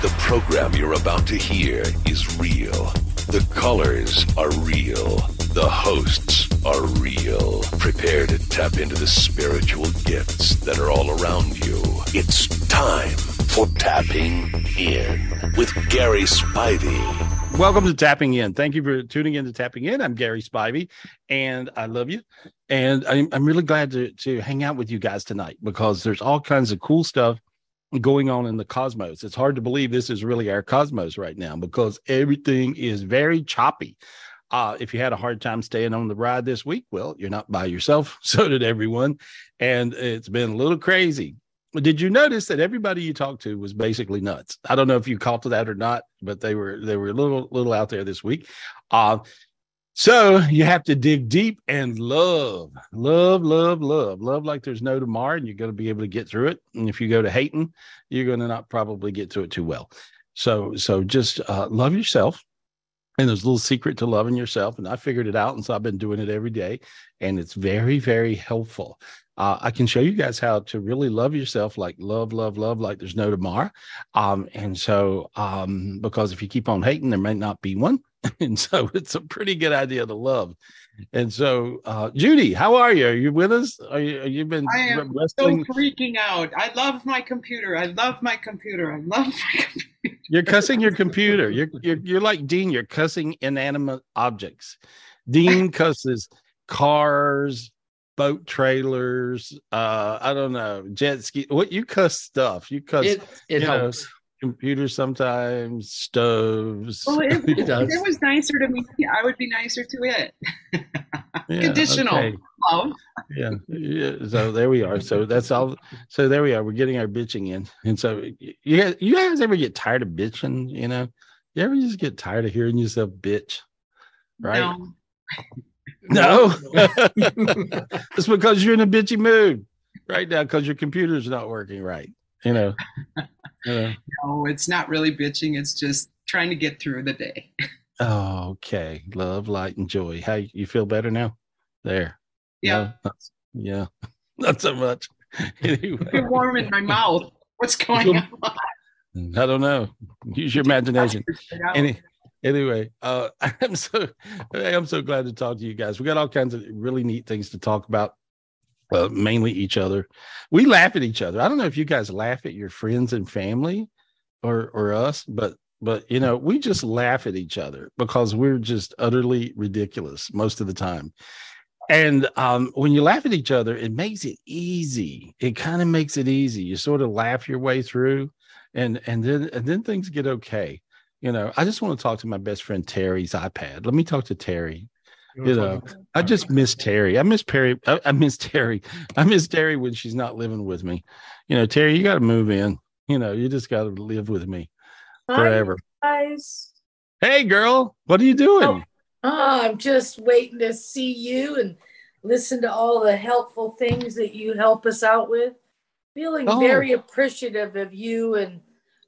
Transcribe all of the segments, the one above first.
The program you're about to hear is real. The colors are real. The hosts are real. Prepare to tap into the spiritual gifts that are all around you. It's time for Tapping In with Gary Spivey. Welcome to Tapping In. Thank you for tuning in to Tapping In. I'm Gary Spivey, and I love you. And I'm, I'm really glad to, to hang out with you guys tonight because there's all kinds of cool stuff going on in the cosmos. It's hard to believe this is really our cosmos right now because everything is very choppy. Uh, if you had a hard time staying on the ride this week, well, you're not by yourself. So did everyone. And it's been a little crazy. Did you notice that everybody you talked to was basically nuts? I don't know if you caught that or not, but they were they were a little little out there this week. Uh, so you have to dig deep and love, love, love, love, love like there's no tomorrow, and you're going to be able to get through it. And if you go to hating, you're going to not probably get to it too well. So, so just uh, love yourself. And there's a little secret to loving yourself, and I figured it out, and so I've been doing it every day, and it's very, very helpful. Uh, I can show you guys how to really love yourself, like love, love, love, like there's no tomorrow. Um, and so, um, because if you keep on hating, there may not be one. and so it's a pretty good idea to love. And so, uh, Judy, how are you? Are you with us? Are you? Are you been I am wrestling? so freaking out. I love my computer. I love my computer. I love my computer. You're cussing your computer. You're you're you're like Dean. You're cussing inanimate objects. Dean cusses cars, boat trailers. Uh, I don't know, jet ski. What you cuss stuff? You cuss. It, it helps. Know, computers sometimes, stoves. Well, it, if it was nicer to me, I would be nicer to it. yeah, Conditional okay. love. Yeah. yeah. So there we are. So that's all. So there we are. We're getting our bitching in. And so you guys, you guys ever get tired of bitching? You know, you ever just get tired of hearing yourself bitch? Right. No. No. it's because you're in a bitchy mood right now because your computer's not working right. You know. No, it's not really bitching. It's just trying to get through the day. okay. Love, light, and joy. How you feel better now? There. Yeah. No, yeah. Not so much. Anyway. You're warm in my mouth. What's going on? I don't know. Use your imagination. Any, anyway, uh, I'm so I'm so glad to talk to you guys. We got all kinds of really neat things to talk about uh, mainly each other. We laugh at each other. I don't know if you guys laugh at your friends and family or or us, but but you know, we just laugh at each other because we're just utterly ridiculous most of the time. And um, when you laugh at each other, it makes it easy. It kind of makes it easy. You sort of laugh your way through, and and then and then things get okay. You know, I just want to talk to my best friend Terry's iPad. Let me talk to Terry you uh, know, I just miss Terry. I miss Perry. I, I, miss Terry. I miss Terry when she's not living with me. You know, Terry, you got to move in. You know, you just got to live with me forever. Hi, guys. Hey, girl, what are you doing? Oh, oh, I'm just waiting to see you and listen to all the helpful things that you help us out with. Feeling oh. very appreciative of you and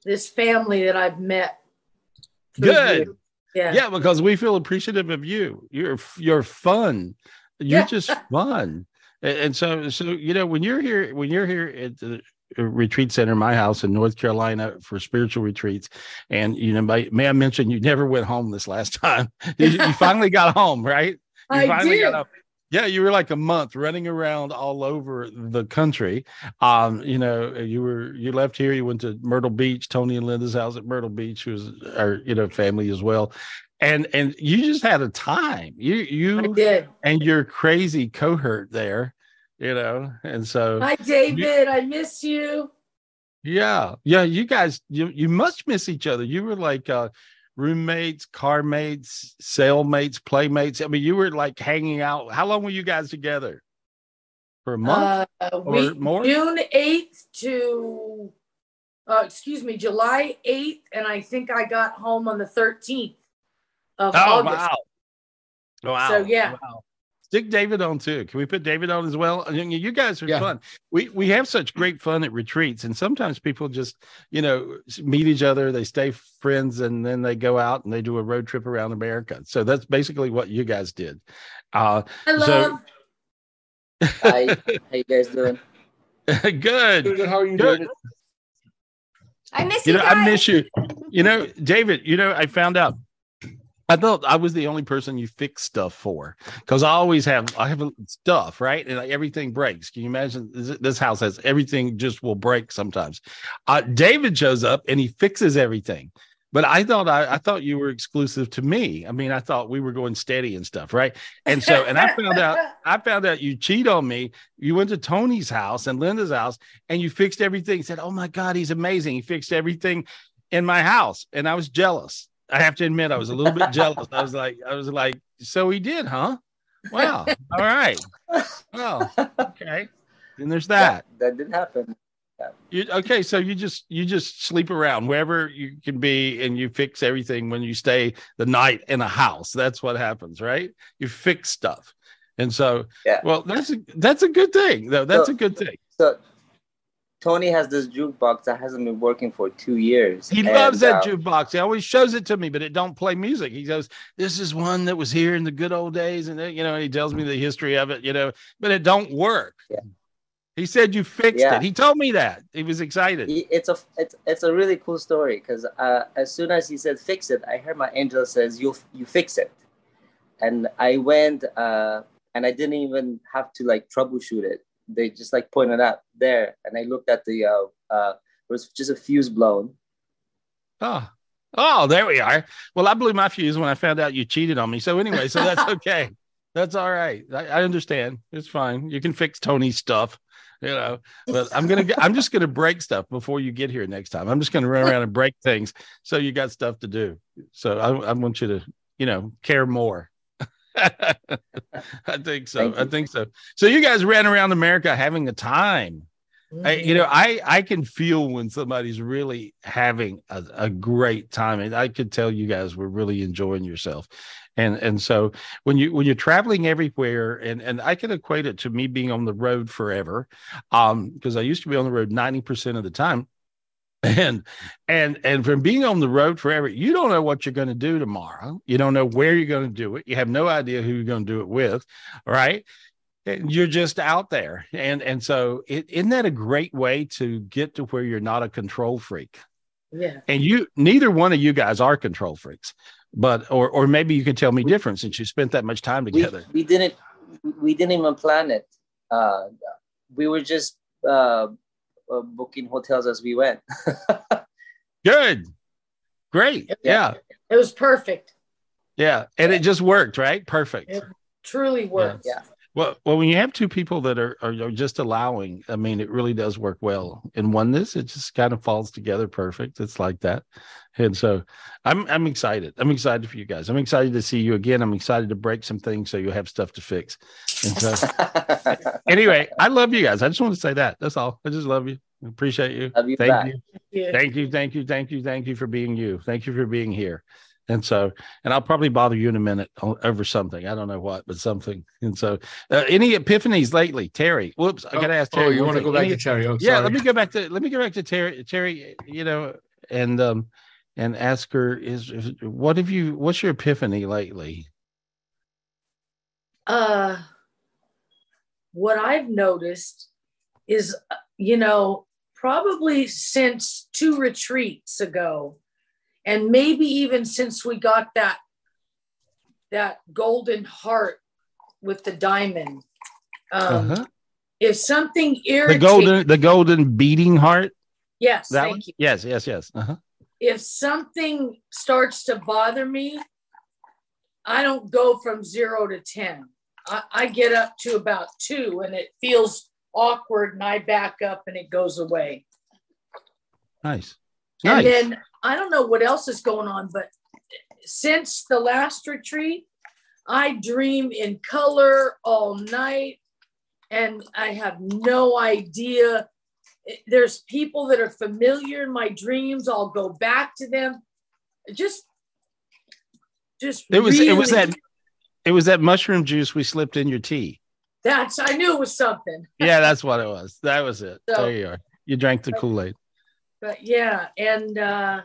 this family that I've met. Good. You. Yeah. Yeah, because we feel appreciative of you. You're you're fun. You're yeah. just fun. And so so you know when you're here when you're here at the uh, retreat center my house in north carolina for spiritual retreats and you know may, may i mention you never went home this last time you, you finally got home right you I finally did. got home yeah, you were like a month running around all over the country. Um, you know, you were you left here, you went to Myrtle Beach, Tony and Linda's house at Myrtle Beach, who's our you know family as well. And and you just had a time. You you and your crazy cohort there, you know. And so Hi David, you, I miss you. Yeah. Yeah, you guys you you must miss each other. You were like uh roommates, car mates, cellmates, playmates? I mean, you were like hanging out. How long were you guys together? For a month uh, or we, more? June 8th to, uh, excuse me, July 8th. And I think I got home on the 13th of oh, August. Wow. Wow. So, yeah. Wow stick David on too. Can we put David on as well? You guys are yeah. fun. We we have such great fun at retreats, and sometimes people just you know meet each other, they stay friends, and then they go out and they do a road trip around America. So that's basically what you guys did. Uh, I love. So... Hi, how you guys doing? good. Good. How are you good. doing? I miss you you. know, guys. I miss you. You know, David, you know, I found out I thought I was the only person you fix stuff for because I always have I have stuff right and like everything breaks. Can you imagine this, this house has everything just will break sometimes. Uh, David shows up and he fixes everything, but I thought I, I thought you were exclusive to me. I mean, I thought we were going steady and stuff, right? And so and I found out I found out you cheat on me. You went to Tony's house and Linda's house and you fixed everything. Said, "Oh my God, he's amazing! He fixed everything in my house," and I was jealous. I have to admit, I was a little bit jealous. I was like, I was like, so he did, huh? Wow. All right. Well, okay. And there's that. Yeah, that did happen. You, okay, so you just you just sleep around wherever you can be, and you fix everything when you stay the night in a house. That's what happens, right? You fix stuff, and so Yeah. well, that's a that's a good thing, though. That's So- a good thing. So Tony has this jukebox that hasn't been working for two years. He and, loves that uh, jukebox. He always shows it to me, but it don't play music. He goes, "This is one that was here in the good old days," and you know, he tells me the history of it. You know, but it don't work. Yeah. He said you fixed Yeah. it. He told me that. He was excited. It's a it's, it's a really cool story because uh, as soon as he said fix it, I heard my angel says you you fix it, and I went uh, and I didn't even have to like troubleshoot it. They just like pointed out there, and I looked at the uh, uh, there was just a fuse blown. Oh, oh, there we are. Well, I blew my fuse when I found out you cheated on me. So anyway, so that's okay. that's all right. I, I understand. It's fine. You can fix Tony's stuff. You know, but I'm gonna. get- I'm just gonna break stuff before you get here next time. I'm just gonna run around and break things so you got stuff to do. So I, I want you to, you know, care more. I think so. I think so. So you guys ran around America having a time. I, you know, I I can feel when somebody's really having a, a great time, and I could tell you guys were really enjoying yourself, and and so when you when you're traveling everywhere, and and I can equate it to me being on the road forever, um, because I used to be on the road ninety percent of the time, and and and from being on the road forever, you don't know what you're going to do tomorrow. You don't know where you're going to do it. You have no idea who you're going to do it with, right? and you're just out there and and so it, isn't that a great way to get to where you're not a control freak Yeah. and you neither one of you guys are control freaks but or or maybe you can tell me different since you spent that much time We, together we didn't we didn't even plan it. Uh, we were just uh, uh, booking hotels as we went. good great yeah Yeah. It was perfect. yeah and it just worked right perfect It truly worked. Yeah. Well, well, when you have two people that are, are are just allowing, I mean, it really does work well. In oneness, it just kind of falls together perfect. It's like that, and so I'm I'm excited. I'm excited for you guys. I'm excited to see you again. I'm excited to break some things so you have stuff to fix. And so, anyway, I love you guys. I just want to say that. That's all. I just love you. Appreciate you. Love you Thank back. you. Thank you, thank you, thank you, thank you for being you. Thank you for being here. And so, and I'll probably bother you in a minute over something. I don't know what, but something. And so, uh, any epiphanies lately, Terry? Whoops, I got to ask Terry. Oh, you want to go back Any- to Terry? Oh, yeah, let me go back to let me go back to Terry. Terry, you know, and um, and ask her is, is what have you? What's your epiphany lately? uh what i've noticed is uh, you know probably since two retreats ago and maybe even since we got that that golden heart with the diamond um Uh-huh. if something irritates The golden, the golden beating heart. yes That thank one? you Yes, yes, yes. Uh-huh. if something starts to bother me, I don't go from zero to 10. I, I get up to about two and it feels awkward and I back up and it goes away. Nice. And then I don't know what else is going on, but since the last retreat, I dream in color all night and I have no idea. There's people that are familiar in my dreams. I'll go back to them. Just, just it was it was that it was that mushroom juice we slipped in your tea. That's I knew it was something. Yeah, that's what it was. That was it. So- there you are. You drank the Kool Aid. But yeah, and uh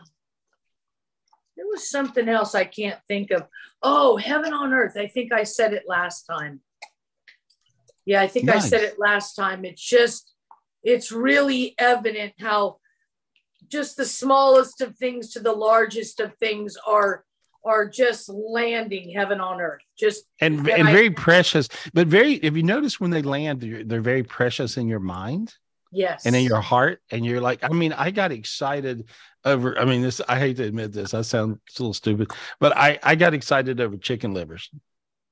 there was something else I can't think of. Oh, heaven on earth. I think I said it last time. Yeah, I think I said it last time. It's just it's really evident how just the smallest of things to the largest of things are are just landing heaven on earth just and, and, and I, very precious but very if you notice when they land they're, they're very precious in your mind yes. And in your heart and you're like i mean i got excited over i mean this i hate to admit this i sound a little stupid but i i got excited over chicken livers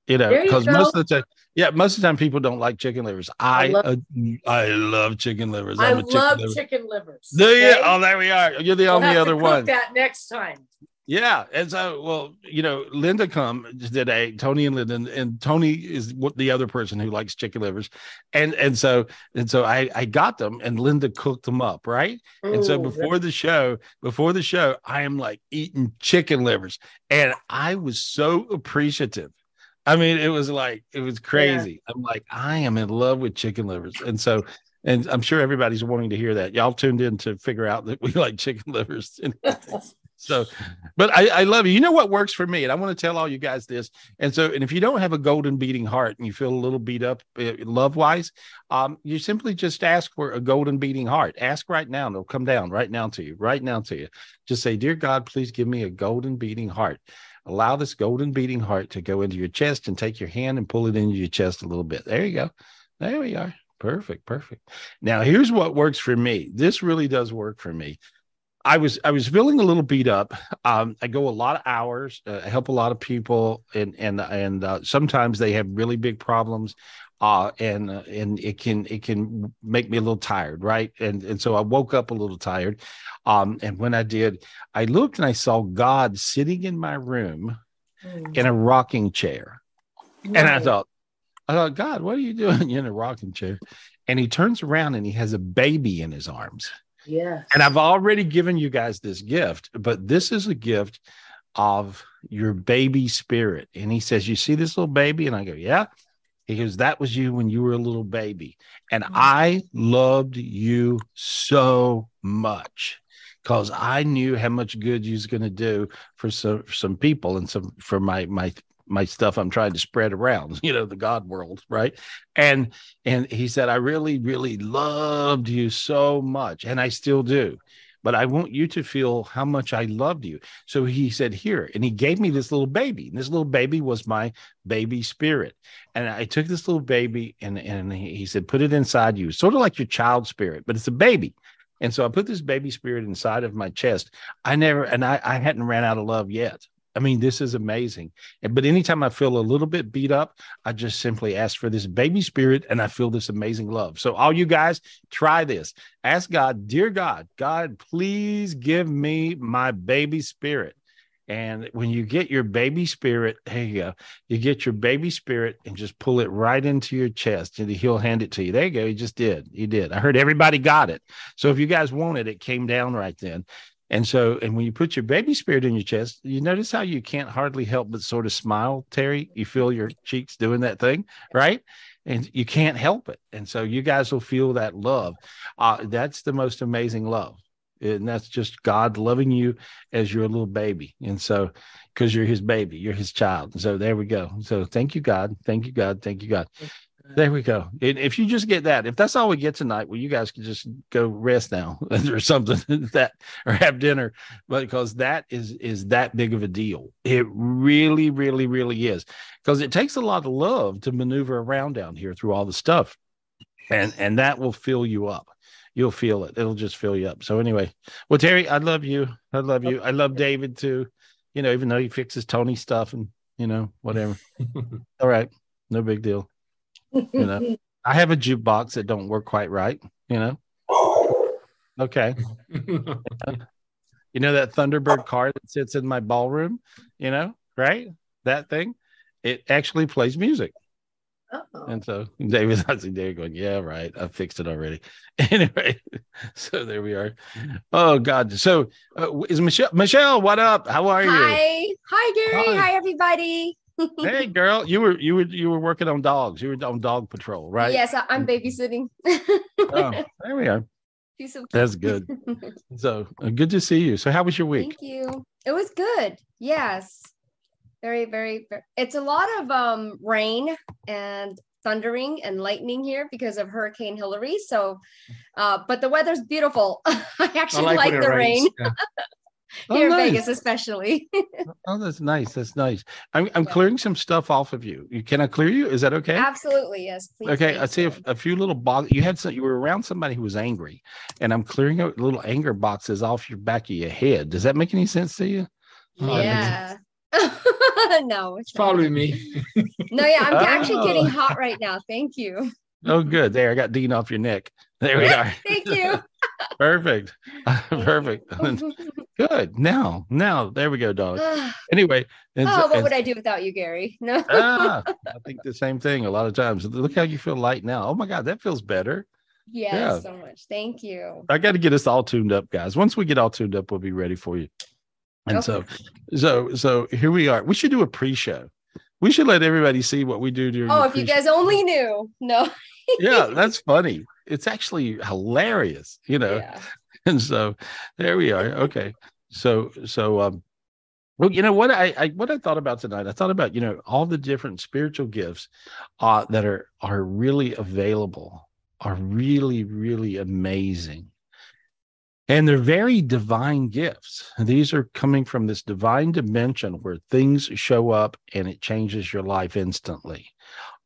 you know because most of the time yeah most of the time people don't like chicken livers. I I love, uh, I love chicken livers. I'm i love chicken, liver. chicken livers do you okay? oh there we are. You're the we'll only other one. that next time yeah, and so well, you know, Linda come today, Tony and Linda, and, and Tony is what the other person who likes chicken livers, and and so and so I I got them, and Linda cooked them up, right? Ooh, and so before the show, before the show, I am like eating chicken livers, and I was so appreciative. I mean, it was like it was crazy. Yeah. I'm like, I am in love with chicken livers, and so and I'm sure everybody's wanting to hear that. Y'all tuned in to figure out that we like chicken livers. so but I, I love you. You know what works for me? And i want to tell all you guys this. And so and if you don't have a golden beating heart and you feel a little beat up uh, love wise um you simply just ask for a golden beating heart. Ask right now and they'll come down right now to you right now to you. Just say dear god please give me a golden beating heart. Allow this golden beating heart to go into your chest and take your hand and pull it into your chest a little bit. There you go. There we are. Perfect perfect. Now here's what works for me. This really does work for me I was I was feeling a little beat up. Um, I go a lot of hours. Uh, I help a lot of people, and and and uh, sometimes they have really big problems, uh, and uh, and it can it can make me a little tired, right? And and so I woke up a little tired, um, and when I did, I looked and I saw God sitting in my room, mm. in a rocking chair, and I thought, I thought, God, what are you doing You're in a rocking chair? And he turns around and he has a baby in his arms. Yeah. And I've already given you guys this gift, but this is a gift of your baby spirit. And he says, You see this little baby? And I go, Yeah. He goes, That was you when you were a little baby. And mm-hmm. I loved you so much because I knew how much good you was going to do for some, for some people and some for my my my stuff I'm trying to spread around, you know, the God world, right? And and he said, I really, really loved you so much, and I still do. But I want you to feel how much I loved you. So he said, Here. And he gave me this little baby. And this little baby was my baby spirit. And I took this little baby and, and he said, Put it inside you, sort of like your child spirit, but it's a baby. And so I put this baby spirit inside of my chest. I never, and I, I hadn't ran out of love yet. I mean, this is amazing. But anytime I feel a little bit beat up, I just simply ask for this baby spirit and I feel this amazing love. So, all you guys, try this. Ask God, Dear God, God, please give me my baby spirit. And when you get your baby spirit, there you go. You get your baby spirit and just pull it right into your chest, and he'll hand it to you. There you go. He just did. He did. I heard everybody got it. So if you guys want it, it came down right then. And so, and when you put your baby spirit in your chest, you notice how you can't hardly help but sort of smile, Terry. You feel your cheeks doing that thing, right? And you can't help it. And so, you guys will feel that love. Uh, that's the most amazing love. And that's just God loving you as your little baby. And so, because you're his baby, you're his child. And so, there we go. So, thank you, God. Thank you, God. Thank you, God. There we go. if you just get that, if that's all we get tonight, well, you guys can just go rest now or something that or have dinner, but because that is is that big of a deal. It really, really, really is. Because it takes a lot of love to maneuver around down here through all the stuff. And and that will fill you up. You'll feel it. It'll just fill you up. So anyway, well, Terry, I love you. I love you. I love David too. You know, even though he fixes Tony stuff and you know, whatever. all right. No big deal you know, I have a jukebox that don't work quite right. You know. Okay. you know that Thunderbird car that sits in my ballroom. You know, right? That thing. It actually plays music. Uh-oh. And so David, I see David going, yeah, right. I fixed it already. anyway, so there we are. Oh God. So uh, is Michelle? Michelle, what up? How are you? Hi, hi, Gary. Hi, hi everybody hey girl you were you were you were working on dogs. You were on dog patrol right? Yes i'm babysitting. Oh there we are. That's good. So uh, good to see you. So how was your week? Thank you. It was good. Yes. Very very, very it's a lot of um rain and thundering and lightning here because of Hurricane Hilary. So, uh, but the weather's beautiful. I actually I like, like the rain. Yeah. Oh, Here oh, in. Vegas, especially. Oh, oh, that's nice. That's nice. I'm, I'm yeah. clearing some stuff off of you. you. Can I clear you? Is that okay? Absolutely, yes. Please, okay, I see a, a, few little boxes. You had some. You were around somebody who was angry, and I'm clearing out little anger boxes off your back of your head. Does that make any sense to you? Yeah. no, it's probably me. no, yeah, I'm oh. actually getting oh. hot right now. Thank you. Oh, good. There, I got Dean off your neck. There we are. Thank you. Perfect. Perfect. good. Now, now, there we go, dog. Anyway. Oh, what would I do without you, Gary? No. ah, I think the same thing a lot of times. Look how you feel light now. Oh my God, that feels better. Yes, yeah, so much. Thank you. I got to get us all tuned up, guys. Once we get all tuned up, we'll be ready for you. And okay. so, so, so here we are. We should do a pre-show. We should let everybody see what we do during. Oh, if you guys only knew! No. Yeah, that's funny. It's actually hilarious, you know. Yeah. And so, there we are. Okay, so so um, well, you know what I, I what I thought about tonight. I thought about you know all the different spiritual gifts uh, that are are really available, are really really amazing and they're very divine gifts. These are coming from this divine dimension where things show up and it changes your life instantly.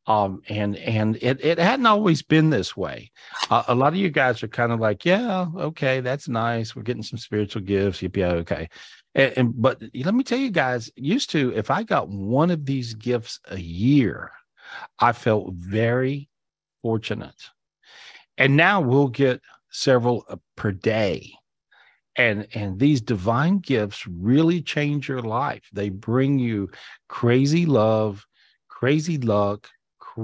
Um, and and it, it hadn't always been this way. Uh, a lot of you guys are kind of like, yeah, okay, that's nice. We're getting some spiritual gifts. Yep, yeah, okay. And, and but let me tell you guys, used to if I got one of these gifts a year, I felt very fortunate. And now we'll get several uh, per day and and these divine gifts really change your life they bring you crazy love crazy luck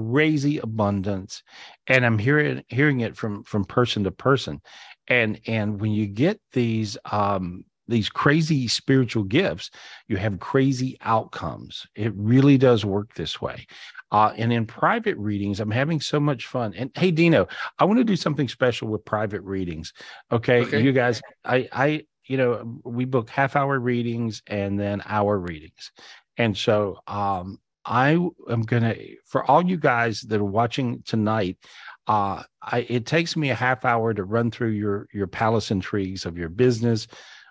crazy abundance and i'm hearing hearing it from from person to person and and when you get these um these crazy spiritual gifts you have crazy outcomes it really does work this way uh, and in private readings, I'm having so much fun. And hey, Dino, I want to do something special with private readings. Okay, okay. you guys, I, I, you know, we book half hour readings and then hour readings, and so um, I am gonna for all you guys that are watching tonight. Uh, I, it takes me a half hour to run through your your palace intrigues of your business,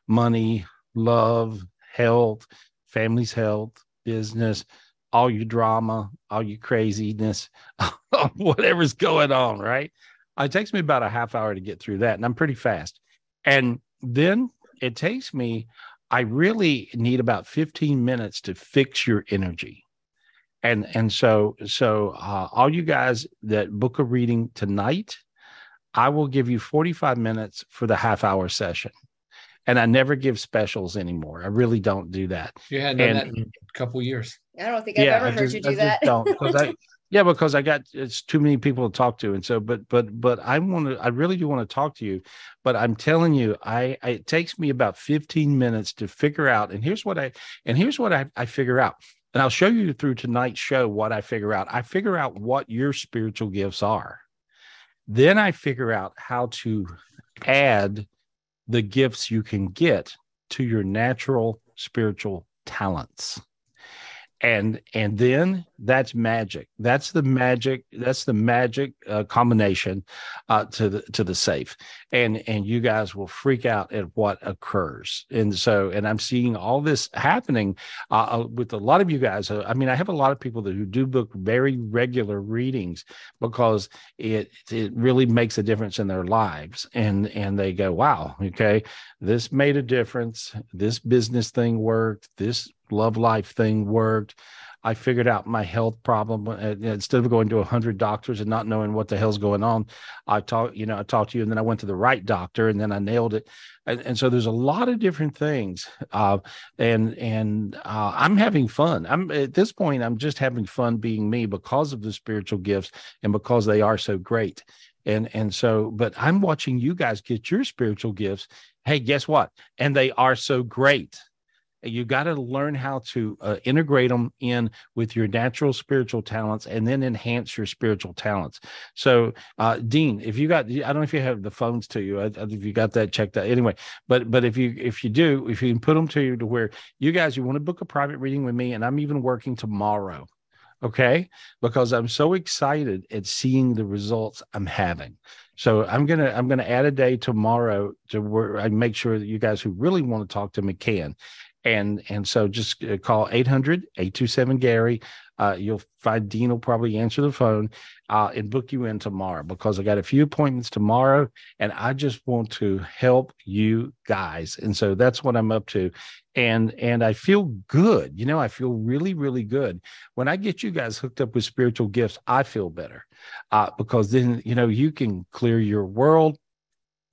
money, love, health, family's health, business, all your drama, all your craziness, whatever's going on, right? It takes me about a half hour to get through that, and I'm pretty fast. And then it takes me, I really need about 15 minutes to fix your energy. And and so so uh, all you guys that book a reading tonight, I will give you 45 minutes for the half hour session and I never give specials anymore. I really don't do that. You hadn't done that in a couple years. I don't think I've yeah, ever I heard just, you do I that. don't because I yeah because I got it's too many people to talk to and so but but but I want to I really do want to talk to you, but I'm telling you I, I it takes me about 15 minutes to figure out and here's what I and here's what I, I figure out and I'll show you through tonight's show what I figure out. I figure out what your spiritual gifts are. Then I figure out how to add the gifts you can get to your natural spiritual talents and and then that's magic. That's the magic that's the magic uh, combination uh, to the to the safe. And and you guys will freak out at what occurs. And so and i'm seeing all this happening uh, uh with a lot of you guys. Uh, i mean i have a lot of people that who do book very regular readings because it it really makes a difference in their lives. And and they go wow okay this made a difference. This business thing worked. This love life thing worked. I figured out my health problem uh, instead of going to a hundred doctors and not knowing what the hell's going on. I talked, you know, I talked to you, and then I went to the right doctor, and then I nailed it. And, and so there's a lot of different things, uh, and and uh, I'm having fun. I'm at this point, I'm just having fun being me because of the spiritual gifts and because they are so great. And and so, but I'm watching you guys get your spiritual gifts. Hey, guess what? And they are so great you got to learn how to uh, integrate them in with your natural spiritual talents and then enhance your spiritual talents. So uh, dean if you got i don't know if you have the phones to you. If you got that checked out anyway but but if you if you do if you can put them to you to where you guys you want to book a private reading with me and i'm even working tomorrow okay? Because i'm so excited at seeing the results i'm having. So i'm gonna i'm gonna add a day tomorrow to where i make sure that you guys who really want to talk to me can and and so just uh, call 800-827 gary uh, you'll find dean will probably answer the phone. Uh, and book you in tomorrow because i got a few appointments tomorrow and i just want to help you guys. And so that's what i'm up to. And and i feel good. You know i feel really really good. When i get you guys hooked up with spiritual gifts i feel better. Uh, because then you know you can clear your world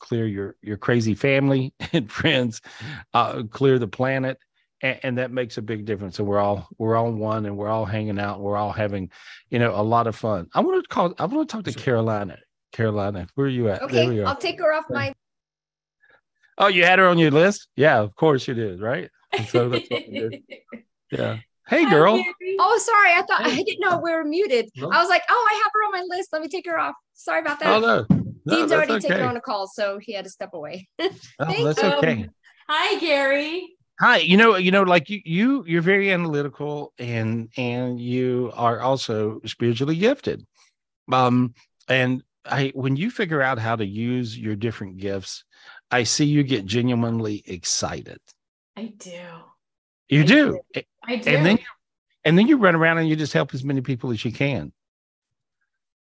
clear your your crazy family and friends, uh, clear the planet, and, and, that makes a big difference. And we're all we're all one, and we're all hanging out. We're all having, you know, a lot of fun. I want to call. I want to talk to Carolina. Carolina, where are you at? Okay, I'll take her off my. Oh, you had her on your list? Yeah, of course you did, right? So that's what did. Yeah. Hey, girl. Oh, sorry. I thought I didn't know we were muted. No. I was like, oh, I have her on my list. Let me take her off. Sorry about that. Oh no. No, Dean's already okay. taken on a call, so he had to step away. oh, that's you. okay. Hi, Gary. Hi. You know, you know, like you, you, you're very analytical, and and you are also spiritually gifted. Um, and I, when you figure out how to use your different gifts, I see you get genuinely excited. I do. You I do. do. I do. And then, you, and then you run around and you just help as many people as you can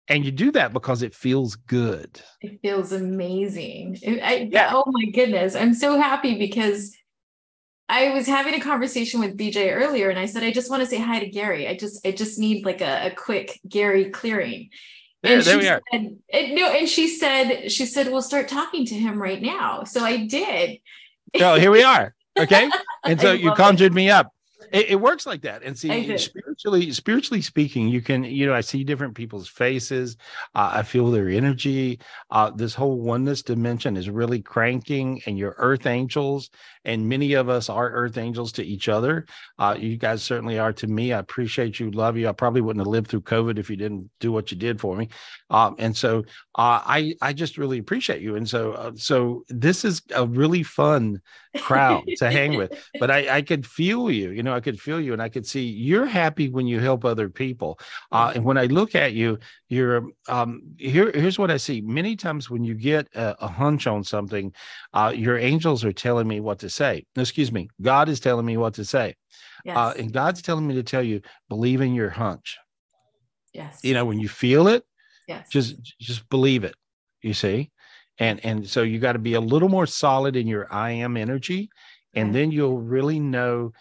and you do that because it feels good it feels amazing I, yeah. oh my goodness i'm so happy because i was having a conversation with bj earlier and i said i just want to say hi to gary i just i just need like a, a quick gary clearing and there, there she said, and, no, and she said, she said, we'll start talking to him right now. So I did. So here we are. Okay. And so you conjured it. me up it, it, works like that and see spiritually spiritually speaking you can you know i see different people's faces. Uh, i feel their energy. Uh, this whole oneness dimension is really cranking and your earth angels and many of us are earth angels to each other. Uh, you guys certainly are to me. I appreciate you love you. I probably wouldn't have lived through covid if you didn't do what you did for me. Um, and so uh, i i just really appreciate you and so uh, so this is a really fun crowd to hang with but i i could feel you you know I could feel you and I could see you're happy when you help other people. Uh, and when I look at you, you're um, here. Here's what I see. Many times when you get a, a hunch on something, uh, your angels are telling me what to say. Excuse me, God is telling me what to say. Uh, yes. Uh, and God's telling me to tell you, believe in your hunch. Yes. You know, when you feel it, yes. just just believe it. You see, and and so you got to be a little more solid in your I am energy, and mm-hmm. then you'll really know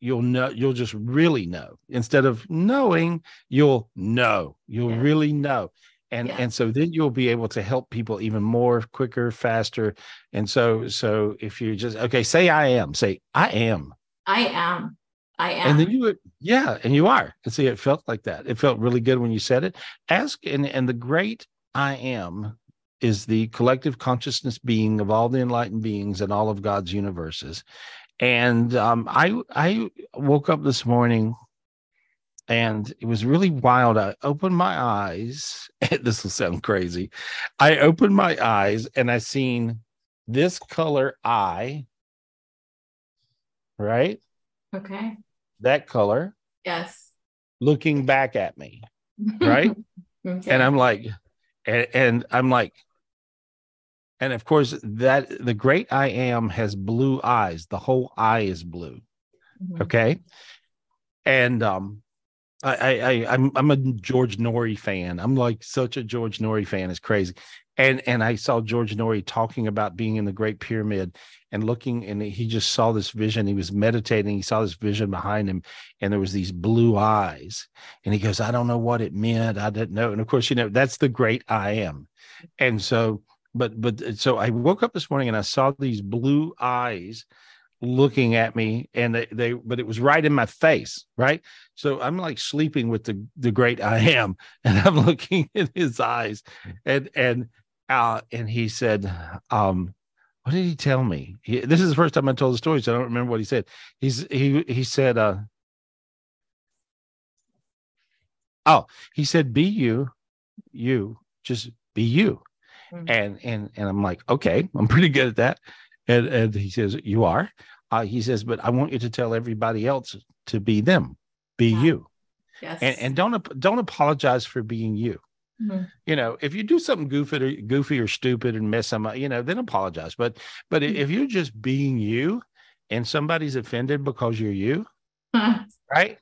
you'll know you'll just really know instead of knowing you'll know you'll yeah. really know and yeah. and so then you'll be able to help people even more quicker faster and so so if you just okay say i am say i am i am i am and then you would yeah and you are and see it felt like that it felt really good when you said it ask and and the great i am is the collective consciousness being of all the enlightened beings and all of god's universes and um, I I woke up this morning and it was really wild. I opened my eyes. this will sound crazy. I opened my eyes and I seen this color eye, right? Okay. That color. Yes. Looking back at me, right? okay. And I'm like, and, and I'm like, and of course that the great i am has blue eyes the whole eye is blue mm-hmm. okay and um I, I i'm i'm a george Noory fan. I'm like such a george Noory fan. It's crazy. And and i saw george Noory talking about being in the great pyramid and looking and he just saw this vision. He was meditating. He saw this vision behind him and there was these blue eyes. And he goes i don't know what it meant. I didn't know. And of course you know that's the great i am. And so but but so I woke up this morning and I saw these blue eyes looking at me and they, they but it was right in my face right so i'm like sleeping with the the great i am and i'm looking in his eyes and and uh and he said um what did he tell me he, this is the first time i told the story so i don't remember what he said he's he he said uh oh he said be you you just be you Mm-hmm. And and and I'm like, okay, I'm pretty good at that. And and he says, you are. Uh, he says, but I want you to tell everybody else to be them, be yeah. you. Yes. And, and don't don't apologize for being you. Mm-hmm. You know, if you do something goofy or goofy or stupid and mess them up, you know, then apologize. But but mm-hmm. if you're just being you and somebody's offended because you're you, right?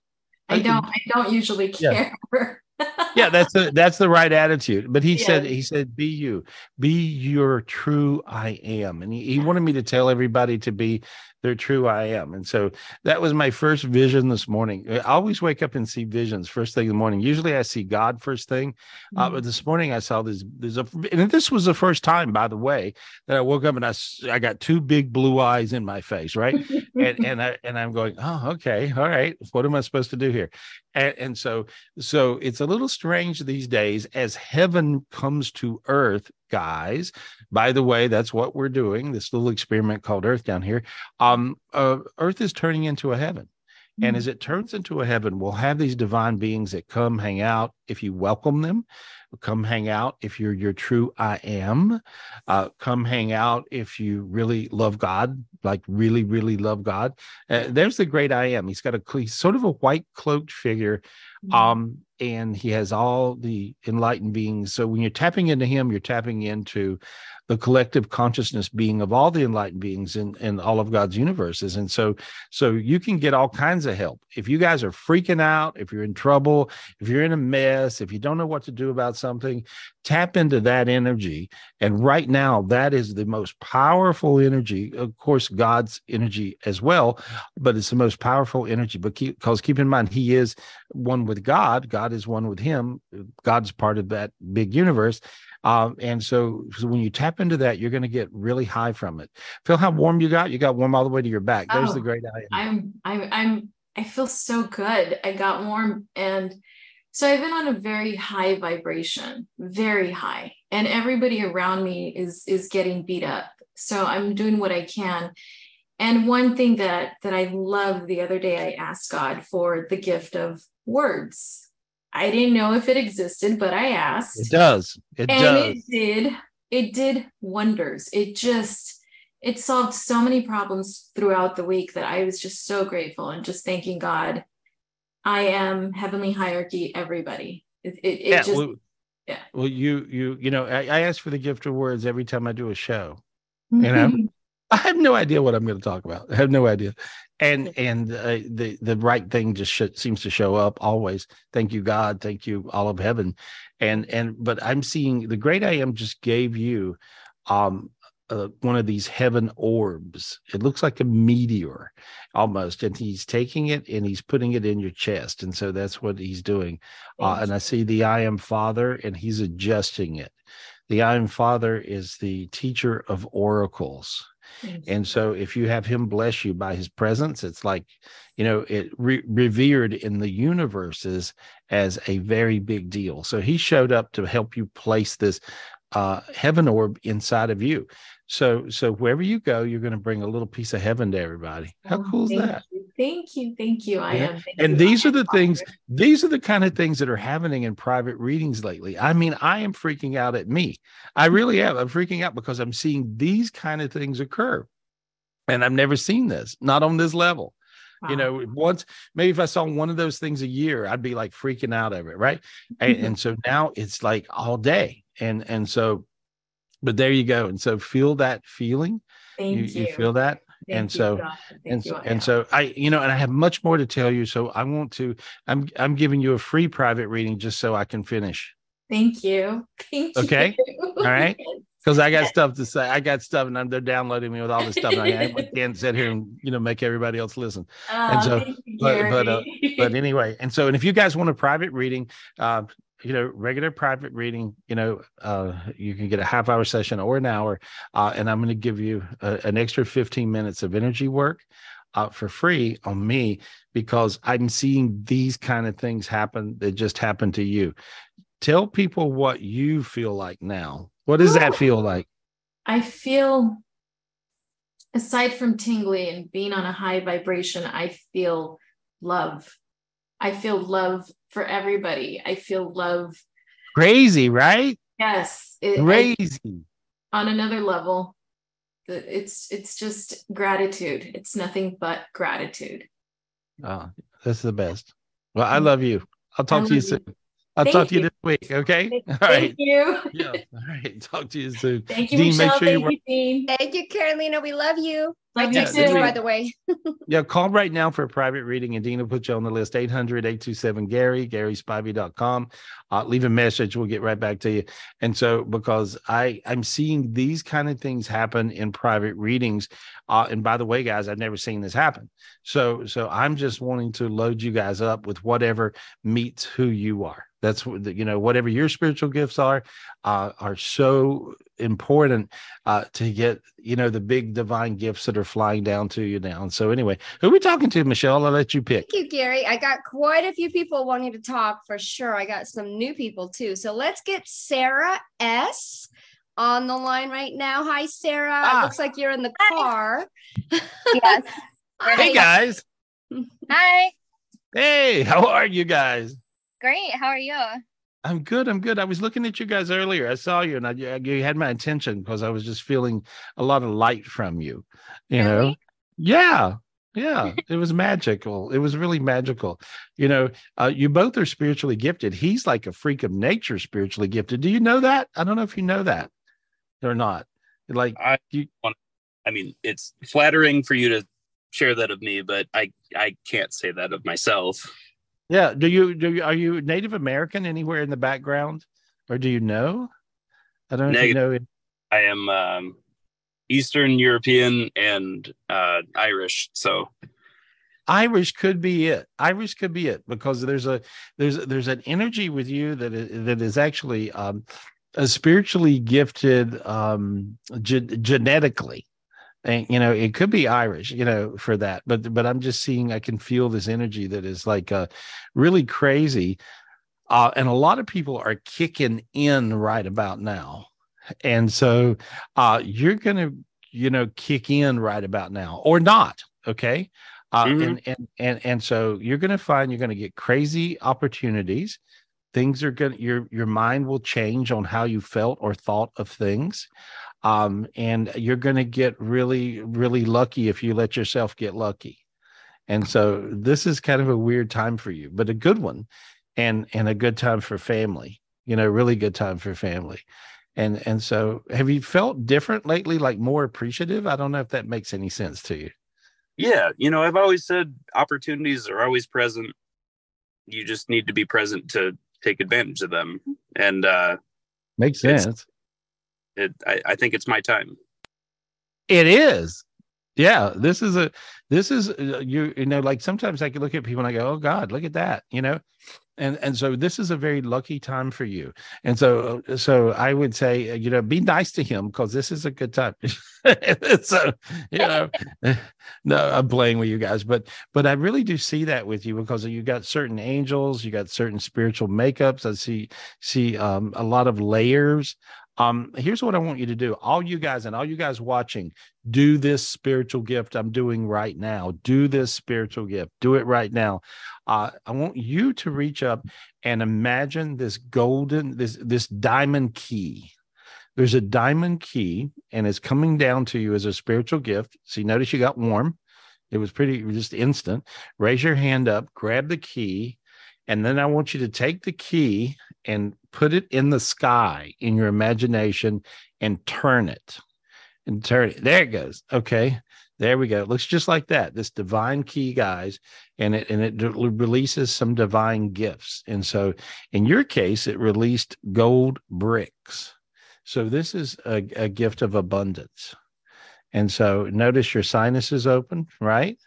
I don't I don't usually care. Yeah. yeah, that's the that's the right attitude. But he yeah. said he said, "Be you, be your true I am," and he, he wanted me to tell everybody to be their true I am. And so that was my first vision this morning. I always wake up and see visions first thing in the morning. Usually I see God first thing, mm-hmm. uh, but this morning I saw this. There's a, and this was the first time, by the way, that I woke up and I I got two big blue eyes in my face, right? and and I and I'm going, oh, okay, all right. What am I supposed to do here? And, and so so it's a little strange these days as heaven comes to earth guys. By the way, that's what we're doing. This little experiment called Earth down here. Um, uh, Earth is turning into a heaven. And mm-hmm. as it turns into a heaven, we'll have these divine beings that come hang out if you welcome them. Come hang out if you're your true I am. Uh, come hang out if you really love God, like really, really love God. Uh, there's the great I am. He's got a he's sort of a white cloaked figure. Mm-hmm. Um, and he has all the enlightened beings. So when you're tapping into him, you're tapping into the collective consciousness being of all the enlightened beings in, in all of God's universes. And so, so you can get all kinds of help. If you guys are freaking out, if you're in trouble, if you're in a mess, if you don't know what to do about something, tap into that energy. And right now, that is the most powerful energy. Of course, God's energy as well, but it's the most powerful energy. But keep, because keep in mind, He is one with God. God is one with Him. God's part of that big universe. Um, and so, so, when you tap into that, you're going to get really high from it. Feel how warm you got? You got warm all the way to your back. There's oh, the great eye. I'm, I'm, I'm, I feel so good. I got warm. And so I've been on a very high vibration, very high. And everybody around me is, is getting beat up. So I'm doing what I can. And one thing that, that I love the other day, I asked God for the gift of words I didn't know if it existed, but I asked. It does. It and does. it did. It did wonders. It just it solved so many problems throughout the week that I was just so grateful and just thanking God. I am heavenly hierarchy, everybody. It, it, it yeah, just well, yeah. Well, you you you know, I, I ask for the gift of words every time I do a show. You know, mm-hmm. I have no idea what I'm going to talk about. I have no idea and and uh, the the right thing just sh- seems to show up always. Thank you god. Thank you all of heaven. And and but i'm seeing the great i am just gave you um uh, one of these heaven orbs. It looks like a meteor almost and he's taking it and he's putting it in your chest. And so that's what he's doing. Uh, and i see the i am father and he's adjusting it. The i am father is the teacher of oracles and so if you have him bless you by his presence, it's like, you know, it re- revered in the universes as a very big deal. So he showed up to help you place this uh, heaven orb inside of you. So, so wherever you go, you're going to bring a little piece of heaven to everybody. How oh, cool is that? You. Thank you, thank you. I yeah. am. Thank and you. these are the things. These are the kind of things that are happening in private readings lately. I mean, I am freaking out at me. I mm-hmm. really am. I'm freaking out because I'm seeing these kind of things occur, and I've never seen this, not on this level. Wow. You know, once maybe if I saw one of those things a year, I'd be like freaking out of it, right? and, and so now it's like all day, and and so but there you go. And so feel that feeling. Thank you. You, you feel that? Thank and so and so, and so I you know and I have much more to tell you so I want to I'm I'm giving you a free private reading just so I can finish. Thank you. Thank okay. You. All right. Because I got stuff to say. I got stuff and they're downloading me with all this stuff. And I, I can't sit here and you know make everybody else listen. Oh, and so but but uh, but anyway, and so and if you guys want a private reading, uh, you know regular private reading you know uh, you can get a half hour session or an hour uh, and i'm going to give you a, an extra 15 minutes of energy work uh, for free on me because i'm seeing these kind of things happen that just happened to you. Tell people what you feel like now. What does that feel like? I feel aside from tingly and being on a high vibration i feel love I feel love for everybody. I feel love. Crazy, right? Yes. It, Crazy. I, on another level, it's it's just gratitude. It's nothing but gratitude. Ah, oh, that's the best. Well, I mm. love you. I'll talk to you soon. I'll Thank talk to you. you. this week. Okay. Thank, All right. Thank you. yeah. All right. Talk to you soon. Thank you, Dean, Michelle. Make sure Thank you, you Dean. Thank you, Carolina. We love you. I texted you, by the way. yeah, call right now for a private reading, and Dean will put you on the list 800 827 Gary, GarySpivey.com. Uh, leave a message. We'll get right back to you. And so, because I, I'm seeing these kind of things happen in private readings. Uh, and by the way, guys, I've never seen this happen. So, so I'm just wanting to load you guys up with whatever meets who you are. That's you know, whatever your spiritual gifts are, uh, are so important uh, to get, you know, the big divine gifts that are flying down to you now. And so, anyway, who are we talking to, Michelle? I'll let you pick. Thank you, Gary. I got quite a few people wanting to talk for sure. I got some new people too. So let's get Sarah S on the line right now. Hi, Sarah. Ah. It looks like you're in the car. yes. hey, guys. Hi. Hey, how are you guys? Great. How are you? I'm good. I'm good. I was looking at you guys earlier. I saw you, and I, you had my attention because I was just feeling a lot of light from you. You really? know, yeah, yeah. it was magical. It was really magical. You know, uh, you both are spiritually gifted. He's like a freak of nature, spiritually gifted. Do you know that? I don't know if you know that or not. Like, I you. I mean, it's flattering for you to share that of me, but I I can't say that of myself. Yeah. Do you do you, are you Native American anywhere in the background, or do you know? I don't know Negative. if you know. I am um, Eastern European and uh, Irish, so Irish could be it. Irish could be it because there's a there's there's an energy with you that is, that is actually um, a spiritually gifted um, ge- genetically and you know it could be irish you know for that but but i'm just seeing i can feel this energy that is like uh really crazy. Uh and a lot of people are kicking in right about now. And so uh you're gonna you know kick in right about now or not okay? Uh mm-hmm. and, and and and so you're gonna find you're gonna get crazy opportunities. Things are gonna your your mind will change on how you felt or thought of things um, and you're going to get really, really lucky if you let yourself get lucky. And so this is kind of a weird time for you, but a good one, and and a good time for family. You know, really good time for family. And and so, have you felt different lately? Like more appreciative? I don't know if that makes any sense to you. Yeah, you know, I've always said opportunities are always present. You just need to be present to take advantage of them. And uh makes sense it, I, I think it's my time. It is. Yeah, this is a this is uh, you you know like sometimes I can look at people and I go, "Oh god, look at that." You know? And and so this is a very lucky time for you. And so uh, so I would say, uh, you know, be nice to him because this is a good time. so, you know, no, I'm playing with you guys, but but I really do see that with you because you got certain angels, you got certain spiritual makeups. I see see um a lot of layers um here's what i want you to do. All you guys and all you guys watching do this spiritual gift i'm doing right now. Do this spiritual gift. Do it right now. Uh, i want you to reach up and imagine this golden this this diamond key. There's a diamond key and it's coming down to you as a spiritual gift. You notice you got warm. It was pretty just instant. Raise your hand up grab the key and then I want you to take the key and put it in the sky in your imagination and turn it and turn it. There it goes. Okay. There we go. It looks just like that. This divine key, guys, and it and it releases some divine gifts. And so, in your case, it released gold bricks. So this is a, a gift of abundance. And so, notice your sinuses open, right?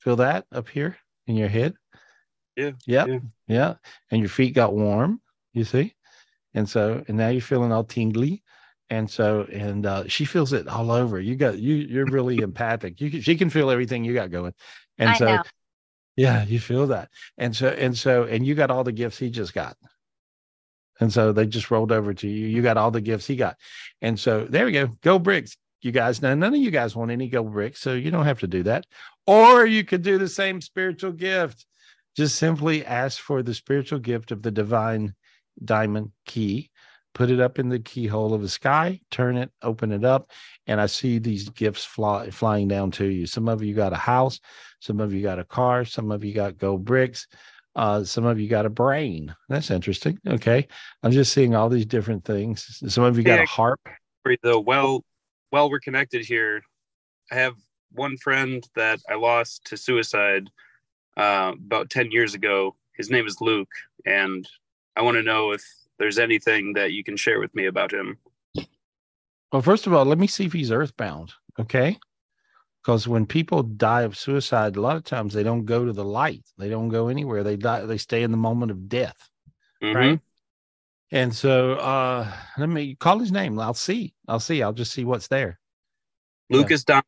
Feel that up here in your head. Yeah. Yep. Yeah. Yeah. And your feet got warm, you see? And so, and now you're feeling all tingly. And so, and uh, she feels it all over. You got you. You're really empathic. You she can feel everything you got going. And I so, know. yeah, you feel that. And so, and so, and you got all the gifts he just got. And so they just rolled over to you. You got all the gifts he got. And so there we go. Go bricks, you guys. Now none of you guys want any go bricks, so you don't have to do that. Or you could do the same spiritual gift just simply ask for the spiritual gift of the divine diamond key, put it up in the keyhole of the sky, turn it, open it up, and I see these gifts fly, flying down to you. Some of you got a house, some of you got a car, some of you got gold bricks. Uh, some of you got a brain. That's interesting. Okay. I'm just seeing all these different things. Some of you got Yeah. a harp. Though, well, well, we're connected here. I have one friend that I lost to suicide uh, about 10 years ago. His name is Luke, and I want to know if there's anything that you can share with me about him. Well, first of all, let me see if he's earthbound. Okay. Because when people die of suicide, a lot of times they don't go to the light. They don't go anywhere. They die, they stay in the moment of death. Mhm. Right. And so uh let me call his name. I'll see. I'll see. I'll just see what's there. Lucas Don-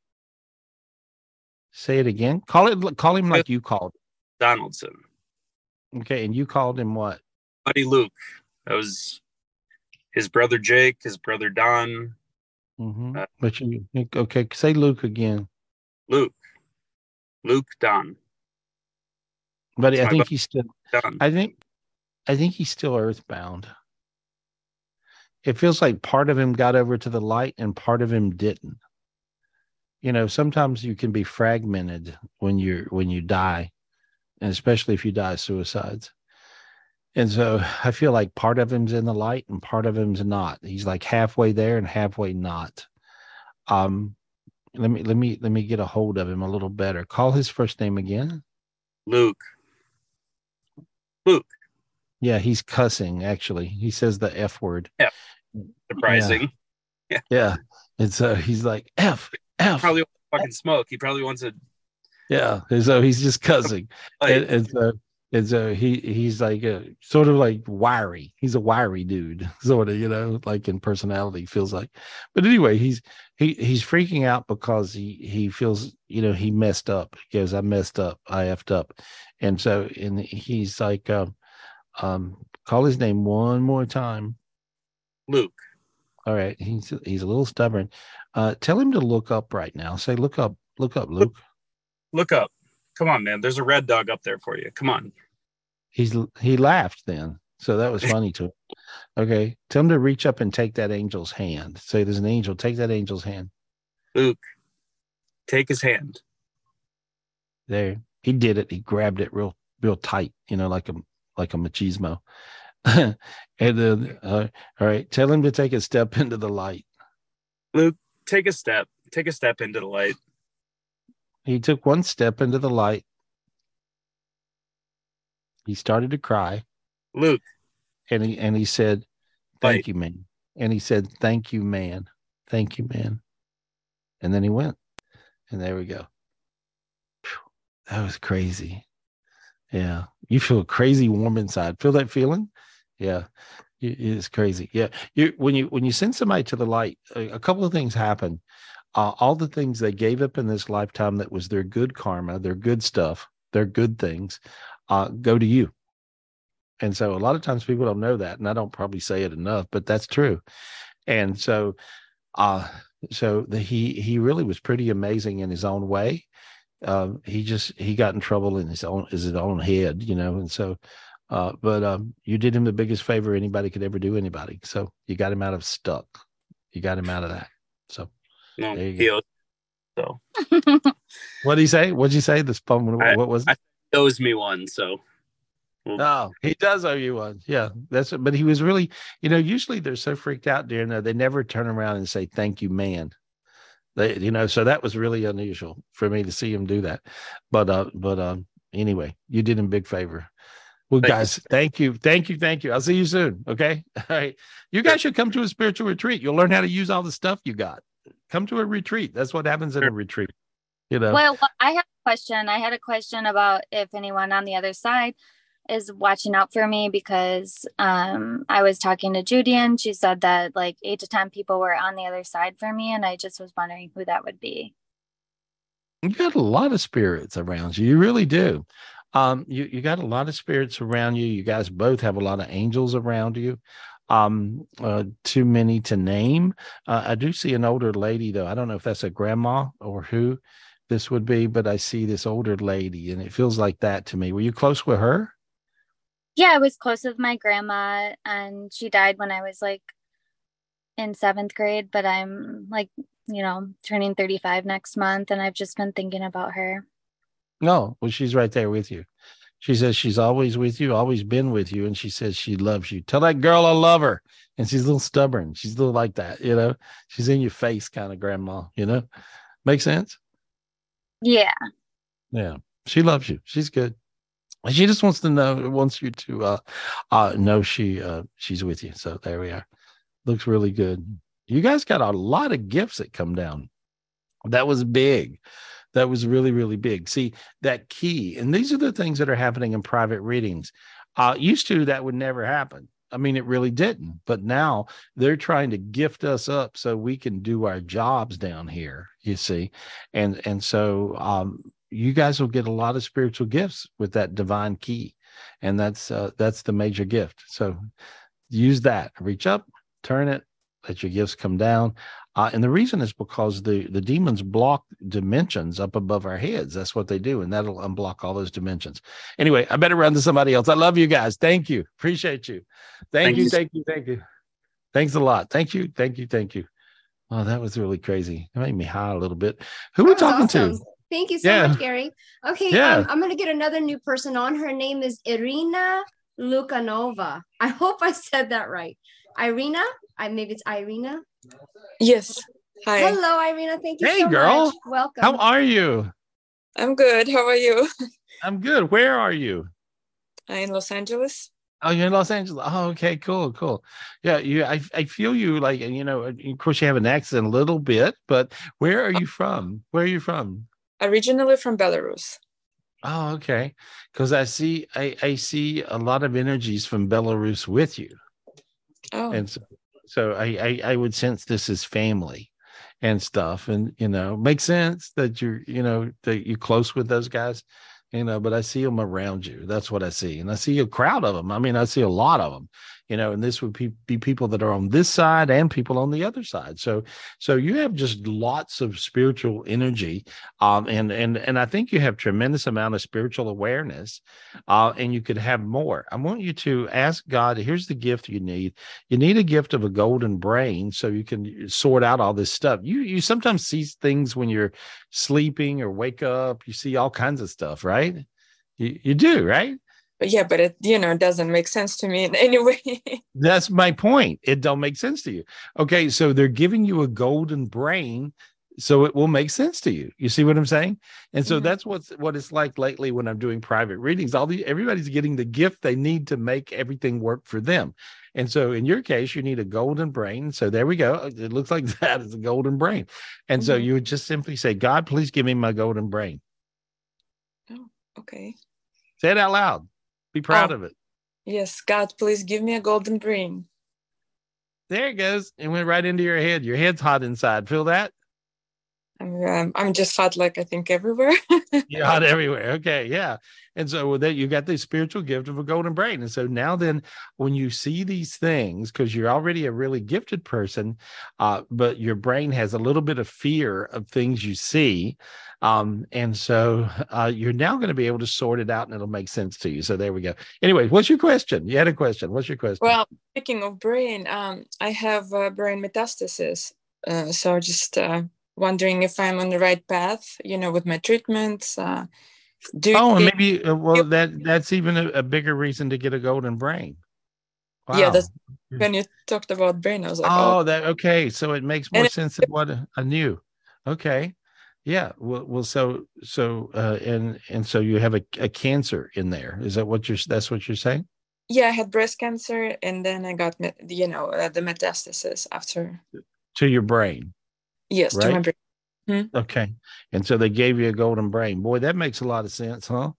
Say it again. Call it call him like you called. Donaldson. Okay. And you called him what? Buddy Luke. That was his brother Jake, his brother Don. hmm Uh, but you okay, say Luke again. Luke. Luke Don. But I think he's still Don. I think I think he's still earthbound. It feels like part of him got over to the light and part of him didn't. You know, sometimes you can be fragmented when you're when you die, and especially if you die suicides. And so I feel like part of him's in the light and part of him's not. He's like halfway there and halfway not. Um let me let me let me get a hold of him a little better. Call his first name again. Luke. Luke. Yeah, he's cussing actually. He says the F word. Yeah. Surprising. Yeah. Yeah. And so he's like, F, F. Probably wants to fucking smoke. He probably wants to Yeah. And so he's just cussing. and, and so and so he he's like a, sort of like wiry. He's a wiry dude, sort of, you know, like in personality, feels like. But anyway, he's he he's freaking out because he he feels, you know, he messed up. He goes, I messed up, I effed up. And so and he's like, um, um, call his name one more time. Luke. All right. He's he's a little stubborn. Uh tell him to look up right now. Say, look up, look up, Luke. Look up. Come on, man. There's a red dog up there for you. Come on. He's he laughed then. So that was funny to him. Okay. Tell him to reach up and take that angel's hand. Say there's an angel. Take that angel's hand. Luke. Take his hand. There. He did it. He grabbed it real, real tight, you know, like a like a machismo. and then uh, all right, tell him to take a step into the light. Luke, take a step. Take a step into the light. He took one step into the light. He started to cry. Luke. And he and he said, Thank Light. you, man. And he said, Thank you, man. Thank you, man. And then he went. And there we go. That was crazy. Yeah. You feel crazy warm inside. Feel that feeling? Yeah. It's crazy. Yeah. You when you when you send somebody to the light, a, a couple of things happen. Uh, all the things they gave up in this lifetime that was their good karma, their good stuff, their good things, uh, go to you. And so a lot of times people don't know that, and I don't probably say it enough, but that's true. And so, uh, so the, he he really was pretty amazing in his own way. Um, he just he got in trouble in his own his own head, you know, and so. Uh, but um, you did him the biggest favor anybody could ever do anybody. So you got him out of stuck. You got him out of that. So No, There you he go. owes, so what did he say? What did you say? This poem. I- What was? I- he owes me one. So Oh, he does owe you one. Yeah, that's. it. But he was really, you know, usually they're so freaked out during that they never turn around and say thank you, man. They, you know, so that was really unusual for me to see him do that. But, uh, but um, anyway, you did him big favor. Well, Thank you. guys, thank you, thank you, thank you. I'll see you soon. Okay, all right. You guys should come to a spiritual retreat. You'll learn how to use all the stuff you got. Come to a retreat. That's what happens in a retreat. You know. Well, I have a question. I had a question about if anyone on the other side is watching out for me because um, I was talking to Judy and she said that like eight to 10 people were on the other side for me. And I just was wondering who that would be. you got a lot of spirits around you. You really do. Um, you you got a lot of spirits around you. You guys both have a lot of angels around you. Um, uh, too many to name. Uh, I do see an older lady though. I don't know if that's a grandma or who this would be, but I see this older lady, and it feels like that to me. Were you close with her? Yeah, I was close with my grandma and she died when I was like in seventh grade, but I'm like, you know, turning 35 next month and I've just been thinking about her. No, well, she's right there with you. She says she's always with you, always been with you, and she says she loves you. Tell that girl I love her. And she's a little stubborn. She's a little like that, you know. She's in your face, kind of grandma, you know. Make sense? Yeah. Yeah. She loves you. She's good. She just wants to know, wants you to uh uh know she uh she's with you. So there we are. Looks really good. You guys got a lot of gifts that come down. That was big that was really really big. See that key and these are the things that are happening in private readings. Uh used to that would never happen. I mean it really didn't but now they're trying to gift us up so we can do our jobs down here you see? And and so um you guys will get a lot of spiritual gifts with that divine key and that's uh, that's the major gift. So use that. Reach up turn it let your gifts come down uh, and the reason is because the, the demons block dimensions up above our heads. That's what they do. And that'll unblock all those dimensions. Anyway, I better run to somebody else. I love you guys. Thank you. Appreciate you. Thank, thank you, you. Thank you. Thank you. Thanks a lot. Thank you. Thank you. Thank you. Oh, that was really crazy. It made me high a little bit. Who are we talking awesome. to? Thank you so yeah. much, Gary. Okay, yeah. Um, I'm going to get another new person on. Her name is Irina Lukanova. I hope I said that right. Irina, I maybe it's Irina. Yes. Hi. Hello, Irina. Thank you. Hey, so girl. Much. Welcome. How are you? I'm good. How are you? I'm good. Where are you? I'm in Los Angeles. Oh, you're in Los Angeles. Oh, okay, cool, cool. Yeah, you. I, I feel you like you know. Of course, you have an accent a little bit, but where are you from? Where are you from? Originally from Belarus. Oh, okay. Because I see, I, I see a lot of energies from Belarus with you. Oh. And so so I, I, I would sense this as family and stuff, and you know, makes sense that you're you know that you're close with those guys, you know. But I see them around you. That's what I see, and I see a crowd of them. I mean, I see a lot of them, you know, and this would be, be people that are on this side and people on the other side. So, so you have just lots of spiritual energy, um, and and and I think you have tremendous amount of spiritual awareness, uh, and you could have more. I want you to ask God. Here's the gift you need. You need a gift of a golden brain so you can sort out all this stuff. You you sometimes see things when you're sleeping or wake up. You see all kinds of stuff, right? You, you do, right? But yeah but it you know doesn't make sense to me in any way. That's my point. It don't make sense to you. Okay so they're giving you a golden brain so it will make sense to you. You see what i'm saying? And so yeah. that's what's what it's like lately when i'm doing private readings. All the everybody's getting the gift they need to make everything work for them. And so in your case you need a golden brain. So there we go. It looks like that is a golden brain. And mm-hmm. so you would just simply say god please give me my golden brain. Oh okay. Say it out loud be proud oh, of it. Yes, God, please give me a golden brain. There it goes. It went right into your head. Your head's hot inside. Feel that? I'm, um, I'm just hot, like I think everywhere. You're hot everywhere. Okay, yeah. And so that, you got the spiritual gift of a golden brain. And so now, then, when you see these things, because you're already a really gifted person, uh, but your brain has a little bit of fear of things you see, um, and so uh, you're now going to be able to sort it out, and it'll make sense to you. So there we go. Anyway, what's your question? You had a question. What's your question? Well, speaking of brain, um, I have uh, brain metastasis. Uh, so just uh, wondering if I'm on the right path, you know, with my treatments. Uh, do oh, and maybe uh, well that that's even a, a, bigger reason to get a golden brain. Wow. Yeah, that's when you talked about brain. I was like, oh, oh. that okay. So it makes more and sense than what I knew. Okay, yeah. Well, well, so so uh, and and so you have a, a cancer in there. Is that what you're? That's what you're saying? Yeah, I had breast cancer, and then I got you know uh, the metastasis after. To your brain. Yes, right? to my brain. Hmm? Okay. And so they gave you a golden brain. Boy, that makes a lot of sense, huh?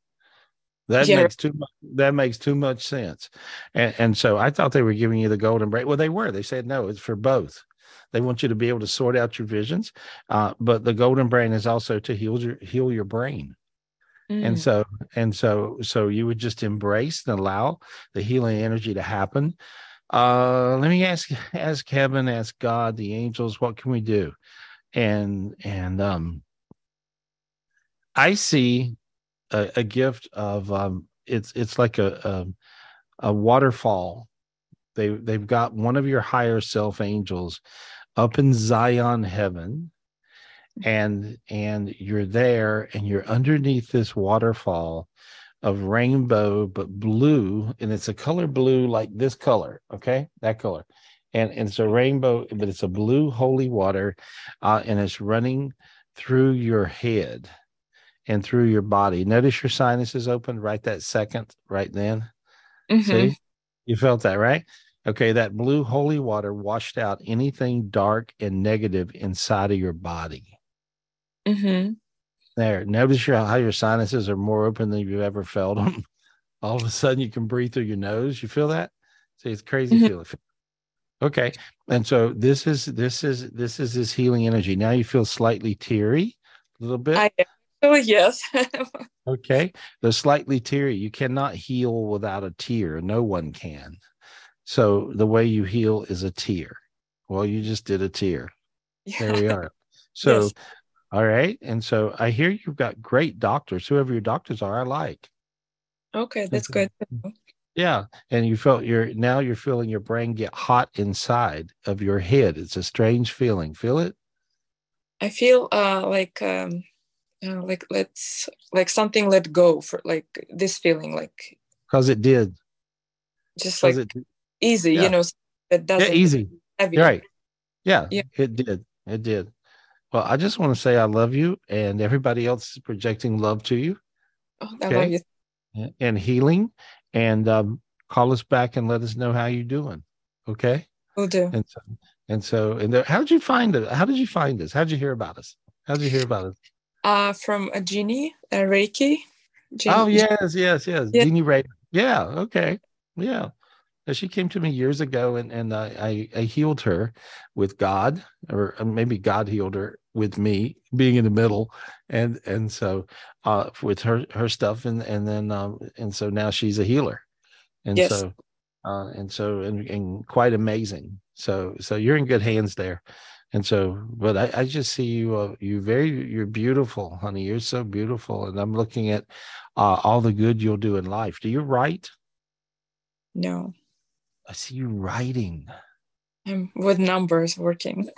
That yeah. makes too much that makes too much sense. And and so I thought they were giving you the golden brain. Well, they were. They said no, it's for both. They want you to be able to sort out your visions. Uh, but the golden brain is also to heal your heal your brain. Mm. And so and so so you would just embrace and allow the healing energy to happen. Uh, let me ask ask Kevin, ask God, the angels, what can we do? and and um i see a, a gift of um it's it's like a, a a waterfall they they've got one of your higher self angels up in zion heaven and and you're there and you're underneath this waterfall of rainbow, but blue, and it's a color blue like this color. Okay, that color, and, and it's a rainbow, but it's a blue holy water, uh, and it's running through your head and through your body. Notice your sinuses opened right that second, right then. Mm-hmm. See, you felt that, right? Okay, that blue holy water washed out anything dark and negative inside of your body. Mm-hmm. There. Notice your, how your sinuses are more open than you've ever felt them. All of a sudden, you can breathe through your nose. You feel that? See, it's crazy mm-hmm. feeling. Okay, and so this is this is this is this healing energy. Now you feel slightly teary, a little bit. I Oh yes. okay, they're slightly teary. You cannot heal without a tear. No one can. So the way you heal is a tear. Well, you just did a tear. Yeah. There we are. So yes. All right. And so I hear you've got great doctors. Whoever your doctors are, I like. Okay, that's good. Yeah. And you felt your now you're feeling your brain get hot inside of your head. It's a strange feeling. Feel it? I feel uh like um uh, like let's like something let go for like this feeling like because it did just like it, easy yeah. you know that doesn't yeah, easy heavy. right yeah, yeah it did it did well, I just want to say I love you, and everybody else is projecting love to you. Oh, okay? I love you. And healing, and um, call us back and let us know how you're doing. Okay. We'll do. And so, and so, and there, how did you find it? How did you find us? How did you hear about us? How did you hear about us? Uh, from a genie, a Reiki. Jeannie. Oh yes, yes, yes. Yeah. Jeannie Reiki. Yeah. Okay. Yeah she came to me years ago and, and I, I healed her with God, or uh, maybe God healed her with me being in the middle. And and so uh, with her her stuff and and then um, and so now she's a healer. And yes. so uh, and so and, and quite amazing. So so you're in good hands there. And so, but I, I just see you, uh, you very, you're beautiful, honey. You're so beautiful. And I'm looking at uh, all the good you'll do in life. Do you write? No. I see you writing. I'm with numbers working.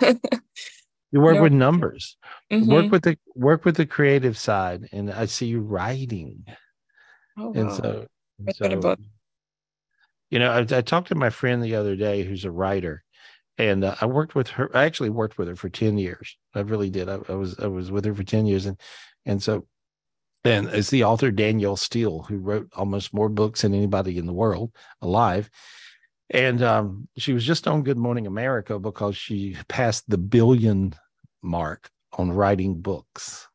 you work no. with numbers. Mm-hmm. Work with the work with the creative side, and I see you writing. Oh, and wow. so, and so you know, I, I, talked to my friend the other day who's a writer, and uh, I worked with her. I actually worked with her for ten years. I really did. I, I was I was with her for ten years, and and so and it's the author Danielle Steel, who wrote almost more books than anybody in the world alive and um, she was just on Good Morning America because she passed the billion mark on writing books.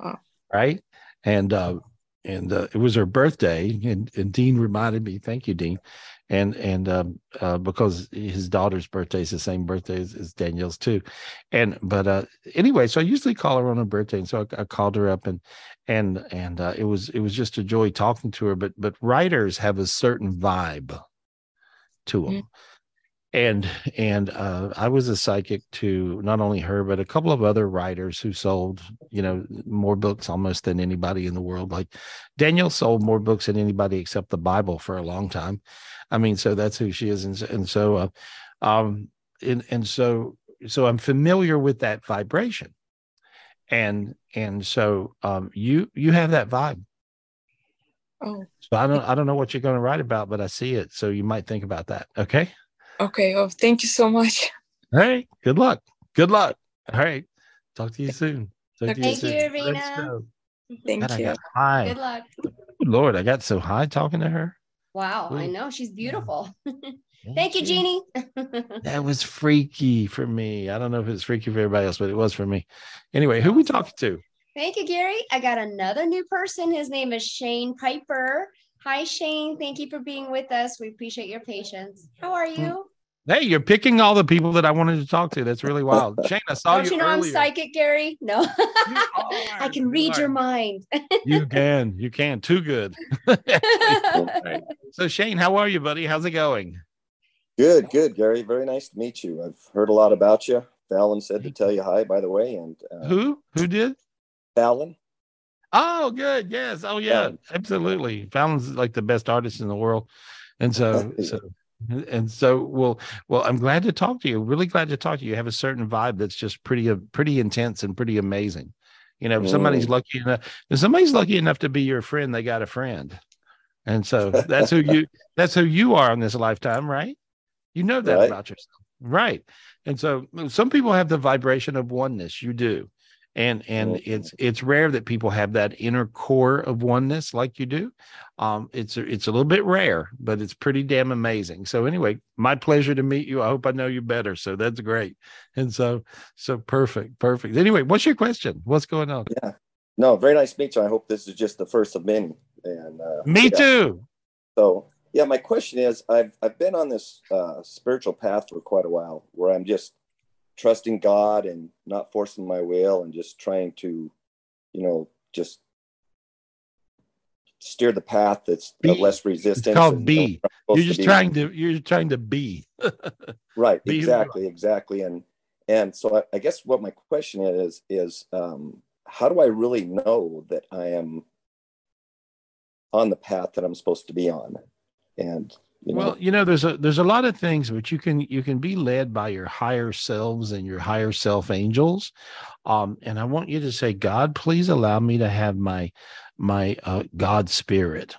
Oh. Right. And uh, and uh, it was her birthday, and, and, Dean reminded me. Thank you, Dean. And and um, uh, because his daughter's birthday is the same birthday as, as Danielle's too, and but uh, anyway, so I usually call her on her birthday, and so I, I called her up, and and and uh, it was it was just a joy talking to her. But but writers have a certain vibe to them. Mm-hmm. And and uh, I was a psychic to not only her but a couple of other writers who sold you know more books almost than anybody in the world. Like Daniel sold more books than anybody except the Bible for a long time. I mean, so that's who she is, and, and so uh, um, and and so so I'm familiar with that vibration, and and so um, you you have that vibe Oh. So I don't I don't know what you're going to write about, but I see it. So you might think about that. Okay. Okay. Oh, thank you so much. All right. Good luck. Good luck. All right. Talk to you soon. Talk okay. you thank you, Irina. Thank God, you. high. Good luck. Lord, I got so high talking to her. Wow, Ooh. I know she's beautiful. Thank you, Jeannie. that was freaky for me. I don't know if it's freaky for everybody else, but it was for me. Anyway, who we talking to? Thank you, Gary. I got another new person. His name is Shane Piper. Hi, Shane. Thank you for being with us. We appreciate your patience. How are you? Hey, you're picking all the people that I wanted to talk to. That's really wild. Shane, I saw Don't you. you know earlier. I'm psychic, Gary? No. I can read your mind. you can. You can. Too good. so, Shane, how are you, buddy? How's it going? Good, good, Gary. Very nice to meet you. I've heard a lot about you. Fallon said to tell you hi, by the way. And uh, who? Who did? Fallon. Oh, good. Yes. Oh, yeah. Absolutely. Fallon's like the best artist in the world, and so so and so well well i'm glad to talk to you really glad to talk to you you have a certain vibe that's just pretty uh, pretty intense and pretty amazing you know if somebody's mm. lucky enough if somebody's lucky enough to be your friend they got a friend And so that's who you that's who you are in this lifetime, right? You know that right. about yourself. Right. And so some people have the vibration of oneness. You do. And and it's it's rare that people have that inner core of oneness like you do. Um, it's it's a little bit rare, but it's pretty damn amazing. So anyway, my pleasure to meet you. I hope I know you better. So that's great. And so so perfect, perfect. Anyway, what's your question? What's going on? Yeah. No, very nice to meet you. I hope this is just the first of many. And uh, me yeah. too. So yeah, my question is, I've I've been on this uh, spiritual path for quite a while, where I'm just trusting God and not forcing my will, and just trying to, you know, just steer the path that's less resistance. It's called B. You're just trying to you're just trying to be. right. Be exactly. Exactly. And and so I, I, guess what my question is is um, how do I really know that I am on the path that I'm supposed to be on? and you know, well you know there's a there's a lot of things but you can you can be led by your higher selves and your higher self angels. Um and i want you to say god please allow me to have my my uh, god spirit.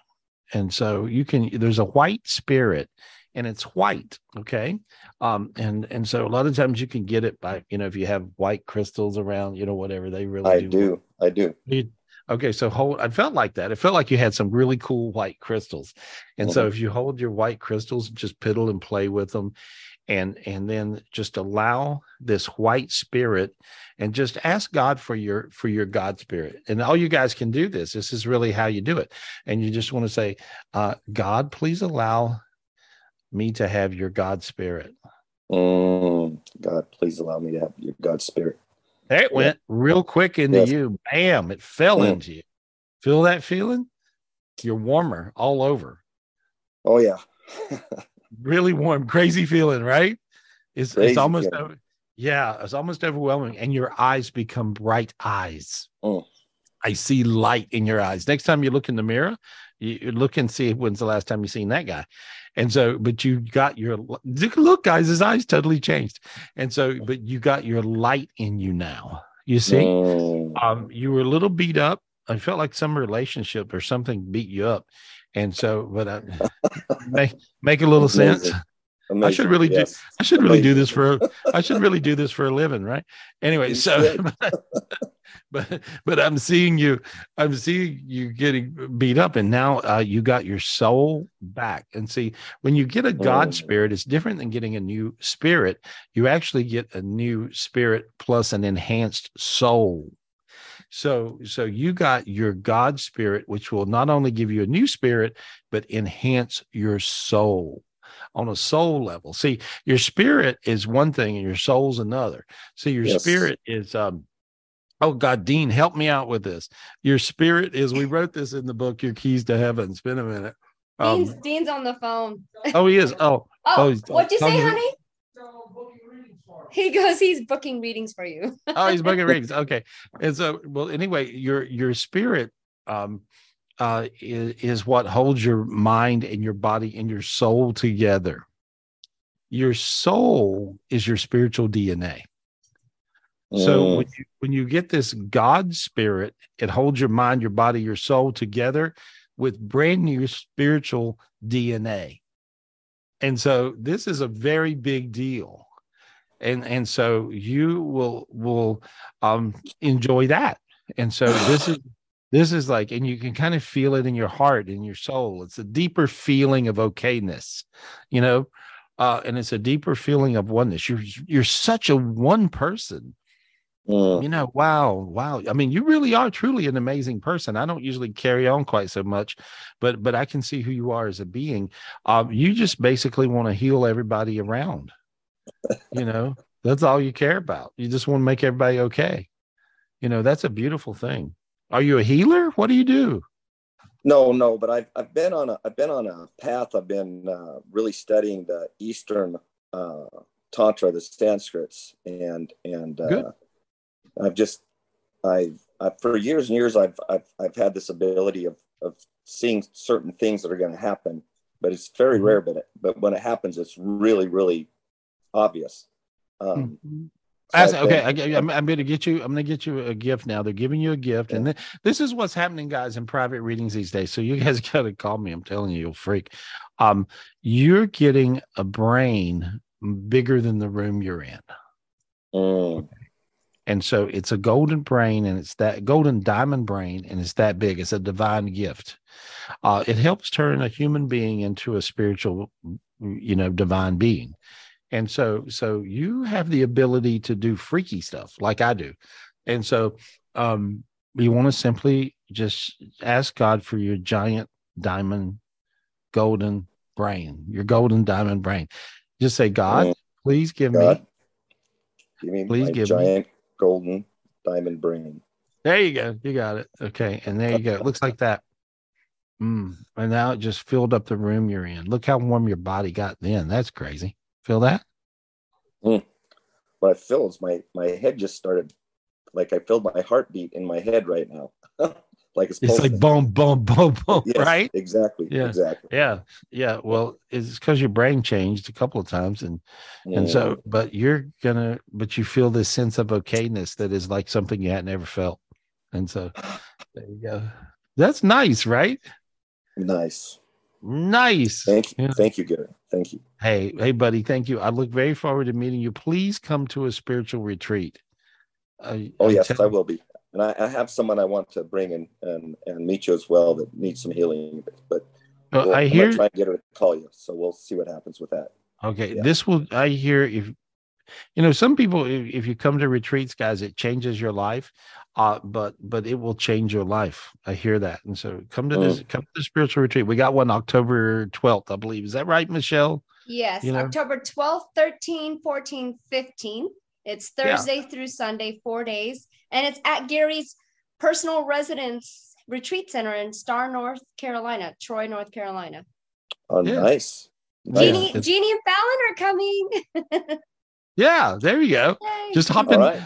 And so you can there's a white spirit and it's white okay? Um and and so a lot of times you can get it by you know if you have white crystals around you know whatever they really i do, do i do Okay, so hold. I felt like that. It felt like you had some really cool white crystals, and mm-hmm. so if you hold your white crystals, just piddle and play with them, and and then just allow this white spirit, and just ask God for your for your God spirit. And all you guys can do this. This is really how you do it. And you just want to say, uh, God, please allow me to have your God spirit. Mm, God, please allow me to have your God spirit. There it went real quick into yes. you. Bam, it fell mm. into you. Feel that feeling? You're warmer all over. Oh yeah. really warm, crazy feeling, right? It's crazy it's almost feeling. yeah, it's almost overwhelming. And your eyes become bright eyes. Mm. I see light in your eyes. Next time you look in the mirror, you look and see when's the last time you seen that guy. And so, but you got your look, guys, his eyes totally changed. And so, but you got your light in you now. You see, mm. um, you were a little beat up. I felt like some relationship or something beat you up. And so, but I, make make a little Amazing. sense. Amazing. I should really yes. do. I should really do this for. I should really do this for a living, right? Anyway, so, but but I'm seeing you. I'm seeing you getting beat up, and now uh, you got your soul back. And see, when you get a God spirit, it's different than getting a new spirit. You actually get a new spirit plus an enhanced soul. So, so you got your God spirit, which will not only give you a new spirit, but enhance your soul on a soul level. See, your spirit is one thing and your soul's another. See, your yes. spirit is um oh God, Dean, help me out with this. Your spirit is we wrote this in the book, Your Keys to Heaven. It's been a minute. Um, Dean's, Dean's on the phone. oh, he is. Oh, oh, oh what'd you say, honey? He goes, he's booking readings for you. oh, he's booking readings. Okay. And so, well, anyway, your your spirit um uh, is, is what holds your mind and your body and your soul together. Your soul is your spiritual DNA. So mm. when you when you get this God spirit, it holds your mind, your body, your soul together with brand new spiritual DNA. And so this is a very big deal. And and so you will will um enjoy that. And so this is this is like and you can kind of feel it in your heart in your soul it's a deeper feeling of okayness you know uh, and it's a deeper feeling of oneness you're you're such a one person mm. you know wow wow i mean you really are truly an amazing person i don't usually carry on quite so much but but i can see who you are as a being um, you just basically want to heal everybody around you know that's all you care about you just want to make everybody okay you know that's a beautiful thing are you a healer? What do you do? No, no, but I've I've been on a I've been on a path. I've been uh, really studying the Eastern uh, Tantra, the Sanskrits, and and uh, I've just I've, I've, for years and years I've I've I've had this ability of of seeing certain things that are going to happen, but it's very mm-hmm. rare. But it, but when it happens, it's really really obvious. Um, mm-hmm. As, okay, I, am I'm going to get you. I'm going to get you a gift now. They're giving you a gift, yeah. and th- this is what's happening, guys, in private readings these days. So you guys got to call me. I'm telling you, you'll freak. Um, you're getting a brain bigger than the room you're in. Mm. And so it's a golden brain, and it's that golden diamond brain, and it's that big. It's a divine gift. Uh, it helps turn a human being into a spiritual, you know, divine being and so so you have the ability to do freaky stuff like i do and so um you want to simply just ask god for your giant diamond golden brain your golden diamond brain just say god please give god, me give me please give giant me. Golden diamond brain. There you go. You got it. Okay. And there you go. It looks like that. Mm. and now it just filled up the room you're in. Look how warm your body got then. That's crazy. Feel that? Mm. What I feel is my my head just started like I feel my heartbeat in my head right now. like it's, it's like boom, boom, boom, boom, yes, right? Exactly. Yeah. Exactly. Yeah. Yeah. Well, it's because your brain changed a couple of times. And mm. and so, but you're gonna but you feel this sense of okayness that is like something you had never felt. And so there you go. That's nice, right? Nice. Nice. Thank you. Yeah. Thank you, Gary. Thank you. Hey, hey, buddy. Thank you. I look very forward to meeting you. Please come to a spiritual retreat. I, oh, I yes, tell- I will be. And I, I, have someone I want to bring in and, and meet you as well that needs some healing. But well, we'll, I hear try and get her to call you. So we'll see what happens with that. Okay. Yeah. This will, I hear if, you know, some people, if, if you come to retreats, guys, it changes your life uh, but but it will change your life. I hear that, and so come to this, mm. come to the spiritual retreat. We got one October twelfth, I believe. Is that right, Michelle? Yes, you know? October 12th, 13, 14, 15. It's Thursday yeah. through Sunday, four days, and it's at Gary's personal residence retreat center in Star, North Carolina, Troy, North Carolina. Oh, yeah. nice. Jeannie, nice. Jeannie and Fallon are coming. yeah, there you go. Yay. Just hop in, right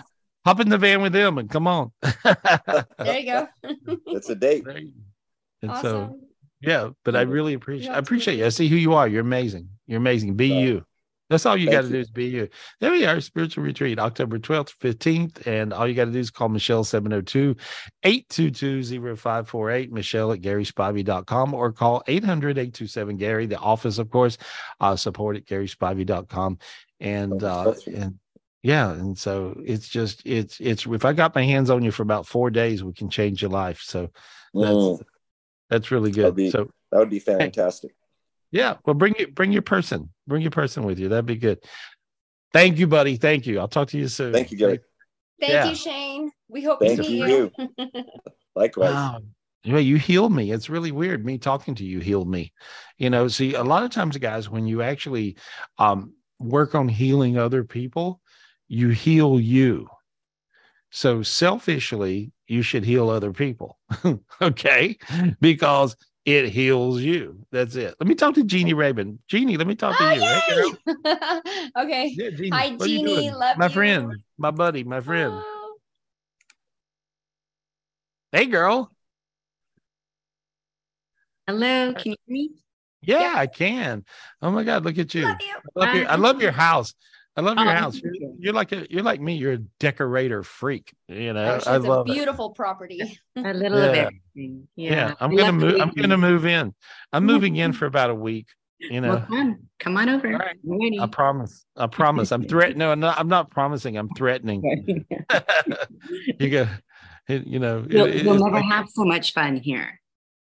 hop in the van with them and come on. there you go. it's a date. And awesome. so, yeah, but I really appreciate I appreciate you. I see who you are. You're amazing. You're amazing. Be you. That's all you got to do is be you. There we are, spiritual retreat, October 12th, 15th. And all you got to do is call Michelle 702 822 0548, Michelle at GarySpivey.com, or call 800 827 Gary, the office, of course, uh, support at GarySpivey.com. And, uh, and yeah and so it's just it's it's if i got my hands on you for about four days we can change your life so that's mm. that's really good be, so that would be fantastic yeah well bring you bring your person bring your person with you that'd be good thank you buddy thank you i'll talk to you soon thank you gary thank yeah. you shane we hope thank to meet you, you. likewise wow. Yeah, you healed me. It's really weird. Me talking to you healed me. You know, see, a lot of times, guys, when you actually um, work on healing other people, you heal you. So selfishly, you should heal other people. okay. Because it heals you. That's it. Let me talk to Jeannie oh. Rabin. Jeannie, let me talk to oh, you. Hey, okay. Yeah, Jeannie. Hi, Jeannie. Love my you. friend, my buddy, my friend. Oh. Hey, girl. Hello. Can you hear me? Yeah, yeah, I can. Oh my God, look at you. Love you. I, love your, I love your house. I love oh, your oh, house. You're, you're, like a you're like me. You're a decorator freak. You know, oh, I love a beautiful it. property. a little yeah. of everything. Yeah, yeah. I'm gonna move. I'm gonna move in. I'm moving in for about a week. You know, well, come, come on over. Right. I promise. I promise. I'm threatening. No, no, I'm not promising. I'm threatening. you go. You know, you'll, it, you'll never have so much fun here.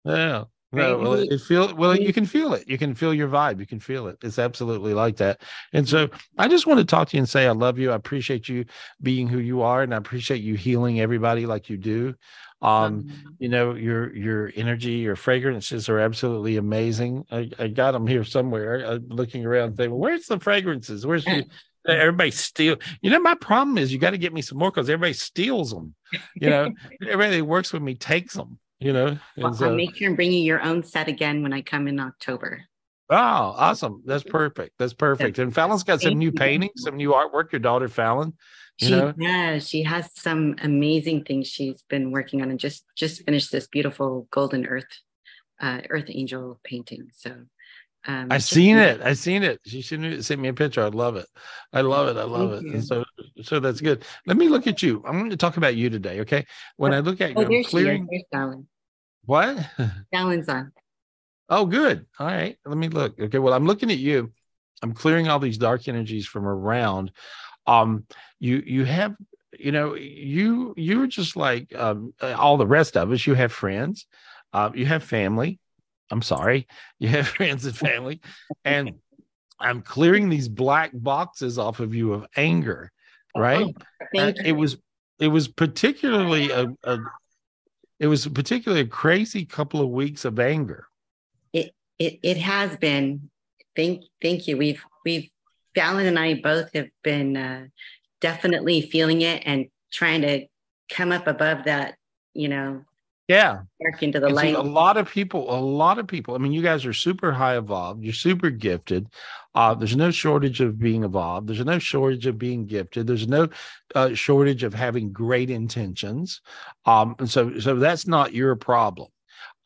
Yeah. No, well, it feel well. You can feel it. You can feel your vibe. You can feel it. It's absolutely like that. And so, I just want to talk to you and say I love you. I appreciate you being who you are, and I appreciate you healing everybody like you do. Um, mm-hmm. you know, your your energy, your fragrances are absolutely amazing. I, I got them here somewhere. I'm looking around, saying, well, "Where's the fragrances? Where's the?" everybody steal you know my problem is you got to get me some more because everybody steals them you know everybody that works with me takes them you know. Well, I'll make sure and bring you your own set again when I come in October. Oh, awesome! That's perfect. That's perfect. And Fallon's got some new paintings, some new artwork. Your daughter Fallon. she know? does. She has some amazing things she's been working on, and just just finished this beautiful golden earth, uh, earth angel painting. So Um, I seen it. I seen it. She sent sent me a picture. I love it. I love it. I love Thank it. you. And so, so that's good. Let me look at you. I'm going to talk about you today. Okay. When I look at you, Oh, I'm there she is. clearing. There's Fallon. What? Fallon's on. Oh, good. All right. Let me look. Okay. Well, I'm looking at you. I'm clearing all these dark energies from around. Um, you you have, you know, you you're just like um all the rest of us. You have friends, uh, you have family. I'm sorry, you have friends and family, and I'm clearing these black boxes off of you of anger, right? Thank And it was it was particularly a, a it was particularly a crazy couple of weeks of anger. It it it has been. Thank thank you. We've we've Fallon and I both have been uh, definitely feeling it and trying to come up above that. You know, Yeah. dark into the And light. a lot of people, a lot of people. I mean, you guys are super high evolved. You're super gifted. Uh, there's no shortage of being evolved. There's no shortage of being gifted. There's no uh, shortage of having great intentions. Um, and so, so that's not your problem.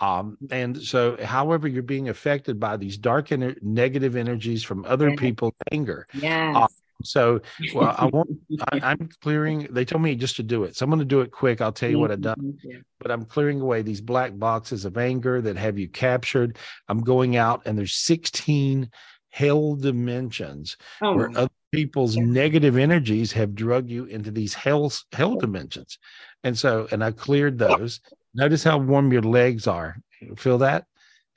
Um, and so, however, you're being affected by these dark ener- negative energies from other Yes. people's anger. Yes. Uh, so, well, I want. I, I'm clearing. They told me just to do it, so I'm going to do it quick. I'll tell you what I've done but I'm clearing away these black boxes of anger that have you captured. I'm going out and there's 16 hell dimensions Oh, where other people's negative energies have drug you into these hell hell dimensions. And so, and I cleared those. Notice how warm your legs are. Feel that?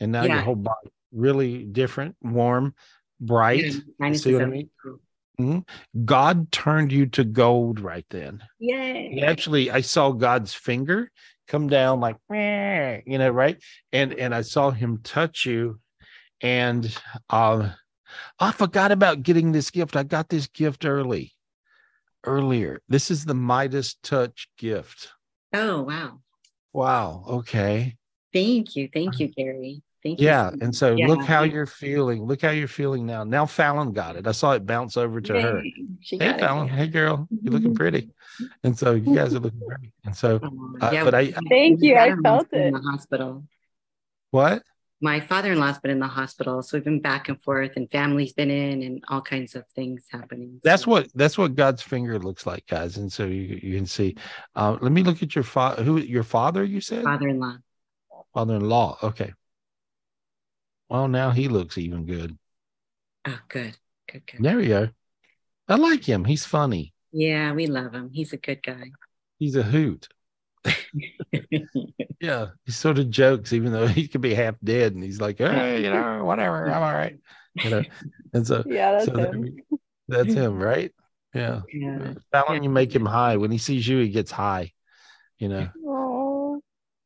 And now your whole body really different, warm, bright. Yeah, See what I mean? Mhm. God turned you to gold right then. Yay. He actually i saw god's finger come down like you know right and and i saw him touch you and uh i forgot about getting this gift i got this gift early earlier this is the midas touch gift Oh wow. wow okay Thank you. Thank you, Gary. Thank you. yeah so and so much. look how you're feeling look how you're feeling now now fallon got it i saw it bounce over to her She hey got it. fallon hey girl you're looking pretty and so you guys are looking great and so uh, Yeah, but i Thank my you, I father-in-law's felt it. In the hospital. what My father-in-law's been in the hospital, so we've been back and forth, and family's been in, and all kinds of things happening. That's what that's what God's finger looks like, guys. And so you you can see. Uh, let me look at your father. Who your father? You said Father-in-law. father-in-law. Okay. Well, now he looks even good. Oh, good, good, good. There we go. I like him. He's funny. Yeah, we love him. He's a good guy. He's a hoot. Yeah, he sort of jokes, even though he could be half dead, and he's like, ah, "Hey, you know, whatever, I'm all right." You know, and so Yeah, that's so him. we- that's him, right? Yeah. Yeah. Fallon, you make him high. When he sees you, he gets high. You know. Oh,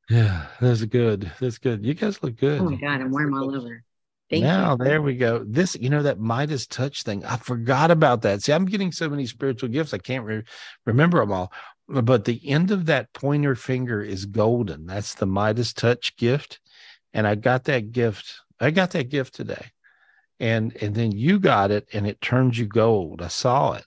Yeah, that's good. That's good. You guys look good. Oh my God, I'm warm all over. Thank now you. there we go. This, you know, that Midas touch thing. I forgot about that. See, I'm getting so many spiritual gifts. I can't re- remember them all. But the end of that pointer finger is golden. That's the Midas touch gift. And I got that gift. I got that gift today. And and then you got it and it turns you gold. I saw it.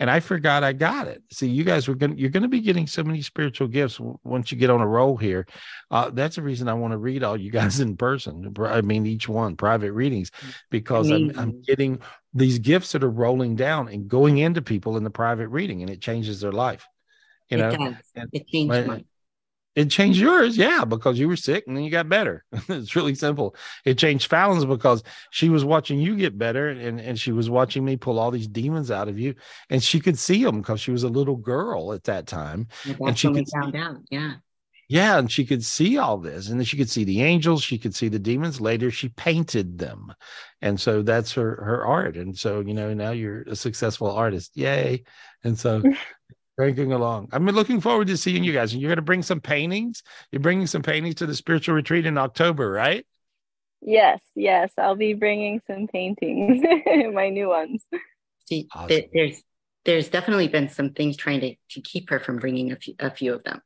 And I forgot I got it. See, you guys were going you're going to be getting so many spiritual gifts w- once you get on a roll here. Uh, that's the reason I want to read all you guys in person. I mean, each one private readings, because I'm, I'm getting these gifts that are rolling down and going into people in the private reading, and it changes their life. You it know, does. and It changed mine. It changed yours, yeah, because you were sick and then you got better. it's really simple. It changed Fallon's because she was watching you get better and, and she was watching me pull all these demons out of you. And she could see them because she was a little girl at that time. And and she could found out. Yeah. yeah, and she could see all this, and then she could see the angels, she could see the demons. Later, she painted them, and so that's her her art. And so you know now you're a successful artist, yay! And so cranking along. I'm looking forward to seeing you guys. And you're going to bring some paintings. You're bringing some paintings to the spiritual retreat in October, right? yes, yes. I'll be bringing some paintings, my new ones. See, there- there's there's definitely been some things trying to, to keep her from bringing a few, a few of them.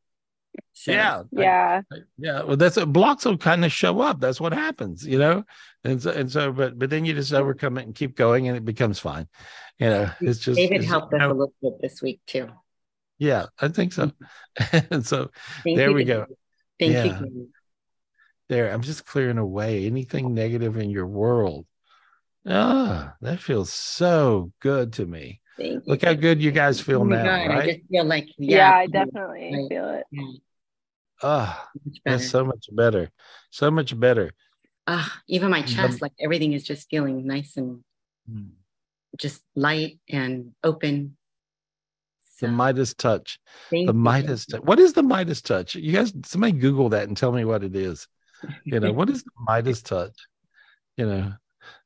So, Yeah, I- Yeah. yeah. Well, that's a blocks will kind of show up. That's what happens, you know. And so, and so, but but then you just overcome it and keep going, and it becomes fine. You know, it's just David it's- helped us a little bit this week too. Yeah, I think so. and so Thank there you, we go. Thank Yeah. you. Gary. There, I'm just clearing away anything negative in your world Ah, that feels so good to me. Thank Look how good you guys feel Oh now, God, I just feel like Yeah, yeah, I definitely feel it. Ah, better. that's so much better. So much better. Ah, even my The- chest, like everything is just feeling nice and Hmm. just light and open. The Midas touch. Thank the. Midas touch. What is the Midas touch? You guys, somebody Google that and tell me what it is. You know, what is the Midas touch? You know,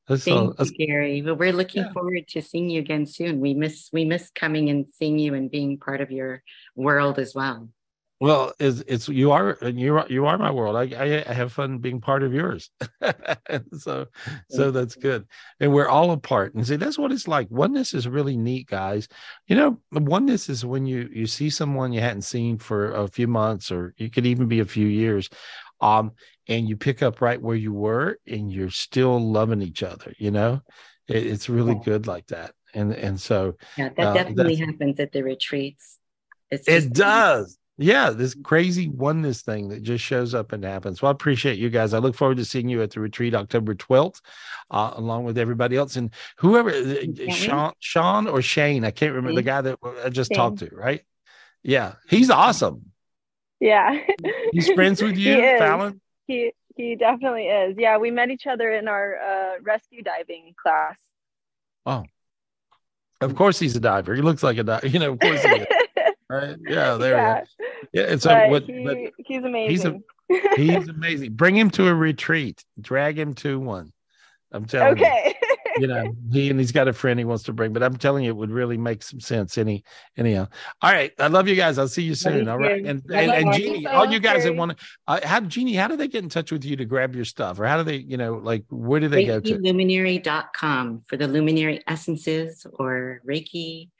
that's all. Thank That's, you, Gary. But we're looking forward to seeing you again soon. We miss we miss coming and seeing you and being part of your world as well. Well, it's, it's you are you are you are my world. I I, have fun being part of yours. so so that's good. And we're all a part. And see, that's what it's like. Oneness is really neat, guys. You know, oneness is when you you see someone you hadn't seen for a few months, or it could even be a few years. Um, and you pick up right where you were, and you're still loving each other. You know, it, it's really good like that. And and so Yeah, that uh, definitely that's- happens at the retreats. It's it does. Yeah, this crazy oneness thing that just shows up and happens. Well, I appreciate you guys. I look forward to seeing you at the retreat October 12th, uh, along with everybody else. And whoever, uh, wait. Sean, Sean or Shane, I can't remember the guy that I just Shane. talked to, right? Yeah, he's awesome. Yeah. He's friends with you, is. Fallon? He he definitely is. Yeah, we met each other in our uh, rescue diving class. Oh, of course he's a diver. He looks like a diver. You know, of course he is. Right? Yeah, there yeah. we go. Yeah, and so but what? he, but he's he's amazing. a, he's amazing. Bring him to a retreat. Drag him to one. I'm telling you. okay. you know he and he's got a friend he wants to bring but i'm telling you it would really make some sense any anyhow all right i love you guys i'll see you soon Thank all right you. and I and, and jeannie so all you guys that want to uh, how jeannie how do they get in touch with you to grab your stuff or how do they you know like where do they go to ReikiLuminary.com for the luminary essences or Reiki.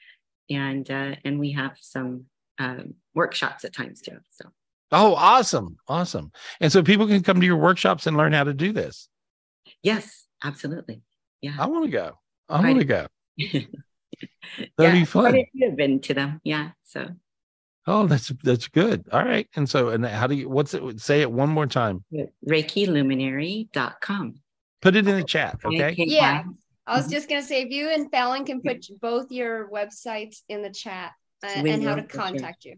And uh, and we have some um, workshops at times too. So oh awesome awesome and so people can come to your workshops and learn how to do this yes, absolutely. Yeah. i want to go i Right. want to go yeah, that'd be quite fun a few have been to them. Yeah. So oh that's that's good all right and so and how do you what's it say it one more time ReikiLuminary.com. put it in the chat okay Yeah. I Mm-hmm. was just going to say if you and Fallon can put both your websites in the chat uh, and how to contact you.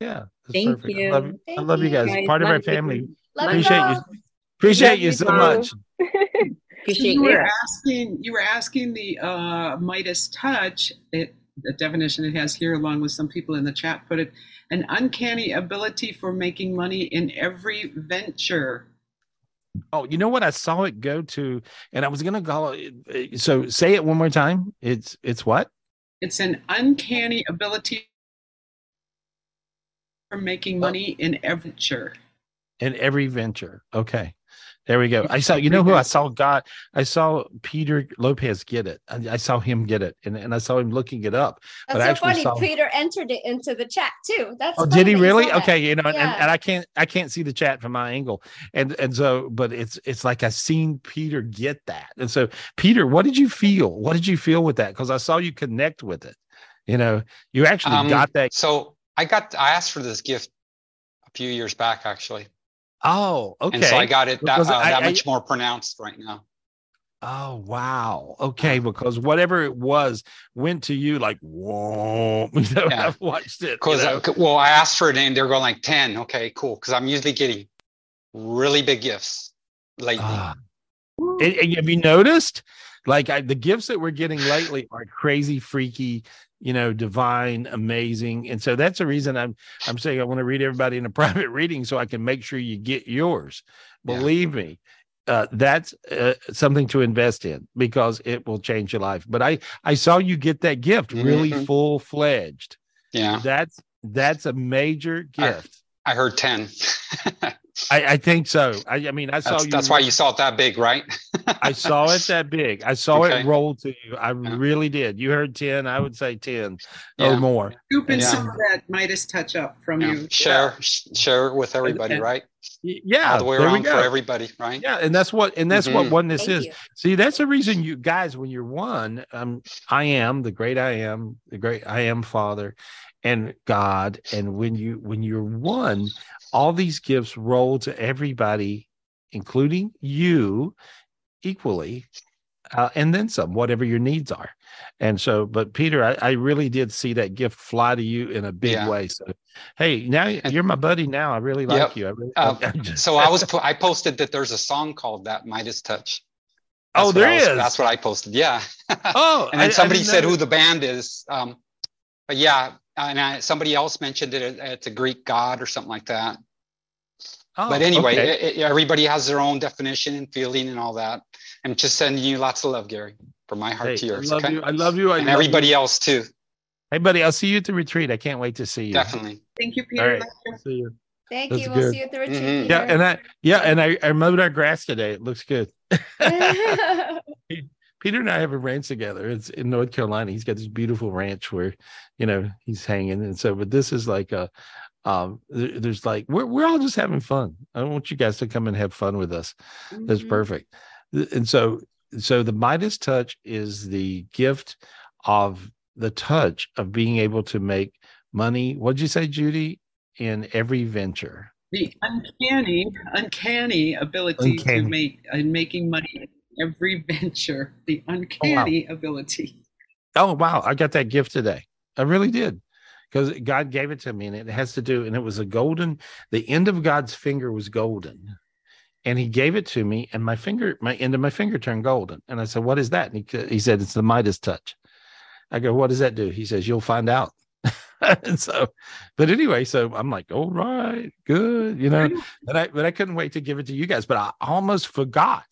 Yeah, Thank perfect. you. I love you. I love you you. guys. Guys, Part of our family. Love you Appreciate you. Appreciate Love you you so too. much. Appreciate you you. were asking you were asking the uh, Midas touch. It the definition it has here, along with some people in the chat, put it an uncanny ability for making money in every venture. Oh, you know what? I saw it go to, and I was gonna call it. Eh, so say it one more time. It's it's what? It's an uncanny ability for making oh. money in every venture. In every venture. Okay. There we go. I saw, you know who I saw got, I saw Peter Lopez get it. I, I saw him get it and, and I saw him looking it up. but I That's so actually funny. saw, Peter entered it into the chat too. That's Oh, did he really? saw. Okay, you know, and, and, and I can't I can't see the chat from my angle. And and so, but it's it's like I seen Peter get that. And so, Peter, what did you feel? What did you feel with that? Because I saw you connect with it. You know, you actually Um, got that. So I got I asked for this gift a few years back actually, Oh, okay. and so I got it that, uh, I- that I- much more pronounced right now. Oh wow. Okay, because whatever it was went to you like whoa. You know, Yeah. I've watched it. you Because know? well, I asked for it and they're going like ten. Okay, cool. Because I'm usually getting really big gifts lately. Ah. And, and have you noticed? Like I, the gifts that we're getting lately are crazy, freaky, you know, divine, amazing. And so that's the reason I'm I'm saying I want to read everybody in a private reading so I can make sure you get yours. Believe me, uh, that's uh, something to invest in because it will change your life. But I I saw you get that gift really Mhm. full fledged. Yeah. That's that's a major gift. I heard ten. I, I think so. I, I mean, I saw That's, you. that's why you saw it that big, right? I saw it that big. I saw Okay. it roll to you. I really did. You heard 10, I would say 10 Yeah. or more. Scoop in Yeah. some of that Midas touch up from Yeah. you. Share sh- share it with everybody, and- right? Yeah. All the way around for everybody, right? Yeah, and that's what and that's what Mhm. oneness Thank is. you. See, that's the reason you guys, when you're one, um, I am the great I am, the great I am Father, and God. And when you when you're one, all these gifts roll to everybody, including you, equally. uh, and then some, whatever your needs are. And so, but Peter, I, I really did see that gift fly to you in a big Yeah. way. So, hey, now you're my buddy. Now I really like Yep. you. I really, Uh, so I was I posted that there's a song called that Midas Touch. Oh, what there was- is. That's what I posted. Yeah. Oh, and then somebody said who the band is. Um, but yeah, and I, somebody else mentioned it. It's a Greek god or something like that. Oh, but anyway, okay. it- it- everybody has their own definition and feeling and all that. I'm just sending you lots of love, Gary, from my heart Hey, to I yours. love okay? you. I love you. I and love everybody you. else too. Hey, buddy, I'll see you at the retreat. I can't wait to see you. Definitely. Thank you, Peter. right. See you. Thank That's you. We'll see you at the retreat. Mhm. Yeah, and I yeah, and I, I mowed our grass today. It looks good. Peter and I have a ranch together. It's in North Carolina. He's got this beautiful ranch where, you know, he's hanging. And so, but this is like a, um, there- there's like we're we're all just having fun. I want you guys to come and have fun with us. That's Mhm. perfect. And so, so the Midas touch is the gift of the touch of being able to make money. What'd you say, Judy? In every venture. The uncanny, uncanny ability Uncanny. to make and making money every venture. The oh, uncanny ability. Oh wow, I got that gift today. I really did. Because God gave it to me and it has to do, and it was a golden, the end of God's finger was golden. And he gave it to me, and my finger, my end of my finger turned golden. And I said, What is that? And he, he said, It's the Midas touch. I go, What does that do? He says, You'll find out. and so, but anyway, so I'm like, all right, good, you know. But I but I couldn't wait to give it to you guys, but I almost forgot.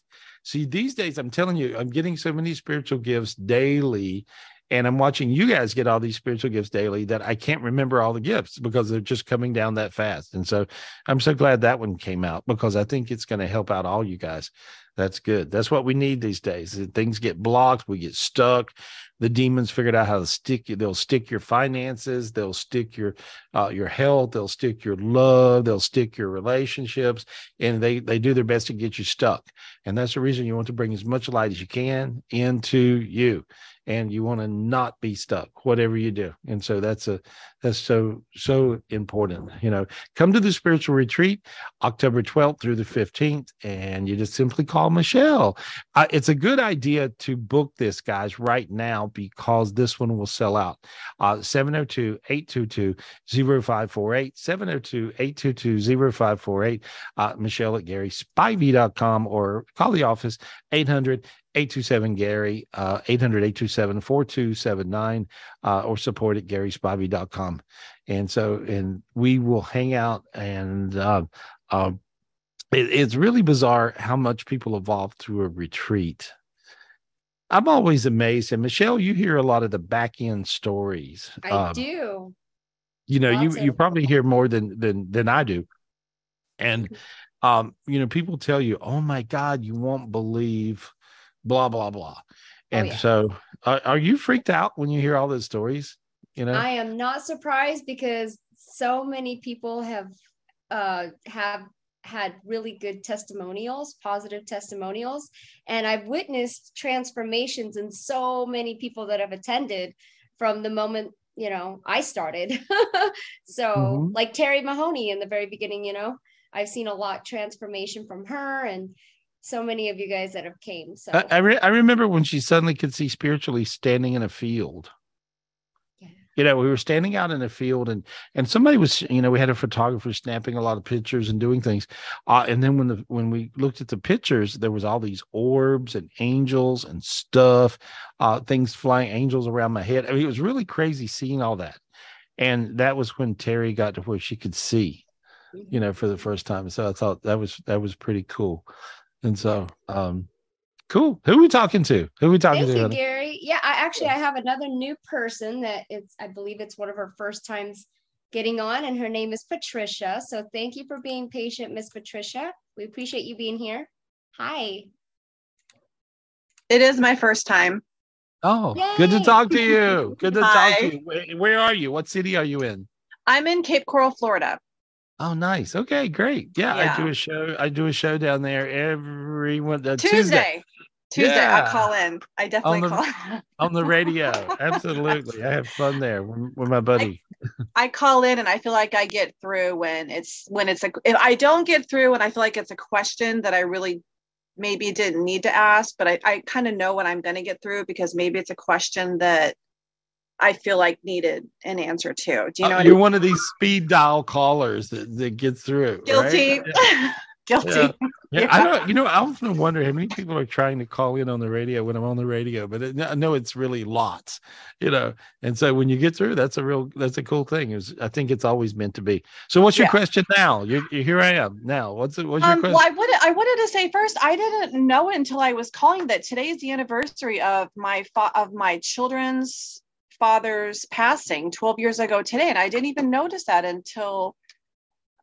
See, these days, I'm telling you, I'm getting so many spiritual gifts daily, and I'm watching you guys get all these spiritual gifts daily that I can't remember all the gifts because they're just coming down that fast. And so I'm so glad that one came out because I think it's going to help out all you guys. That's good. That's what we need these days. Things get blocked, we get stuck. The demons figured out how to stick you. They'll stick your finances. They'll stick your uh, your health. They'll stick your love. They'll stick your relationships, and they they do their best to get you stuck. And that's the reason you want to bring as much light as you can into you, and you want to not be stuck, whatever you do. And so that's a that's so so important. You know, come to the spiritual retreat, October twelfth through the fifteenth, and you just simply call Michelle. Uh, it's a good idea to book this, guys, right now because this one will sell out. Uh, 702 822 0548, 702 822 0548, uh, Michelle at GarySpivey.com or call the office 800 827 Gary, uh, 800 827 4279, uh, or support at GarySpivey.com. And so, and we will hang out and, uh, uh, it, it's really bizarre how much people evolve through a retreat. I'm always amazed, and Michelle, you hear a lot of the back end stories. I Um, do. you know you Lots you probably hear more than than than i do and um you know people tell you oh my god you won't believe blah blah blah and Oh, yeah. so are, are you freaked out when you hear all those stories you know I am not surprised because so many people have uh have had really good testimonials, positive testimonials, and I've witnessed transformations in so many people that have attended from the moment you know I started. so Mhm. like Terry Mahoney in the very beginning, you know, I've seen a lot transformation from her and so many of you guys that have came. So I, I, re- I remember when she suddenly could see spiritually standing in a field. You know, we were standing out in a field and and somebody was, you know, we had a photographer snapping a lot of pictures and doing things. Uh, and then when the when we looked at the pictures, there was all these orbs and angels and stuff, uh, things flying, angels around my head. I mean, it was really crazy seeing all that. And that was when Terry got to where she could see, you know, for the first time. So I thought that was that was pretty cool. And so um cool. Who are we talking to? Who are we talking Thank to? you. Gary. Yeah, I actually I have another new person that it's I believe it's one of her first times getting on, and her name is Patricia. So thank you for being patient, Miss Patricia. We appreciate you being here. Hi. It is my first time. Oh, good to talk to you. Good to Hi. talk to you. Where, where are you? What city are you in? I'm in Cape Coral, Florida. Oh, nice. Okay, great. Yeah, I do a show. I do a show down there every one uh, Tuesday. Tuesday. Tuesday, Yeah. I'll call in. I definitely on the, call. on the radio. Absolutely. I have fun there with, my buddy. I call in and I feel like I get through when it's when it's a if I don't get through and I feel like it's a question that I really maybe didn't need to ask, but I, I kind of know what I'm going to get through because maybe it's a question that I feel like needed an answer to. Do you know? Uh, you're one of these speed dial callers that, that gets through. Guilty. Right? Yeah. Guilty. Yeah. Yeah, I don't. You know, I often wonder how many people are trying to call in on the radio when I'm on the radio, but it, I know it's really lots. You know, and so when you get through, that's a real, that's a cool thing. Is I think it's always meant to be. So, what's your Yeah. question now? You're, you're here. I am now. What's it? What's your Um, question? well, I wanted I wanted to say first, I didn't know until I was calling that today is the anniversary of my fa- of my children's father's passing 12 years ago today, and I didn't even notice that until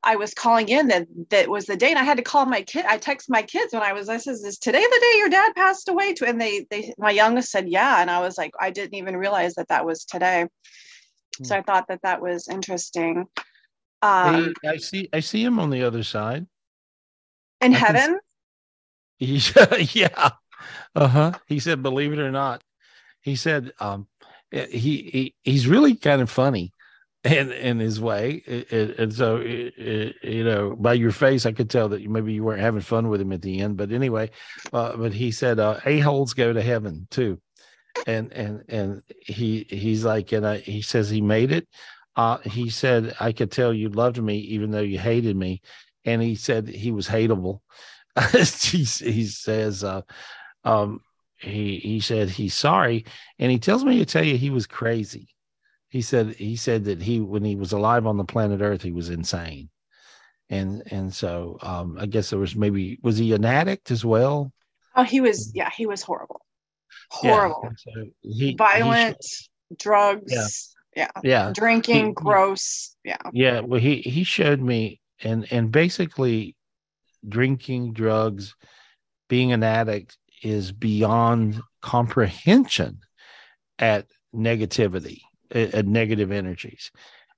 I was calling in that that was the day, and I had to call my kid. I text my kids when I was. I says, "Is today the day your dad passed away?" To and they they my youngest said, "Yeah," and I was like, I didn't even realize that that was today. So I thought that that was interesting. Um, Hey, I see. I see him on the other side. in I heaven, He's, yeah. Uh huh. He said, believe it or not, he said, um, he, he he's really kind of funny in in his way, eh, and so eh, eh, you know, by your face, I could tell that maybe you weren't having fun with him at the end. But anyway, uh, but he said, uh, a holes go to heaven too, and and and he he's like, and I, he says he made it. Uh, he said, I could tell you loved me even though you hated me, and he said he was hateable. he, he says uh, um, he he said he's sorry, and he tells me to tell you he was crazy. He said he said that he when he was alive on the planet Earth he was insane, and and so um, I guess there was maybe was he an addict as well? oh, he was yeah, he was horrible, horrible, and so he he violent, drugs, Yeah. yeah, Yeah. drinking, He- gross, yeah. Yeah, well, he he showed me, and and basically, drinking, drugs, being an addict is beyond comprehension at negativity, at, at negative energies,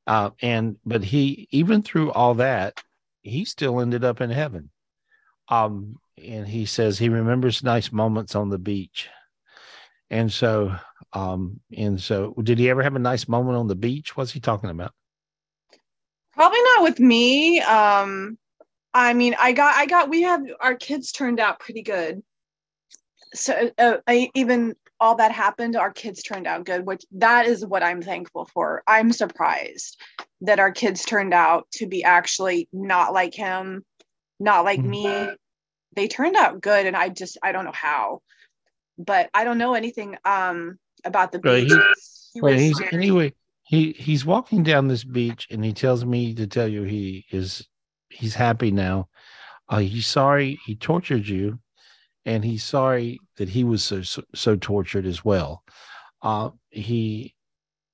uh, and but he even through all that, he still ended up in heaven. Um, and he says he remembers nice moments on the beach, and so, um, and so, did he ever have a nice moment on the beach? What's he talking about? Probably not with me. Um, I mean, I got, I got, we have our kids turned out pretty good. So uh, I, even all that happened, our kids turned out good, which that is what I'm thankful for. I'm surprised that our kids turned out to be actually not like him, not like me. They turned out good, and I just, I don't know how, but I don't know anything um about the beach. he- He well, was- he's anyway. He he's walking down this beach, and he tells me to tell you he is he's happy now. Uh, he's sorry he tortured you, and he's sorry that he was so so, so tortured as well. Uh, he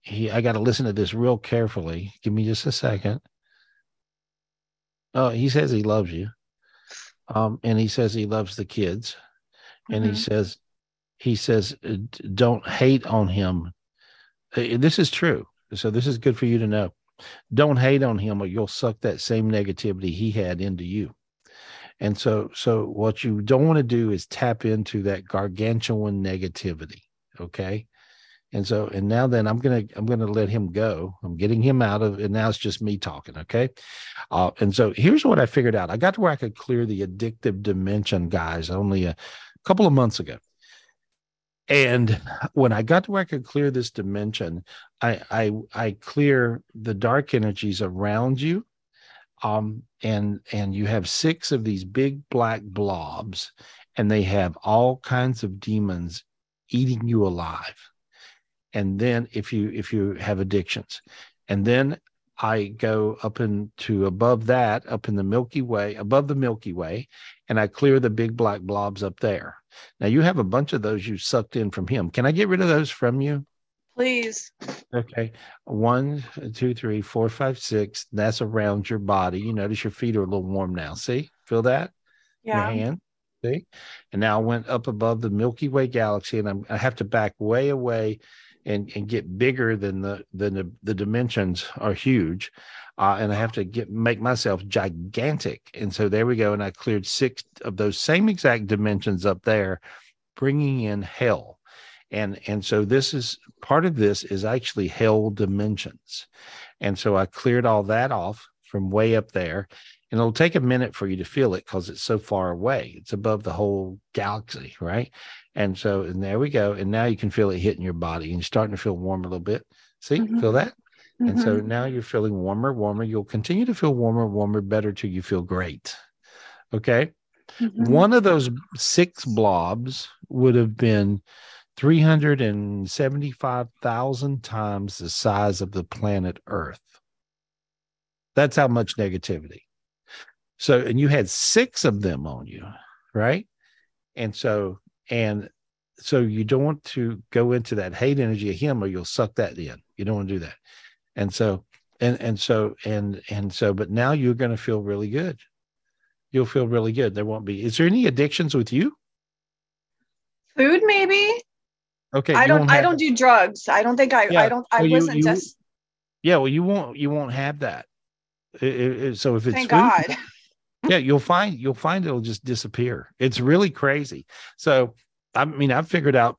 he. I got to listen to this real carefully. Give me just a second. Oh, he says he loves you, um, and he says he loves the kids, and he Mhm. says he says uh, don't hate on him uh, this is true. So this is good for you to know. Don't hate on him or you'll suck that same negativity he had into you. And so so what you don't want to do is tap into that gargantuan negativity, okay? And so and now then I'm going to I'm going to let him go. I'm getting him out of and now it's just me talking, okay? Uh, and so here's what I figured out. I got to where I could clear the addictive dimension guys only a couple of months ago. And when I got to where I could clear this dimension, I I I clear the dark energies around you. Um, and and you have six of these big black blobs, and they have all kinds of demons eating you alive. And then if you if you have addictions, and then I go up into above that, up in the Milky Way, above the Milky Way, and I clear the big black blobs up there. Now you have a bunch of those you sucked in from him. Can I get rid of those from you? Please. Okay. One, two, three, four, five, six. That's around your body. You notice your feet are a little warm now. See? Feel that? Yeah. Your hand. See? And now I went up above the Milky Way galaxy and I'm, I have to back way away and, and get bigger than the than the, the dimensions are huge. Uh, and I have to get make myself gigantic. And so there we go. And I cleared six of those same exact dimensions up there, bringing in hell and and so this is part of this is actually hell dimensions and so i cleared all that off from way up there and it'll take a minute for you to feel it because it's so far away. It's above the whole galaxy, right? And so, and there we go. And now you can feel it hitting your body and you're starting to feel warm a little bit. See, Mhm. feel that? And so Mhm. now you're feeling warmer, warmer. You'll continue to feel warmer, warmer, better till you feel great. Okay. Mhm. One of those six blobs would have been 375,000 times the size of the planet Earth. That's how much negativity. So, and you had six of them on you, right? And so, and so you don't want to go into that hate energy of him or you'll suck that in. You don't want to do that. And so, and, and so, and, and so, but now you're going to feel really good. You'll feel really good. There won't be, is there any addictions with you? Food, maybe. Okay. I don't. I don't do drugs. I don't think I. Yeah, I don't. I well, wasn't you- just. Yeah. Well, you won't, you won't have that. It- it- so if it's Thank food, God. yeah you'll find you'll find it'll just disappear it's really crazy so i mean i've figured out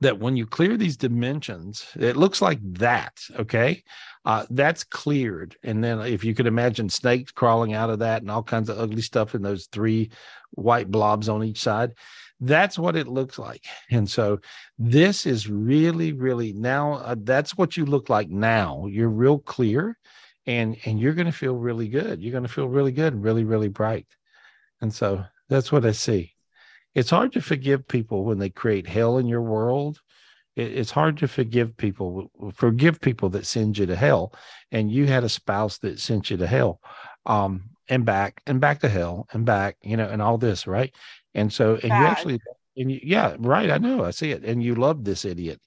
that when you clear these dimensions it looks like that okay uh, that's cleared and then if you could imagine snakes crawling out of that and all kinds of ugly stuff in those three white blobs on each side that's what it looks like. And so this is really really now uh, that's what you look like now. You're real clear and and you're going to feel really good. You're going to feel really good really really bright. And so that's what i see. It's hard to forgive people when they create hell in your world. It- it's hard to forgive people forgive people that send you to hell. And you had a spouse that sent you to hell um and back and back to hell and back you know and all this right and so and you actually and you, yeah right i know i see it and you loved this idiot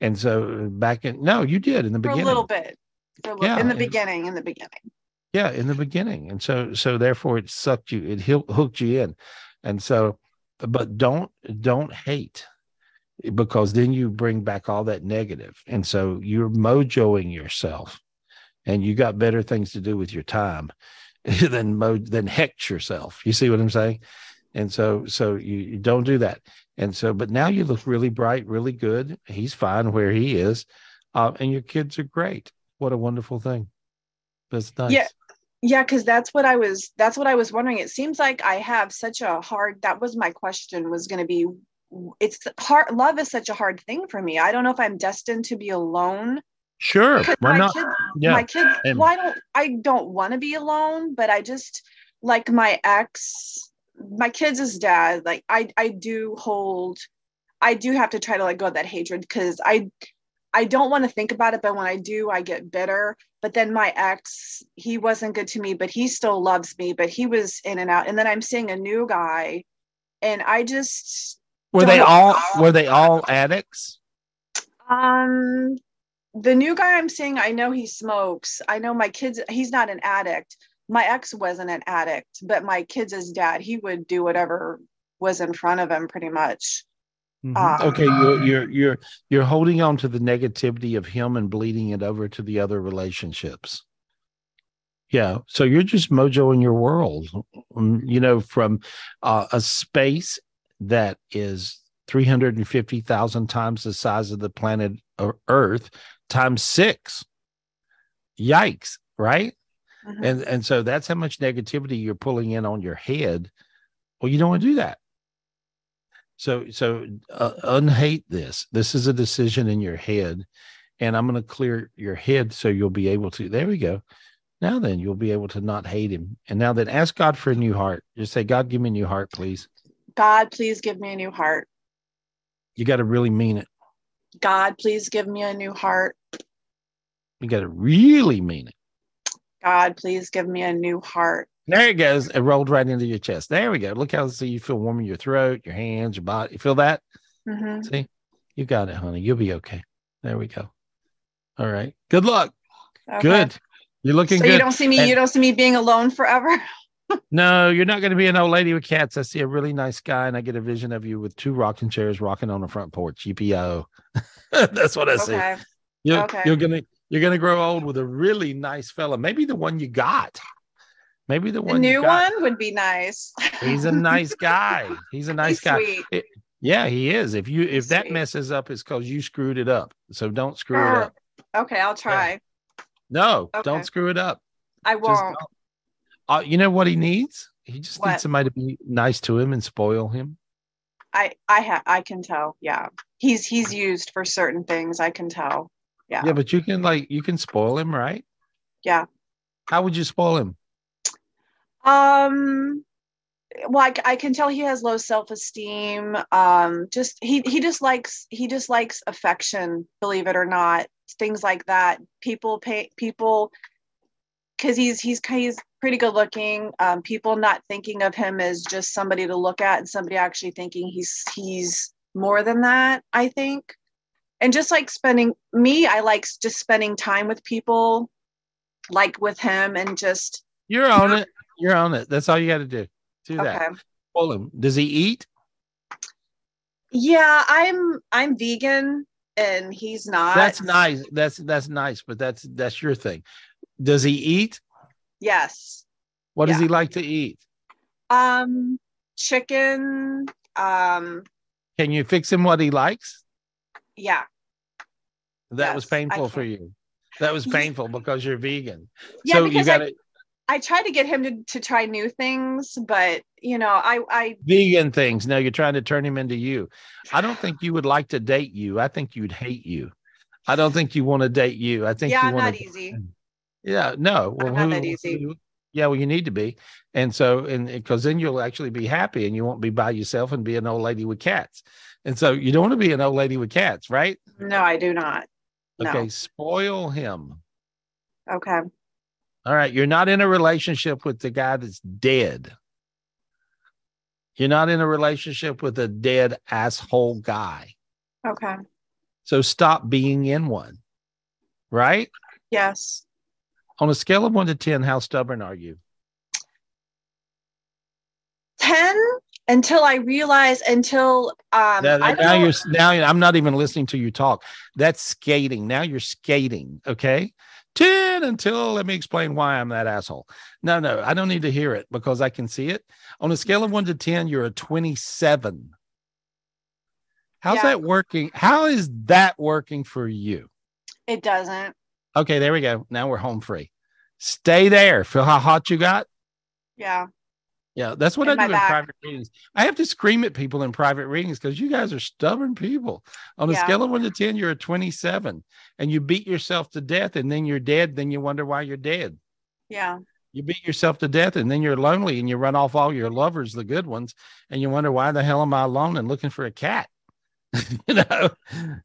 and so uh, back in no you did in the For a beginning little bit. A little, Yeah, in the and- beginning. In the beginning. yeah in the beginning and so so therefore it sucked you it hooked you in and so but don't don't hate because then you bring back all that negative. negative and so you're mojoing yourself and you got better things to do with your time than mo than hex yourself you see what i'm saying and so so you, you don't do that and so but now you look really bright really good he's fine where he is uh, and your kids are great what a wonderful thing that's nice Yeah. Yeah, because that's what I was. That's what I was wondering. It seems like I have such a hard. That was my question. Was going to be. It's hard. Love is such a hard thing for me. I don't know if I'm destined to be alone. Sure. Why my not? kids, Yeah. my kids. And- well, I don't. I don't want to be alone, but I just like my ex, my kids' dad. Like I, I do hold. I do have to try to let go of that hatred because I, I don't want to think about it, but when I do, I get bitter. But then my ex, he wasn't good to me, but he still loves me. But he was in and out, and then I'm seeing a new guy, and I just Were they know- all were they all addicts? um, the new guy I'm seeing, I know he smokes. I know my kids, he's not an addict. My ex wasn't an addict, but my kids' dad, he would do whatever was in front of him pretty much. Mhm. Um, okay, you're you're you're you're holding on to the negativity of him and bleeding it over to the other relationships. Yeah, so you're just mojoing your world, um, you know, from uh, a space that is 350,000 times the size of the planet Earth times six. Yikes, right? Mhm. And and so that's how much negativity you're pulling in on your head. Well, you don't want to do that. So so uh, unhate this. This is a decision in your head, and I'm going to clear your head so you'll be able to. There we go. Now then, you'll be able to not hate him. And now then, ask God for a new heart. Just say, God, give me a new heart, please. God, please give me a new heart. You got to really mean it. God, please give me a new heart. You got to really mean it. God, please give me a new heart. There it goes. It rolled right into your chest. There we go. Look how so you feel warm in your throat, your hands, your body. You feel that? Mhm. See, you got it, honey. You'll be okay. There we go. All right. Good luck. Okay. Good. You're looking so good. you don't see me. And- you don't see me being alone forever. No, you're not going to be an old lady with cats. I see a really nice guy, and I get a vision of you with two rocking chairs rocking on the front porch. EPO. That's what I see. Okay. You're, Okay. you're gonna you're gonna grow old with a really nice fella. Maybe the one you got. Maybe the The one you new one would be nice. He's a nice guy. He's a nice He's guy. It- yeah, he is. If you if that messes up, it's because you screwed it up. So don't screw it up. Okay, I'll try. No, Okay. don't screw it up. I won't. Uh, you know what he needs? He just What? needs somebody to be nice to him and spoil him. I I ha- I can tell. Yeah, he's he's used for certain things. I can tell. Yeah. Yeah, but you can like you can spoil him, right? Yeah. How would you spoil him? Um. Well, I, I can tell he has low self esteem. Um. Just he he just likes he just likes affection. Believe it or not, things like that. People pay people because he's he's he's pretty good looking. Um, people not thinking of him as just somebody to look at, and somebody actually thinking he's he's more than that. I think, and just like spending me, I like just spending time with people, like with him, and just You're on it. You're on it. That's all you got to do. Do that. Okay. Spoil him. Does he eat? yeah. I'm I'm vegan, and he's not. That's nice. That's that's nice, but that's that's your thing. Does he eat? yes. What does he like to eat? Um, chicken. Um, Can you fix him what he likes? Yeah. That was Yes, I painful for you. That was painful because you're vegan. Yeah, so you because got I- I try to get him to, to try new things, but you know, I I vegan things. Now you're trying to turn him into you. I don't think you would like to date you. I think you'd hate you. I don't think you want to date you. I think yeah, you want not to easy. Yeah, no. Well, not who- that easy. who- Yeah, well, you need to be, and so, and because then you'll actually be happy, and you won't be by yourself and be an old lady with cats. And so, you don't want to be an old lady with cats, right? No, I do not. No. Okay, spoil him. Okay. All right, you're not in a relationship with the guy that's dead. You're not in a relationship with a dead asshole guy. Okay. So stop being in one. Right? Yes. On a scale of one to 10, how stubborn are you? 10 until I realize until um now, now you're now I'm not even listening to you talk. That's skating. Now you're skating. Okay. 10 until let me explain why I'm that asshole. No, no, I don't need to hear it because I can see it. On a scale of one to 10, you're a 27. How's Yeah. that working? How is that working for you? it doesn't. Okay, there we go. Now we're home free. Stay there. Feel how hot you got? Yeah. Yeah, that's what In I do back. in private readings. I have to scream at people in private readings because you guys are stubborn people. On a Yeah. scale of one to 10, you're a 27 and you beat yourself to death and then you're dead. Then you wonder why you're dead. Yeah. You beat yourself to death and then you're lonely and you run off all your lovers, the good ones, and you wonder why the hell am I alone and looking for a cat? you know,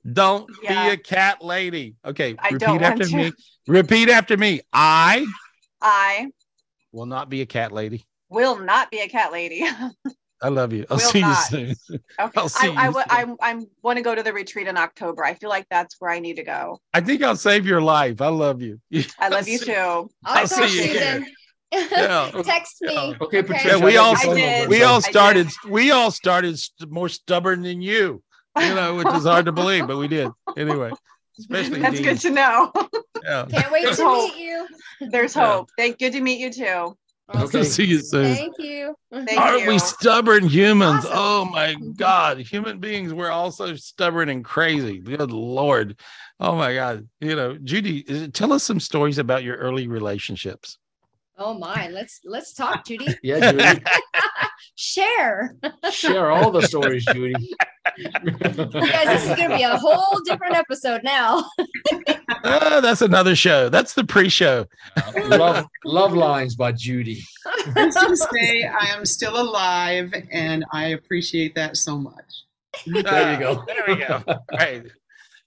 don't Yeah. be a cat lady. Okay, I repeat after me. Repeat after me. I I will not be a cat lady. Will not be a cat lady. I love you. I'll Will see not. you soon. Okay. I'll see I, I, you w- I, I want to go to the retreat in October. I feel like that's where I need to go. I think I'll save your life. I love you. I love you too. I'll see oh, you here. Yeah. Text me. Okay, Yeah, we all we all started we all started st- more stubborn than you. You know, which is hard to believe, but we did anyway. Especially That's Dean. good to know. Yeah. Can't wait There's to hope. meet you. There's Yeah. hope. Thank good to meet you too. Okay. See you soon. Thank you. Thank Aren't you. we stubborn humans? Oh my mm-hmm. God. Human beings, we're also stubborn and crazy. Good Lord. Oh my God. You know, Judy, tell us some stories about your early relationships. Oh my, let's let's talk, Judy. Yeah, Judy. Share. Share all the stories, Judy. Guys, this is gonna be a whole different episode now. Ah, that's another show. That's the pre-show. love love lines by Judy. Let's just say I am still alive, and I appreciate that so much. There you go. There we go. Right.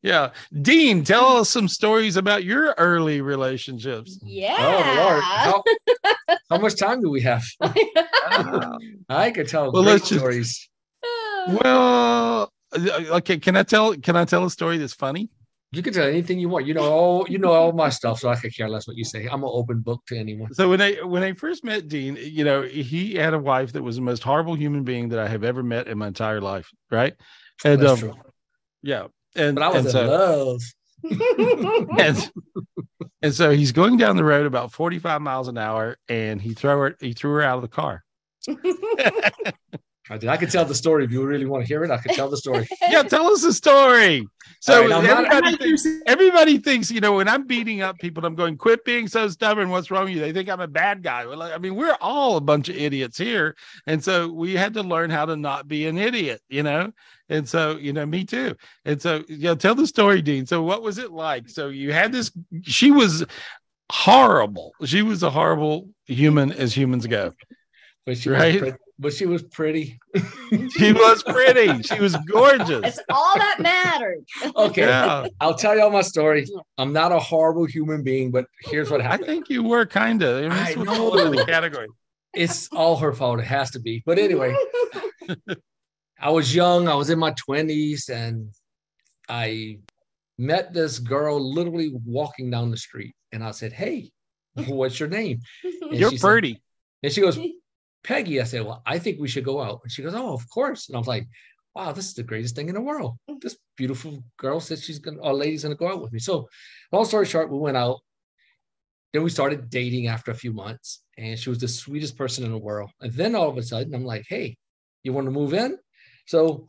Yeah. Dean, tell us some stories about your early relationships. Yeah. Oh Lord, how, how much time do we have? I could tell Well, great let's just- stories. Well, uh, okay. Can I tell? Can I tell a story that's funny? You can tell anything you want. You know all you know all my stuff, so I could care less what you say. I'm an open book to anyone. So when I when I first met Dean, you know, he had a wife that was the most horrible human being that I have ever met in my entire life. Right? And That's um, true. yeah, and But I was in so, love. and, and so he's going down the road about 45 miles an hour and he threw her he threw her out of the car I did. I could tell the story if you really want to hear it. I could tell the story. yeah, tell us the story. So right, not- everybody, thinks, everybody thinks, you know, when I'm beating up people, I'm going, quit being so stubborn. What's wrong with you? They think I'm a bad guy. Well, I mean, we're all a bunch of idiots here. And so we had to learn how to not be an idiot, you know? And so, you know, me too. And so, you know, tell the story, Dean. So what was it like? So you had this, she was horrible. She was a horrible human as humans go. But she Right? Was pretty, but she was pretty. She was pretty. She was gorgeous. That's all that mattered. Okay. Yeah. I'll tell y'all my story. I'm not a horrible human being, but here's what happened. I think you were kind of. I, mean, I this would fall into the category. It's all her fault. It has to be. But anyway, I was young. I was in my 20s and I met this girl literally walking down the street. And I said, Hey, what's your name? And You're she said- pretty. and she goes, Peggy. I said, Well, I think we should go out. And she goes, Oh, of course. And I was like, Wow, this is the greatest thing in the world. Mm-hmm. This beautiful girl says she's gonna, or lady's gonna go out with me. So, long story short, we went out. Then we started dating after a few months, and she was the sweetest person in the world. And then all of a sudden, I'm like, Hey, you want to move in? So,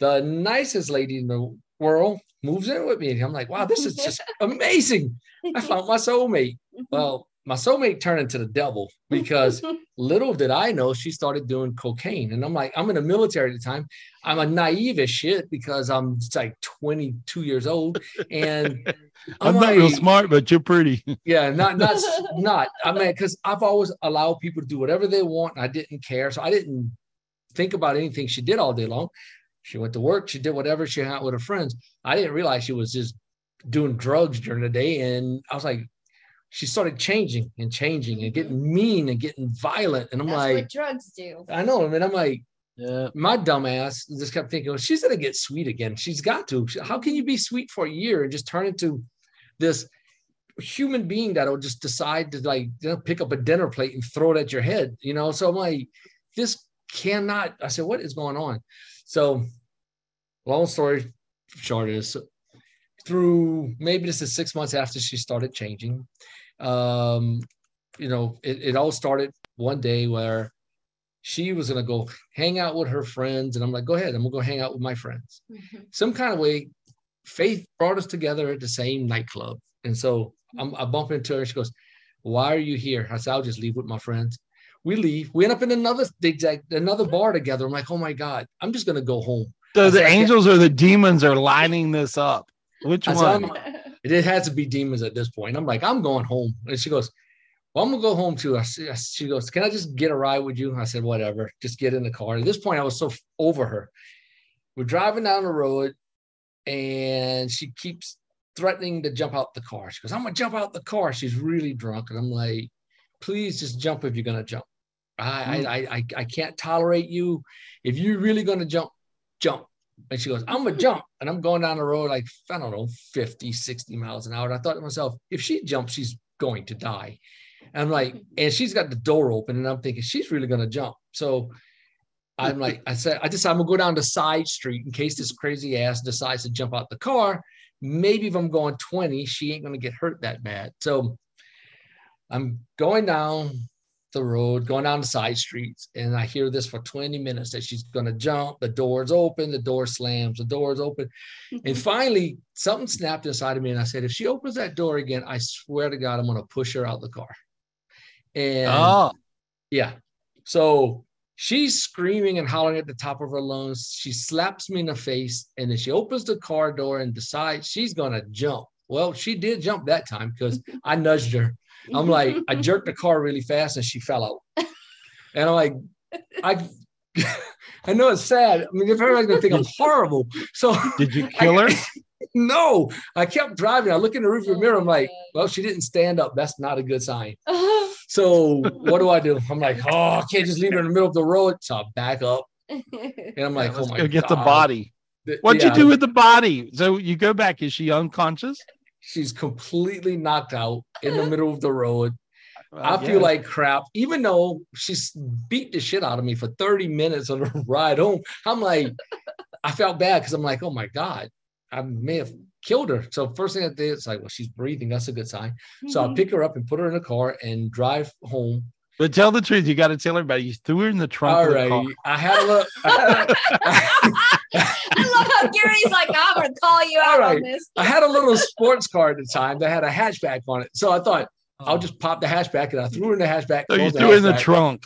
the nicest lady in the world moves in with me. And I'm like, Wow, this is just amazing. I found my soulmate. Mm-hmm. Well, my soulmate turned into the devil because little did I know she started doing cocaine. And I'm like, I'm in the military at the time. I'm a naive as shit because I'm just like 22 years old. And I'm, not real like- smart, but you're pretty. yeah, not not not. I mean, because I've always allowed people to do whatever they want. And I didn't care, so I didn't think about anything she did all day long. She went to work. She did whatever. She hung out with her friends. I didn't realize she was just doing drugs during the day, and I was like, she started changing and changing and getting mm-hmm. mean and getting violent, and I'm That's like, what drugs do. I know. I mean, I'm like, yeah. my dumbass just kept thinking, well, she's gonna get sweet again. She's got to. How can you be sweet for a year and just turn into this human being that'll just decide to like you know, pick up a dinner plate and throw it at your head? You know, so I'm like, this cannot. I said, what is going on? So, long story short is through maybe this is six months after she started changing. Um, you know, it, it all started one day where she was gonna go hang out with her friends, and I'm like, go ahead, I'm gonna go hang out with my friends. Some kind of way, Faith brought us together at the same nightclub, and so I'm, I bump into her. She goes, "Why are you here?" I said, "I'll just leave with my friends." We leave. We end up in another exact another bar together. I'm like, "Oh my god, I'm just gonna go home." So the said, angels or the demons are lining this up. Which I one? I'm- it has to be demons at this point. I'm like, I'm going home. And she goes, Well, I'm gonna go home too. I, she goes, Can I just get a ride with you? I said, Whatever, just get in the car. At this point, I was so over her. We're driving down the road and she keeps threatening to jump out the car. She goes, I'm gonna jump out the car. She's really drunk. And I'm like, please just jump if you're gonna jump. I I, mm. I I I can't tolerate you. If you're really gonna jump, jump. And she goes, I'm gonna jump. And I'm going down the road like, I don't know, 50, 60 miles an hour. And I thought to myself, if she jumps, she's going to die. And I'm like, and she's got the door open, and I'm thinking she's really gonna jump. So I'm like, I said, I decided I'm gonna go down the side street in case this crazy ass decides to jump out the car. Maybe if I'm going 20, she ain't gonna get hurt that bad. So I'm going down the road, going down the side streets, and I hear this for 20 minutes that she's gonna jump. The door's open, the door slams, the door's open. And mm-hmm. finally, something snapped inside of me, and I said, if she opens that door again, I swear to God, I'm gonna push her out the car. And Oh. yeah. So she's screaming and hollering at the top of her lungs. She slaps me in the face, and then she opens the car door and decides she's gonna jump. Well, she did jump that time because I nudged her. I'm like, I jerked the car really fast and she fell out. And I'm like, I I know it's sad. I mean, if everybody's gonna think I'm horrible. So Did you kill her? no, I kept driving. I look in the rearview oh, mirror. I'm like, well, she didn't stand up. That's not a good sign. Oh. So what do I do? I'm like, oh, I can't just leave her in the middle of the road. So I back up. And I'm like, oh Let's my go get the body. What'd yeah. you do with the body? So you go back. Is she unconscious? She's completely knocked out in the middle of the road. I yeah. feel like crap, even though she's beat the shit out of me for 30 minutes on the ride home. I'm like, I felt bad because I'm like, oh my God, I may have killed her. So first thing I did, it's like, well, she's breathing. That's a good sign. So I mm-hmm. pick her up and put her in a car and drive home. But tell the truth. You got to tell everybody. You threw her in the trunk. All of the car. I had a look. I love how Gary's like, I'm gonna call you out All right. on this. I had a little sports car at the time that had a hatchback on it. So I thought I'll oh. just pop the hatchback and I threw her in the hatchback. So you threw her in the trunk.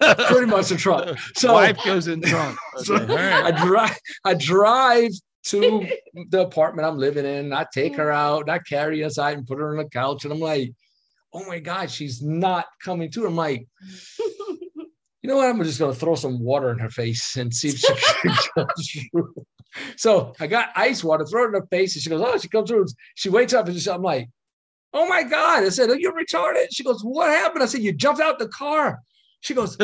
Pretty much the trunk. So Wife goes in trunk. So Okay, all right. I drive I drive to the apartment I'm living in. I take her out, and I carry her aside and put her on the couch. And I'm like, oh my God, she's not coming to. I'm like, you know what? I'm just gonna throw some water in her face and see if she comes through. So I got ice water, throw it in her face, and she goes, Oh, she comes through. She wakes up and she, I'm like, Oh my God. I said, Are you retarded? She goes, What happened? I said, You jumped out the car. She goes,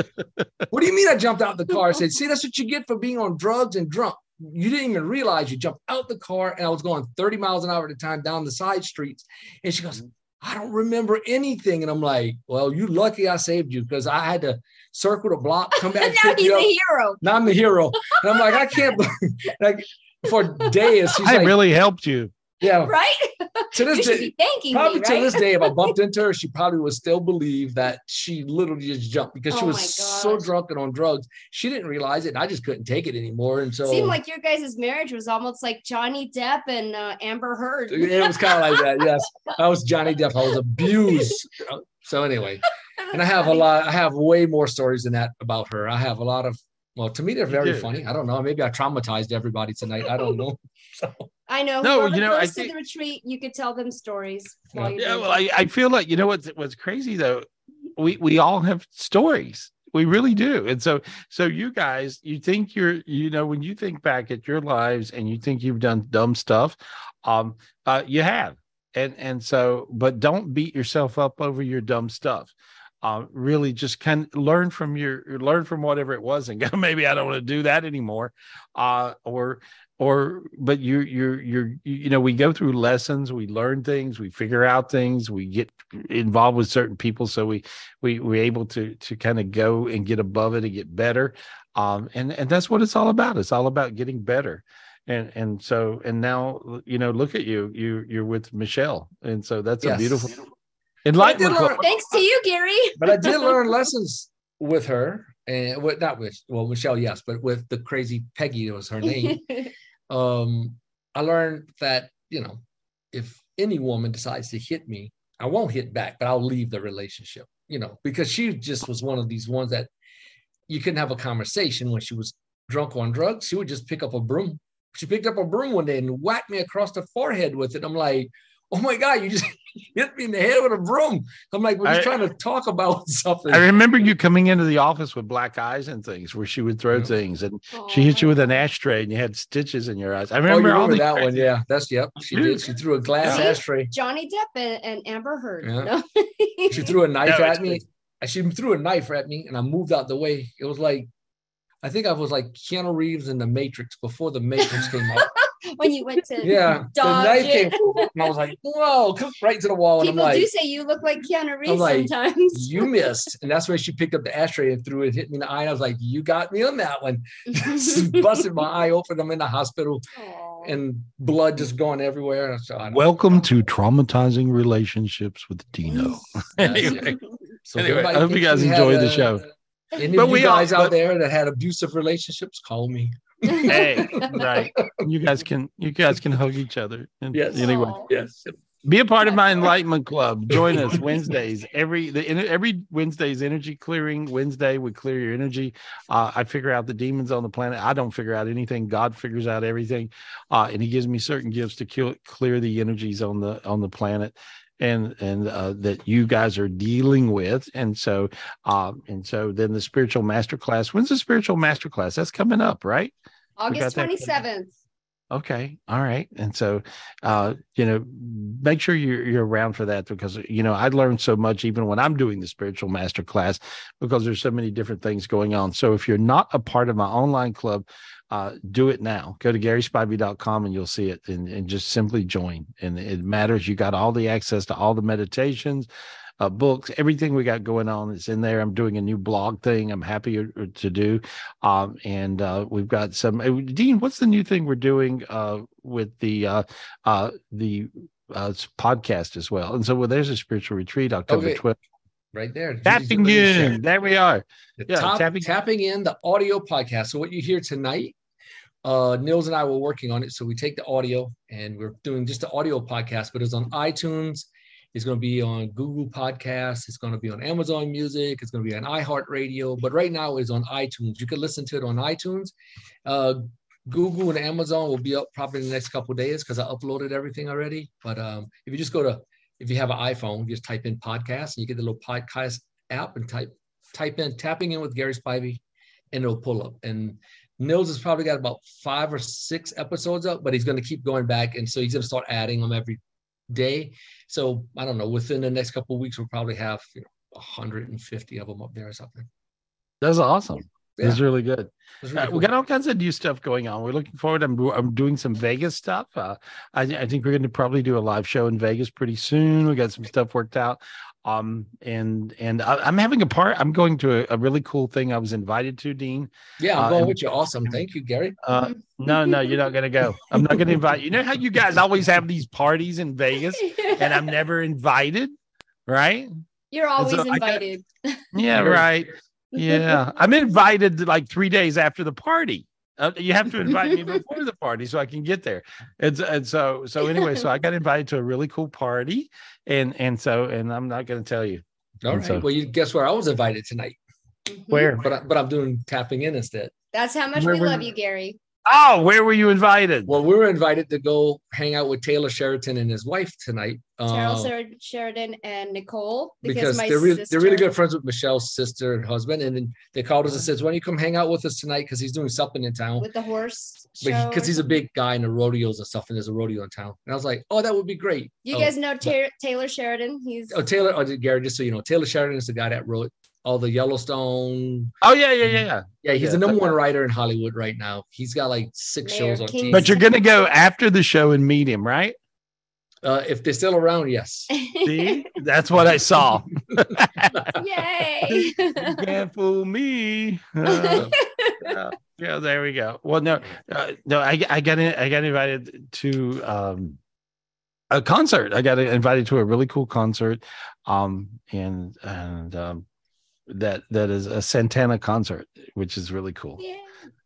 What do you mean I jumped out the car? I said, See, that's what you get for being on drugs and drunk. You didn't even realize you jumped out the car and I was going 30 miles an hour at a time down the side streets. And she goes, I don't remember anything. And I'm like, Well, you lucky I saved you because I had to circle the block, come back. now he's a up. hero. Now I'm the hero. And I'm like, I can't believe like for days. She's I like, really helped you. Yeah. Right? To this you day, be probably me, to this day, if I bumped into her, she probably would still believe that she literally just jumped because she Oh was so drunk and on drugs. She didn't realize it. And I just couldn't take it anymore. And so Seemed like your guys' marriage was almost like Johnny Depp and uh, Amber Heard. it was kind of like that. Yes, I was Johnny Depp. I was abused. So anyway, and I have a lot. I have way more stories than that about her. I have a lot of. Well, to me, they're very funny. I don't know. Maybe I traumatized everybody tonight. I don't know. So I know. No, whoever you know, I think- the retreat, you could tell them stories. You're Yeah, well, I, I feel like you know what's what's crazy though. We we all have stories. We really do. And so so you guys, you think you're you know when you think back at your lives and you think you've done dumb stuff, um, uh, you have. And and so, but don't beat yourself up over your dumb stuff. Uh, really just kind of learn from your learn from whatever it was and go maybe i don't want to do that anymore uh or or but you you're you're you know we go through lessons we learn things we figure out things we get involved with certain people so we we we're able to to kind of go and get above it and get better um and and that's what it's all about it's all about getting better and and so and now you know look at you you you're with michelle and so that's a Yes. beautiful enlightenment learn- Thanks to you, Gary. but I did learn lessons with her, and with not with well Michelle, yes, but with the crazy Peggy was her name. um, I learned that you know if any woman decides to hit me, I won't hit back, but I'll leave the relationship. You know, because she just was one of these ones that you couldn't have a conversation when she was drunk on drugs. She would just pick up a broom. She picked up a broom one day and whacked me across the forehead with it. I'm like, oh my god, you just hit me in the head with a broom. I'm like, we're just I- trying to talk about something. I remember you coming into the office with black eyes and things where she would throw things and she hit you with an ashtray and you had stitches in your eyes. I Oh, remember, you remember the that one? Yeah, that's yep. She did. She threw a glass See? ashtray. Johnny Depp and, and Amber Heard. Yeah. No? She threw a knife No, at me. And She threw a knife at me, and I moved out the way. It was like, I think I was like Keanu Reeves in the Matrix before the Matrix came out. when you went to Yeah, the dodge knife it. came, and I was like, whoa, come right to the wall, and People I'm do like, say you look like Keanu Reeves I'm like, sometimes. you missed, and that's when she picked up the ashtray and threw it, hit me in the eye. And I was like, you got me on that one. Busted my eye open. I'm in the hospital, and blood just going everywhere. So I don't- Welcome to traumatizing relationships with Dino. anyway, So anyway, I hope you guys we enjoy the show. Any But of you we all- guys out but- there that had abusive relationships, call me. Hey, right. You guys can you guys can hug each other. And Yes. Anyway, Yes. be a part of my enlightenment club. Join us Wednesdays. Every the every Wednesday's energy clearing Wednesday. We clear your energy. Uh, I figure out the demons on the planet. I don't figure out anything. God figures out everything, uh, and He gives me certain gifts to kill, clear the energies on the on the planet. And and uh, that you guys are dealing with, and so um, and so then the spiritual master class. When's the spiritual master class? That's coming up, right? August 27th. Okay. All right. And so, uh, you know, make sure you're, you're around for that because, you know, I learned so much even when I'm doing the spiritual master class because there's so many different things going on. So if you're not a part of my online club, uh, do it now. Go to GarySpivey.com and you'll see it and, and just simply join. And it matters. You got all the access to all the meditations, uh, books, everything we got going on is in there. I'm doing a new blog thing. I'm happy to to do. Um, and uh, we've got some. uh, Dean, what's the new thing we're doing uh, with the uh, uh, the uh, podcast as well? And so, well, there's a spiritual retreat October Okay. 12th. right there. Tapping in. There we are. The Yeah, top- tapping- tapping in the audio podcast. So what you hear tonight, uh, Nils and I were working on it. So we take the audio and we're doing just the audio podcast, but it's on iTunes. It's going to be on Google Podcasts. It's going to be on Amazon Music. It's going to be on iHeartRadio. But right now it's on iTunes. You can listen to it on iTunes. Uh, Google and Amazon will be up probably in the next couple days because I uploaded everything already. But um, if you just go to, if you have an iPhone, just type in podcast and you get the little podcast app and type type in tapping in with Gary Spivey, and it'll pull up. And Nils has probably got about five or six episodes up, but he's going to keep going back, and so he's going to start adding them every day. So I don't know. Within the next couple of weeks, we'll probably have you know 150 of them up there or something. That's awesome. It's Yeah. really good. It's really Uh, We got all kinds of new stuff going on. We're looking forward. I'm, I'm doing some Vegas stuff. Uh, I, I think we're going to probably do a live show in Vegas pretty soon. We got some stuff worked out. Um, and and I, I'm having a part. I'm going to a, a really cool thing. I was invited to, Dean. Yeah, I'm Uh, going with you. Awesome. Thank you, Gary. Uh, no, no, you're not going to go. I'm not going to invite you. You know how you guys always have these parties in Vegas, and I'm never invited, right? You're always so I got- invited. Yeah, right. Yeah, I'm invited like three days after the party. Uh, you have to invite me before the party so I can get there. And, and so so anyway, so I got invited to a really cool party, and and so and I'm not going to tell you. All And right. so- well, you guess where I was invited tonight? Where? But I, but I'm doing tapping in instead. That's how much Where we were love you? you, Gary. Oh, where were you invited? Well, we were invited to go hang out with Taylor Sheridan and his wife tonight. Taylor uh, Sheridan and Nicole because my they're really, sister, they're really good friends with Michelle's sister and husband, and then they called us and says, "Why don't you come hang out with us tonight? Because he's doing something in town." with the horse show. Because he's a big guy in the rodeos and stuff, and there's a rodeo in town. And I was like, "Oh, that would be great." you oh, guys know Taylor, Taylor Sheridan? He's Oh, Taylor, oh, Gary, just so you know, Taylor Sheridan is the guy that wrote all the Yellowstone. Oh yeah, yeah, yeah, yeah. Yeah, he's Yeah, the number that one writer in Hollywood right now. He's got like six Mayor shows on King. TV. But you're going to go after the show and meet him, right? Uh, if they're still around, yes. See, that's what I saw. Yay! you can't fool me. Uh, yeah, yeah, there we go. Well, no, uh, no, I, I got in, I got invited to um, a concert. I got invited to a really cool concert, um, and and um, that that is a Santana concert, which is really cool.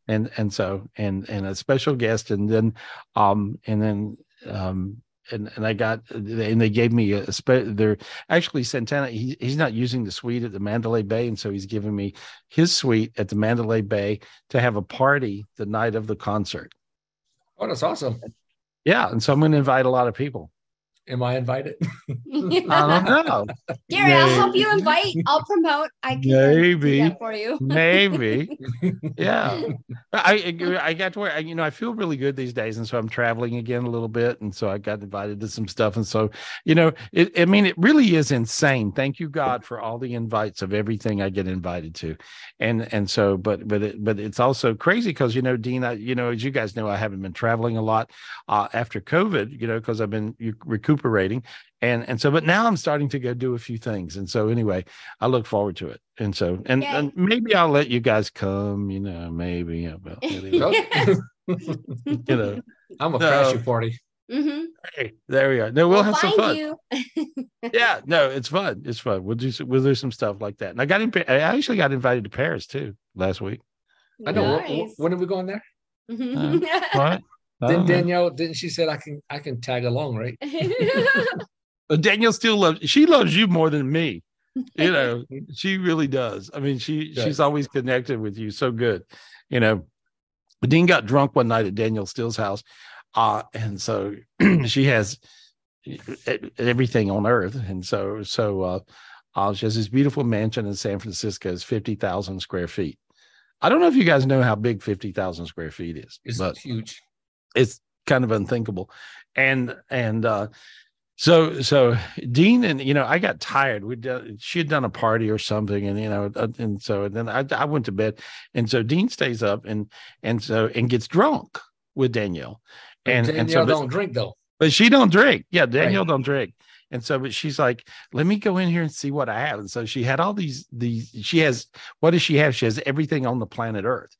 And and so and and a special guest, and then um and then um and and I got and they gave me a spe- they're actually Santana he, he's not using the suite at the Mandalay Bay and so he's giving me his suite at the Mandalay Bay to have a party the night of the concert. Oh, that's awesome. Yeah, and so I'm going to invite a lot of people. Am I invited? I don't know. Gary, I'll help you invite. I'll promote. I can Maybe. do that for you. Maybe. Yeah. I I got to where I, you know I feel really good these days, and so I'm traveling again a little bit, and so I got invited to some stuff, and so you know it. I mean, it really is insane. Thank you God for all the invites of everything I get invited to, and and so but but it, but it's also crazy because you know Dean, I, you know as you guys know I haven't been traveling a lot uh, after COVID, you know because I've been you- recuperating, and and so but now I'm starting to go do a few things, and so anyway I look forward to it, and so and, Yay. and maybe I'll let you guys come, you know, maybe. Yeah, well, anyway, you know, I'm a No. crash your party. Mm-hmm. hey, there we are. No, we'll, have some fun. Yeah, no, it's fun. It's fun. We'll do some, we'll do some stuff like that. And I got in, I actually got invited to Paris too last week. I know. Wh- wh- Nice. When are we going there? What? I Then don't know. Danielle, didn't she said I can I can tag along, right? But Danielle still loves. She loves you more than me. You know, she really does. I mean, she Good. she's always connected with you so good. You know, Dean got drunk one night at Danielle Steel's house, uh, and so she has everything on earth, and so so uh, uh, she has this beautiful mansion in San Francisco. It's fifty thousand square feet. I don't know if you guys know how big fifty thousand square feet is, It's but huge. It's kind of unthinkable. And and uh so so dean and you know i got tired. We she had done a party or something and you know uh, and so and then i i went to bed. And so dean stays up and and so and gets drunk with danielle. And Danielle and so don't drink though. but she don't drink. Yeah danielle don't drink. And so but she's like let me go in here and see what i have. And so she had all these these she has what does she have? She has everything on the planet earth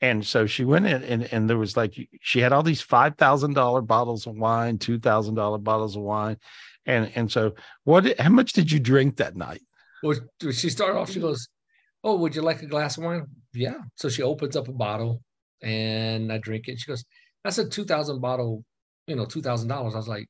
and so she went in and, and there was like she had all these five thousand dollar bottles of wine, two thousand dollar bottles of wine. And and so what how much did you drink that night? well, she started off. She goes, "Oh, would you like a glass of wine?" Yeah. So she opens up a bottle, and I drink it. She goes, "That's a two thousand bottle, you know, two thousand dollars." I was like,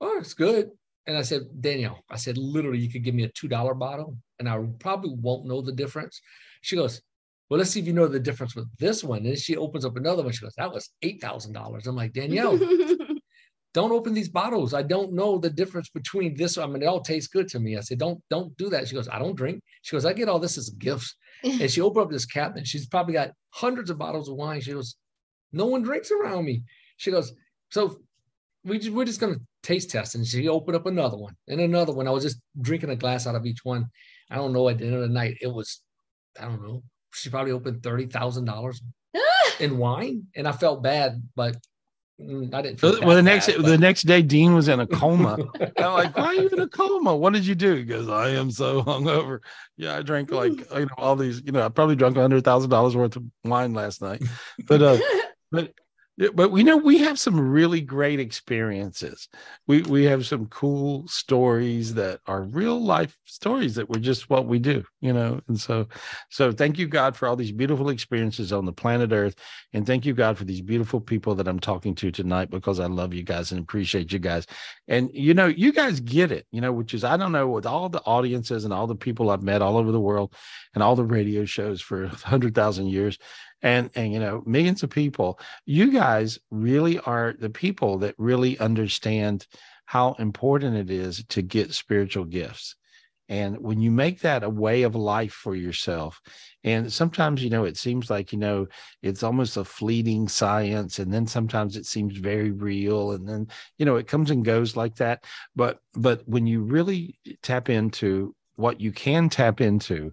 "Oh, it's good." And I said, Danielle, I said, literally, you could give me a two dollar bottle, and I probably won't know the difference. She goes, well, let's see if you know the difference with this one. And she opens up another one. She goes, that was eight thousand dollars. I'm like, Danielle. don't open these bottles. I don't know the difference between this. I mean, it all tastes good to me. I said, don't, don't do that. She goes, I don't drink. She goes, I get all this as gifts. and she opened up this cabinet. She's probably got hundreds of bottles of wine. She goes, no one drinks around me. She goes, so we just, we're just going to taste test. And she opened up another one and another one. I was just drinking a glass out of each one. I don't know. At the end of the night, it was, I don't know. She probably opened thirty thousand dollars in wine, and I felt bad, but mm, I didn't. Feel well, the next bad, the next day, Dean was in a coma. I'm like, why are you in a coma? What did you do? He goes, I am so hungover. Yeah, I drank like you know all these. You know, I probably drank hundred thousand dollars worth of wine last night. But uh, but but we know we have some really great experiences. We we have some cool stories that are real life stories that were just what we do, you know. And so, so thank you God for all these beautiful experiences on the planet Earth, and thank you God for these beautiful people that I'm talking to tonight because I love you guys and appreciate you guys. And you know, you guys get it, you know, which is I don't know with all the audiences and all the people I've met all over the world, and all the radio shows for hundred thousand years and and you know millions of people you guys really are the people that really understand how important it is to get spiritual gifts. And when you make that a way of life for yourself and sometimes you know it seems like you know it's almost a fleeting science and then sometimes it seems very real and then you know it comes and goes like that. But but when you really tap into what you can tap into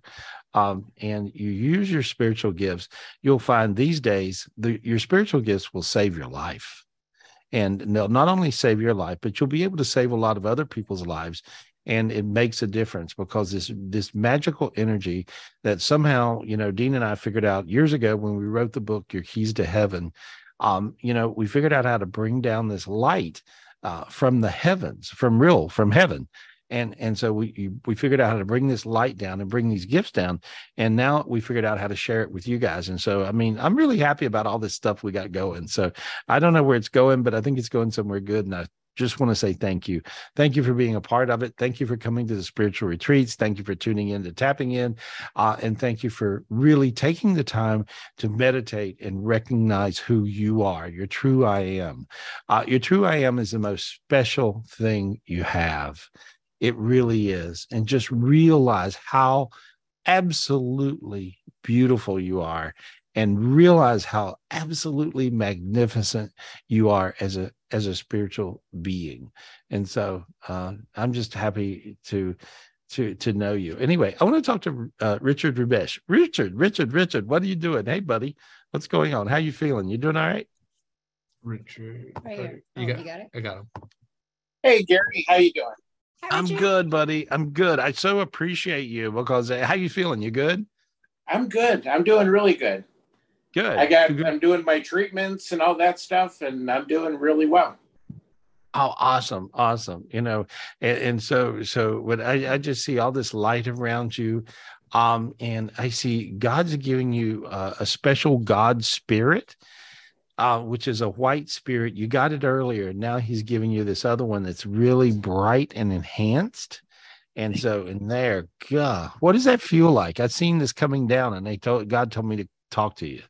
um, and you use your spiritual gifts, you'll find these days the, your spiritual gifts will save your life. And they'll not only save your life, but you'll be able to save a lot of other people's lives. And it makes a difference because this this magical energy that somehow, you know, Dean and I figured out years ago when we wrote the book, Your Keys to Heaven, um, you know, we figured out how to bring down this light uh, from the heavens, from real, from heaven and and so we we figured out how to bring this light down and bring these gifts down and now we figured out how to share it with you guys and so i mean i'm really happy about all this stuff we got going so i don't know where it's going but i think it's going somewhere good and i just want to say thank you. Thank you for being a part of it. Thank you for coming to the spiritual retreats. Thank you for tuning in to tapping in. Uh, and thank you for really taking the time to meditate and recognize who you are, your true I am. Uh, your true I am is the most special thing you have. It really is. And just realize how absolutely beautiful you are and realize how absolutely magnificent you are as a as a spiritual being and so uh, i'm just happy to to to know you anyway i want to talk to uh, richard rubesh richard richard richard what are you doing hey buddy what's going on how you feeling you doing all right richard right here. you, Oh, got, you got it? i got him Hey Gary, how you doing? I'm good buddy i'm good i so appreciate you because uh, how you feeling you good I'm good. I'm doing really good. good I got I'm doing my treatments and all that stuff and I'm doing really well. Oh, awesome, awesome. You know, and, and so so when I, I just see all this light around you, um, and I see God's giving you uh, a special God spirit, uh, which is a white spirit. You got it earlier. Now he's giving you this other one that's really bright and enhanced. And so in there, God, what does that feel like? I've seen this coming down, and they told God told me to talk to you.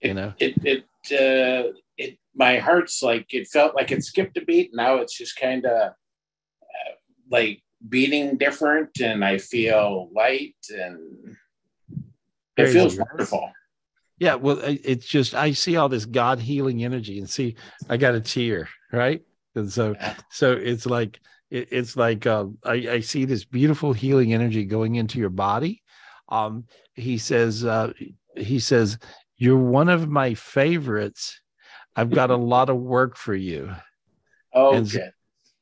You know, It it uh it my heart's like it felt like it skipped a beat. Now it's just kind of uh, like beating different and I feel light and it Crazy, feels wonderful. Yeah, well, it's just I see all this God healing energy, and see, I got a tear, right? And so, so it's like it, it's like um, I, I see this beautiful healing energy going into your body. Um, he says, uh, he says, you're one of my favorites. I've got a lot of work for you. And so- Okay.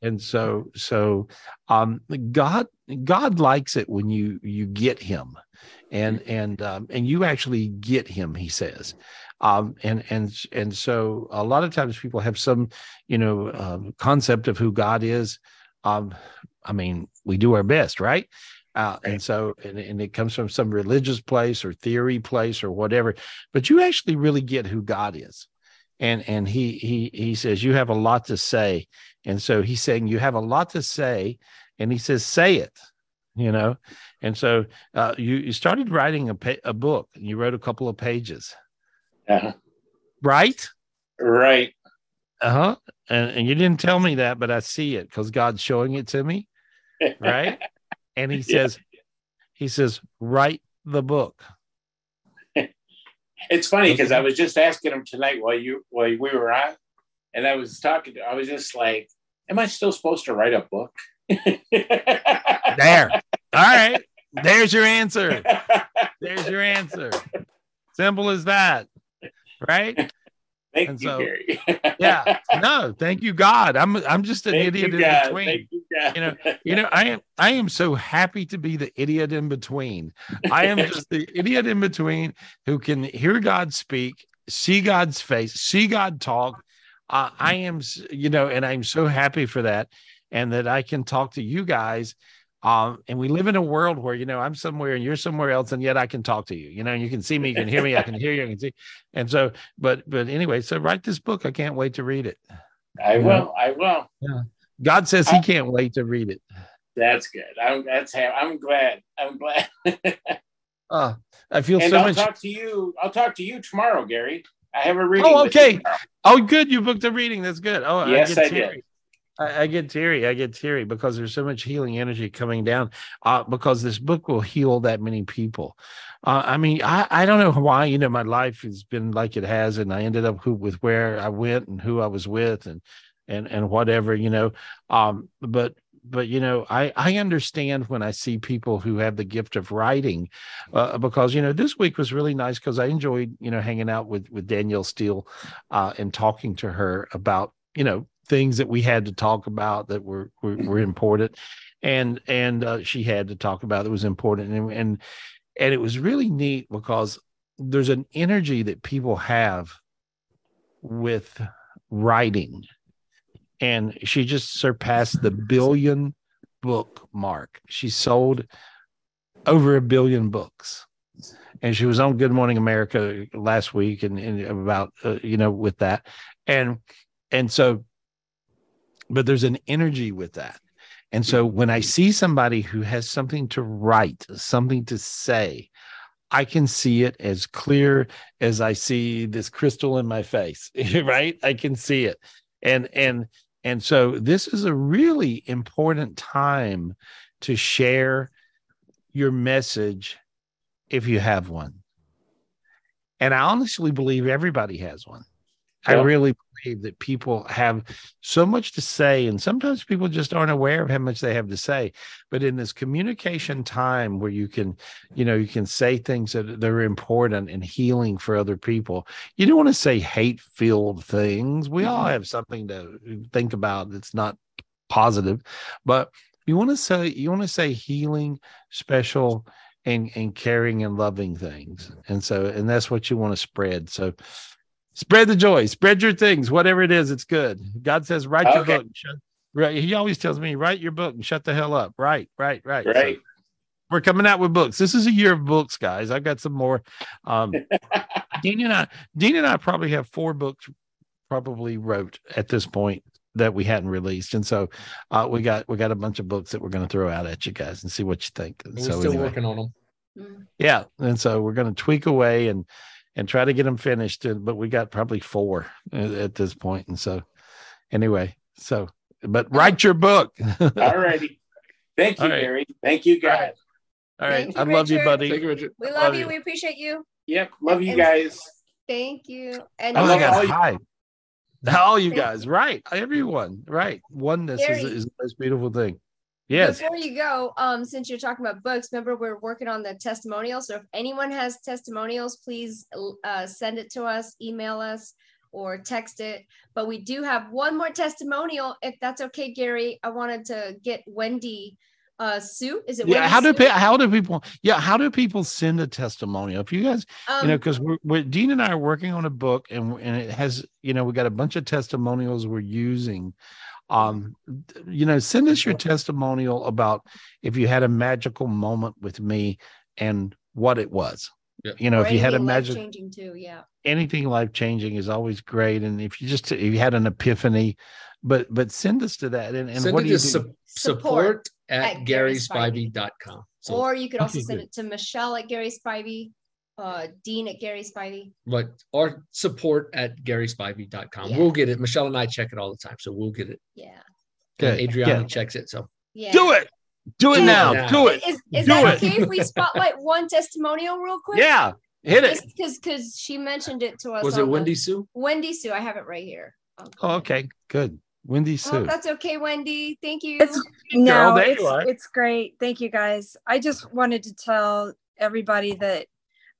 and so so um god god likes it when you you get him and and um and you actually get him he says um and and and so a lot of times people have some you know um, concept of who god is um i mean we do our best right Uh, and so, and, and it comes from some religious place or theory place or whatever, but you actually really get who God is. And, and he, he, he says, you have a lot to say. And so he's saying, you have a lot to say. And he says, say it, you know? And so uh, you, you started writing a, pa- a book and you wrote a couple of pages. Uh-huh. Right? Right. Uh huh. And, and you didn't tell me that, but I see it because God's showing it to me. Right. and he Yeah. says, he says, write the book. It's funny because I was just asking him tonight while you while we were on, and I was talking. To, I was just like, "Am I still supposed to write a book?" There. All right. There's your answer. There's your answer. Simple as that. Right. Thank And you, so- Gary. Yeah. No, thank you, God. I'm I'm just an Thank idiot in God. between. You, you know, you know, I am I am so happy to be the idiot in between. I am just the idiot in between who can hear God speak, see God's face, see God talk. Uh, I am, you know, and I'm so happy for that, and that I can talk to you guys. Um, and we live in a world where you know I'm somewhere and you're somewhere else, and yet I can talk to you. You know, you can see me, you can hear me, I can hear you, I can see. And so, but but anyway, so write this book. I can't wait to read it. I will. I will. Yeah. God says He can't wait to read it. That's good. I'm. That's. ha- I'm glad. I'm glad. Uh, I feel and so I'll much. talk to you. I'll talk to you tomorrow, Gary. I have a reading. Oh, okay. Oh, good. You booked a reading. That's good. Oh, Yes, I I did. I, I get teary. I get teary because there's so much healing energy coming down. Uh, because this book will heal that many people. Uh, I mean, I, I don't know why. You know, my life has been like it has, and I ended up who with where I went and who I was with, and and and whatever. You know, um, but but you know i i understand when i see people who have the gift of writing uh, because you know this week was really nice because i enjoyed you know hanging out with with danielle steel uh, and talking to her about you know things that we had to talk about that were were, were important and and uh, she had to talk about that was important and, and and it was really neat because there's an energy that people have with writing and she just surpassed the billion book mark. She sold over a billion books. And she was on Good Morning America last week and, and about uh, you know with that. And and so but there's an energy with that. And so when I mm-hmm. see somebody who has something to write, something to say, I can see it as clear as I see this crystal in my face, right? I can see it. And and and so this is a really important time to share your message if you have one. And I honestly believe everybody has one. I really believe that people have so much to say, and sometimes people just aren't aware of how much they have to say. But in this communication time where you can, you know, you can say things that, that are important and healing for other people, you don't want to say hate filled things. We all mm-hmm. have something to think about that's not positive, but you want to say, you want to say healing, special, and, and caring and loving things. And so, and that's what you want to spread. So, spread the joy, spread your things, whatever it is, it's good. God says, write your Okay. book. Shut, right. He always tells me, write your book and shut the hell up. Right, right, right. So Right. we're coming out with books. This is a year of books, guys. I've got some more. Um, Dean and I, Dean and I probably have four books probably wrote at this point that we hadn't released, and so uh, we got we got a bunch of books that we're going to throw out at you guys and see what you think. And we're so still anyway. working on them. Yeah, and so we're going to tweak away and and try to get them finished. and- But we got probably four at, at this point, and so anyway, so but write your book. All righty. Thank you, All right. Gary. Thank you, guys. All right, Thank you, I love you, buddy. Thank you, Richard. We love love you. you. We appreciate you. Yep. Love you And- guys. Thank you. And Oh, I I love got all you- hi. All you guys, right? Everyone, right? Oneness is, is the most beautiful thing. Yes. Before you go, um, since you're talking about books, remember we're working on the testimonials. So if anyone has testimonials, please uh, send it to us, email us, or text it. But we do have one more testimonial, if that's okay, Gary. I wanted to get Wendy uh, Sue. Is it? Yeah. Wendy How do Sue? pe- how do people? Yeah. How do people send a testimonial? If you guys, you know, Um, because we're, we're Dean and I are working on a book, and and it has, you know, we got a bunch of testimonials we're using Um, you know, send us your testimonial about if you had a magical moment with me and what it was. Yeah. You know, Or if you had a anything magic life-changing too, yeah. anything life changing is always great. And if you just if you had an epiphany, but but send us to that. And, and Send what it do you to do? su- Support support at at GarySpivey. garyspivey.com. So, or you could also okay, send good. it to Michelle at Gary Spivey, uh, Dean at Gary Spivey. but or support at garyspivey.com. Yeah. We'll get it. Michelle and I check it all the time. So we'll get it. Yeah. And Good, Adriana good. checks it. So Yeah. Do it. Do it Hey, now. Yeah. Do it. Is, is Do that it. okay if we spotlight one testimonial real quick? Yeah. Hit it. Because because she mentioned it to us. was it on the- Wendy Sue? Wendy Sue. I have it right here. Oh, okay. Good. Wendy Oh, Sue. that's okay, Wendy. Thank you. No, Girl, it's you it's great. Thank you guys. I just wanted to tell everybody that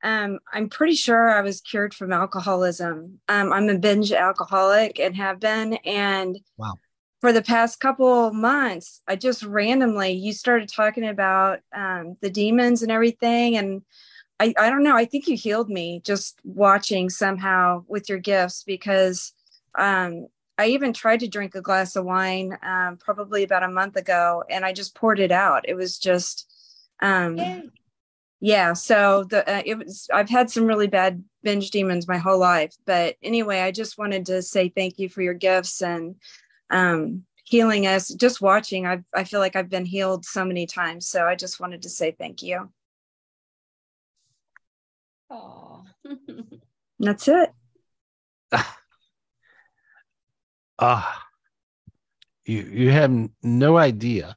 um, I'm pretty sure I was cured from alcoholism. Um, I'm a binge alcoholic and have been. And Wow. for the past couple months, I just randomly you started talking about um, the demons and everything, and I I don't know. I think you healed me just watching somehow with your gifts because um, I even tried to drink a glass of wine um, probably about a month ago, and I just poured it out. It was just, um, yeah. So the uh, it was. I've had some really bad binge demons my whole life, but anyway, I just wanted to say thank you for your gifts and um, healing us. Just watching, I I feel like I've been healed so many times. So I just wanted to say thank you. Aw. And that's it. Ah, you you have no idea.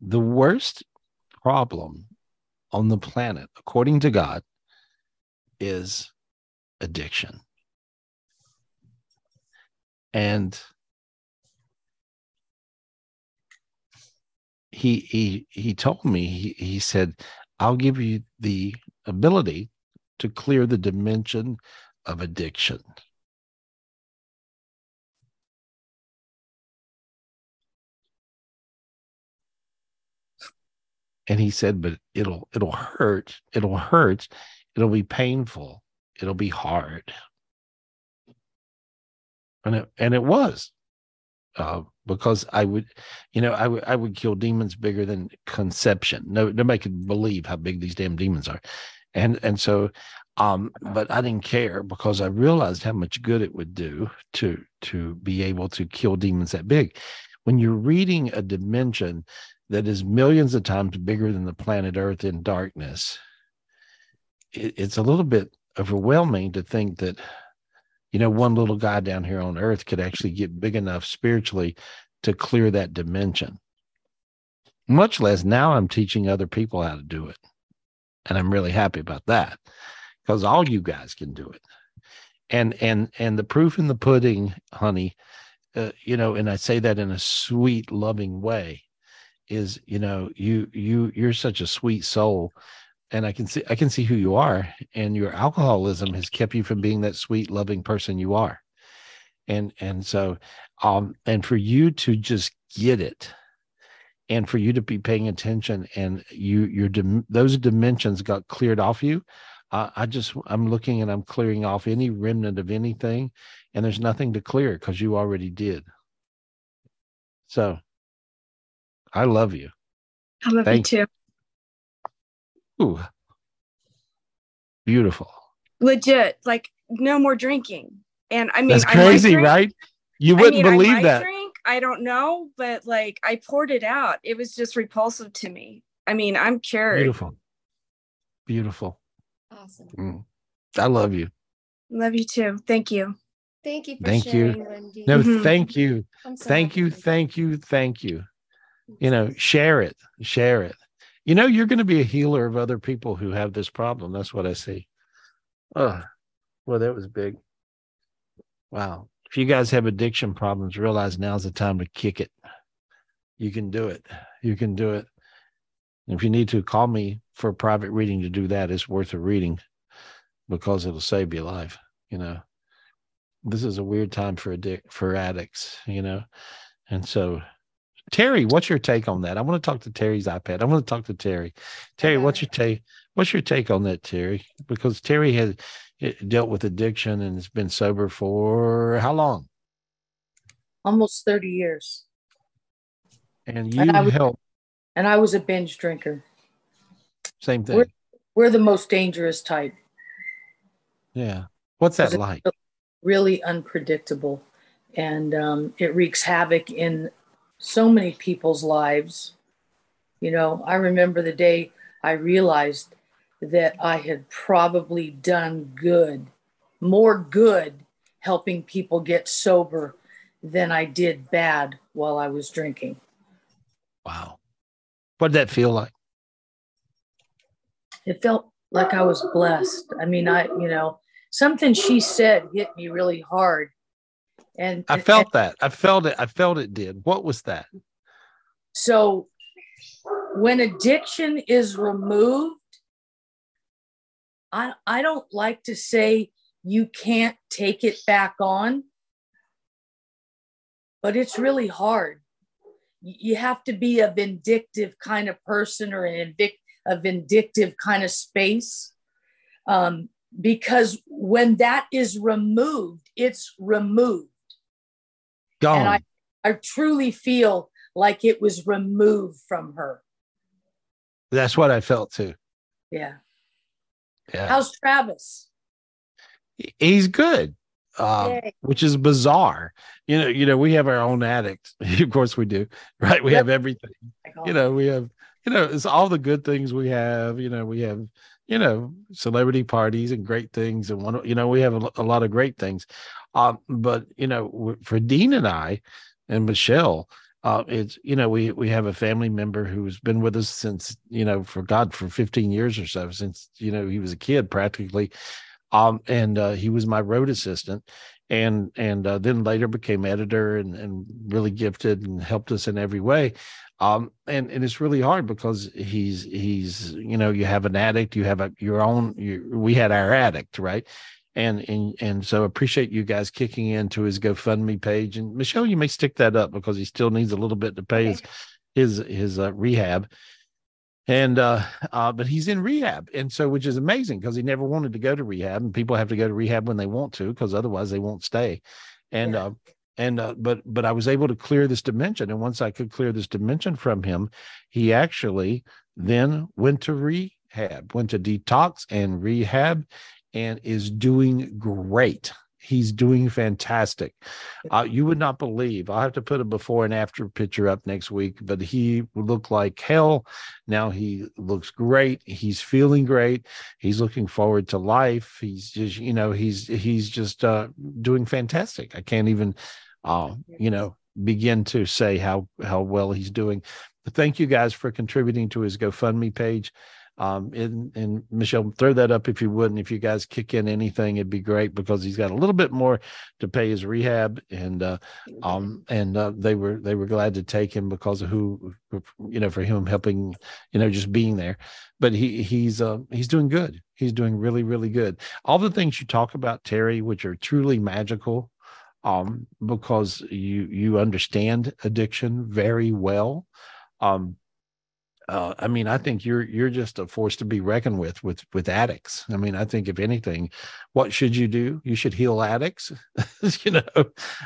The worst problem on the planet, according to God, is addiction. And he he he told me he, he said i'll give you the ability to clear the dimension of addiction and he said but it'll it'll hurt it'll hurt it'll be painful it'll be hard and it and it was uh, because I would, you know, I would I would kill demons bigger than conception. No, nobody could believe how big these damn demons are, and and so, um, but I didn't care because I realized how much good it would do to to be able to kill demons that big. When you're reading a dimension that is millions of times bigger than the planet Earth in darkness, it, it's a little bit overwhelming to think that you know, one little guy down here on earth could actually get big enough spiritually to clear that dimension. Much less now I'm teaching other people how to do it. And I'm really happy about that because all you guys can do it. And and and the proof in the pudding, honey, uh, you know, and I say that in a sweet, loving way, is you know, you you you're such a sweet soul and I can see I can see who you are, and your alcoholism has kept you from being that sweet, loving person you are. And and so, um, and for you to just get it, and for you to be paying attention, and you your dim- those dimensions got cleared off you. Uh, I just I'm looking and I'm clearing off any remnant of anything, and there's nothing to clear because you already did. So, I love you. I love Thank you too. Ooh, beautiful. Legit, like no more drinking. And I mean, That's I crazy, drink- right? You wouldn't mean, believe might that. Drink, I don't know, but like I poured it out. It was just repulsive to me. I mean, I'm cured. Beautiful. Beautiful. Awesome. Mm. I love you. Love you too. Thank you. Thank you for Thank sharing, you. Wendy. No, Mhm. thank you. So Thank happy you. Thank you. Thank you. You know, share it. Share it. You know, you're going to be a healer of other people who have this problem. That's what I see. Oh, well, that was big. Wow. If you guys have addiction problems, realize now's the time to kick it. You can do it. You can do it. If you need to call me for a private reading to do that, it's worth a reading because it'll save your life. You know, this is a weird time for addic- for addicts. You know, and so Terry, what's your take on that? I want to talk to Terry's iPad. I want to talk to Terry. Terry, what's your take? What's your take on that, Terry? Because Terry has eh, dealt with addiction and has been sober for how long? almost 30 years. And you And I was- help. And I was a binge drinker. Same thing. We're, we're the most dangerous type. yeah. What's that like? Really unpredictable. And um, it wreaks havoc in so many people's lives. You know, I remember the day I realized that I had probably done good, more good helping people get sober than I did bad while I was drinking. Wow. What did that feel like? It felt like I was blessed. I mean, I, you know, something she said hit me really hard. And I felt that. I felt it. I felt it did. What was that? So when addiction is removed, I I don't like to say you can't take it back on, but it's really hard. You have to be a vindictive kind of person or an invic- a vindictive kind of space. Um, because when that is removed, it's removed. Gone. And I, I truly feel like it was removed from her. That's what I felt too. Yeah. Yeah. How's Travis? He's good. Um, which is bizarre. You know, you know, we have our own addicts. of course we do, right? We Yep. have everything. You know, we have, you know, it's all the good things we have. You know, we have, you know, celebrity parties and great things, and one, you know, we have a, a lot of great things. Um, but you know, for Dean and I and Michelle, uh, it's you know, we we have a family member who's been with us since you know, for God, for 15 years or so, since you know he was a kid practically um and uh, he was my road assistant and and uh, then later became editor and and really gifted and helped us in every way um and and it's really hard because he's he's you know you have an addict you have a your own you, we had our addict right? And and and so appreciate you guys kicking into his GoFundMe page. And Michelle you may stick that up because he still needs a little bit to pay his his his uh, rehab. And uh, uh but he's in rehab. And so which is amazing because he never wanted to go to rehab and people have to go to rehab when they want to because otherwise they won't stay. And uh and uh, but but I was able to clear this dimension and once I could clear this dimension from him he actually then went to rehab went to detox and rehab and is doing great. He's doing fantastic. Uh, you would not believe i'll have to put a before and after picture up next week but he looked like hell. Now he looks great. He's feeling great. He's looking forward to life. He's just you know he's he's just uh doing fantastic. I can't even uh you know begin to say how how well he's doing. But thank you guys for contributing to his gofundme page. Um and and michelle throw that up if you would and if you guys kick in anything it'd be great because he's got a little bit more to pay his rehab and uh um and uh, they were they were glad to take him because of who you know for him helping you know just being there. But he he's uh he's doing good. He's doing really really good. All the things you talk about terry which are truly magical um because you you understand addiction very well um uh, I mean, I think you're you're just a force to be reckoned with with with addicts. I mean, I think if anything, what should you do? You should heal addicts, you know,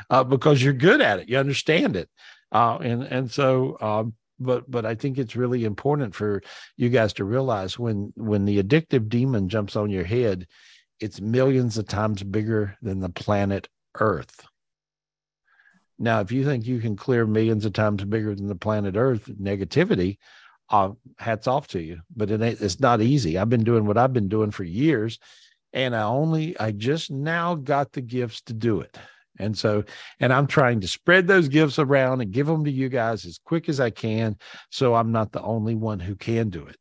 uh, because you're good at it. You understand it, uh, and and so. Um, but but I think it's really important for you guys to realize when when the addictive demon jumps on your head, it's millions of times bigger than the planet Earth. Now, if you think you can clear millions of times bigger than the planet Earth negativity, uh, hats off to you. But it ain't, it's not easy. I've been doing what I've been doing for years, and I only I just now got the gifts to do it. And so, and I'm trying to spread those gifts around and give them to you guys as quick as I can, so I'm not the only one who can do it.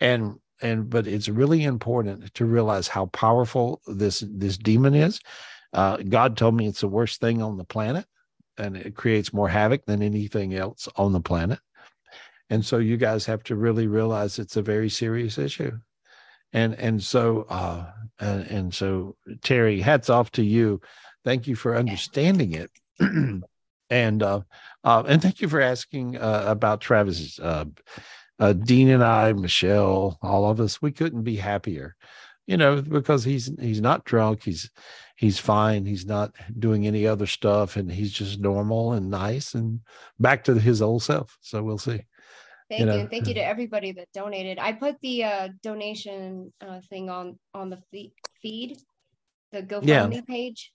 And and but it's really important to realize how powerful this this demon is. Uh, God told me it's the worst thing on the planet, and it creates more havoc than anything else on the planet. And so you guys have to really realize it's a very serious issue. And and so uh and, and so Terry, hats off to you. Thank you for understanding it. and uh, uh and thank you for asking uh about Travis's uh uh Dean and I, Michelle, all of us, we couldn't be happier. You know, because he's he's not drunk, he's he's fine. He's not doing any other stuff, and he's just normal and nice and back to his old self. So we'll see. Thank you, and thank you to everybody that donated. I put the uh, donation uh, thing on on the feed, the GoFundMe yeah. page.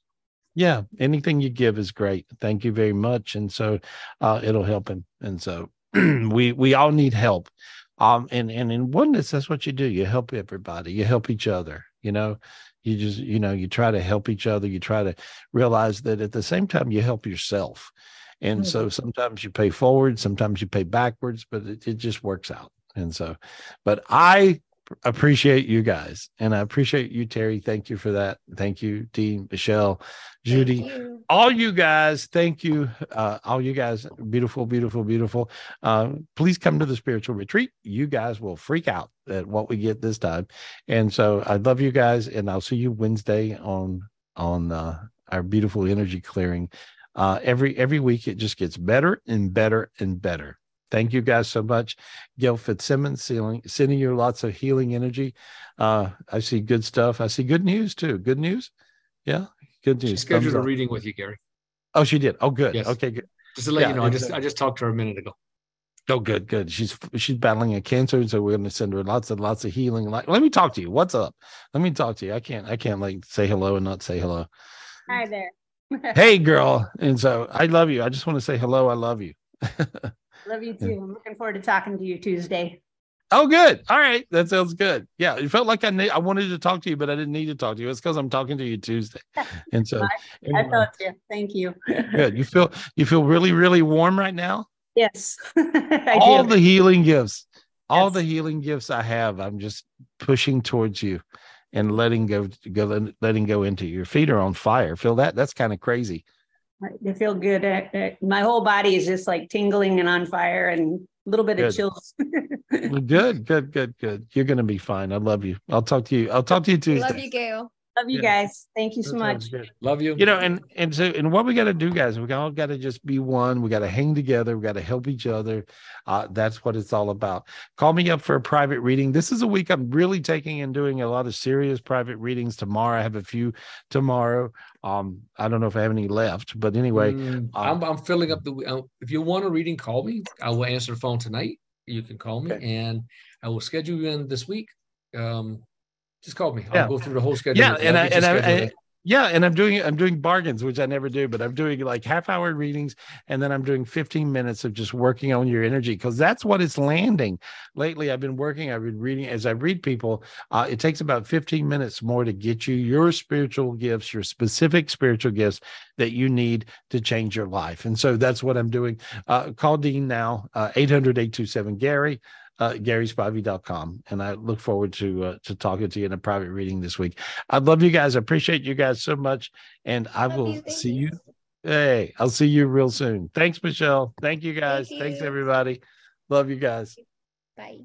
Yeah, anything you give is great. Thank you very much, and so uh, it'll help him. And so we we all need help. Um, and and in oneness, that's what you do. You help everybody. You help each other. You know, you just you know you try to help each other. You try to realize that at the same time you help yourself and so sometimes you pay forward, sometimes you pay backwards, but it, it just works out. And so, but I appreciate you guys and I appreciate you, Terry. Thank you for that. Thank you, Dean, Michelle, Judy, you. all you guys. Thank you. Uh, all you guys, beautiful, beautiful, beautiful. Uh, please come to the spiritual retreat. You guys will freak out at what we get this time. And so I love you guys and I'll see you Wednesday on, on, uh, our beautiful energy clearing uh, every every week it just gets better and better and better. Thank you guys so much. Gail Fitzsimmons sending, sending you lots of healing energy. Uh, I see good stuff. I see good news too. Good news. Yeah, good news. She scheduled a reading with you, Gary. Oh, she did. Oh, good. Yes. Okay, good. Just to let yeah, you know, I just I just talked to her a minute ago. Oh, good, good. She's she's battling a cancer, so we're going to send her lots and lots of healing. Like, let me talk to you. What's up? Let me talk to you. I can't I can't like say hello and not say hello. Hi there hey, girl. And so I love you. I just want to say hello. I love you. love you too. I'm looking forward to talking to you Tuesday. Oh, good. All right. That sounds good. Yeah. It felt like I need, I wanted to talk to you, but I didn't need to talk to you. It's because I'm talking to you Tuesday. And so I, I felt you. Thank you. good. You feel, you feel really, really warm right now? Yes. all do. the healing gifts, all yes. the healing gifts I have, I'm just pushing towards you and letting go, go letting go into your feet are on fire. Feel that? That's kind of crazy. They feel good. My whole body is just like tingling and on fire and a little bit good. of chills. good, good, good, good. You're gonna be fine. I love you. I'll talk to you. I'll talk to you Tuesday. Love you, Gail. Love you yeah. guys. Thank you so much. Love you. You know, and and so and what we got to do, guys, we all got to just be one. We got to hang together. We got to help each other. Uh, that's what it's all about. Call me up for a private reading. This is a week I'm really taking and doing a lot of serious private readings tomorrow. I have a few tomorrow. Um, I don't know if I have any left, but anyway, mm, um, I'm I'm filling up the. Uh, if you want a reading, call me. I will answer the phone tonight. You can call me, okay. and I will schedule you in this week. Um, just call me. I'll yeah. go through the whole schedule. Yeah, and I, and I, I, yeah, and I'm doing I'm doing bargains, which I never do, but I'm doing like half hour readings, and then I'm doing 15 minutes of just working on your energy because that's what it's landing. Lately, I've been working. I've been reading as I read people. Uh, it takes about 15 minutes more to get you your spiritual gifts, your specific spiritual gifts that you need to change your life, and so that's what I'm doing. Uh, call Dean now, uh, 800 827 Gary uh, GarySpivey.com. And I look forward to uh, to talking to you in a private reading this week. I love you guys. I appreciate you guys so much. And I love will you. see you. Hey, I'll see you real soon. Thanks, Michelle. Thank you guys. Thank you. Thanks, everybody. Love you guys. Bye.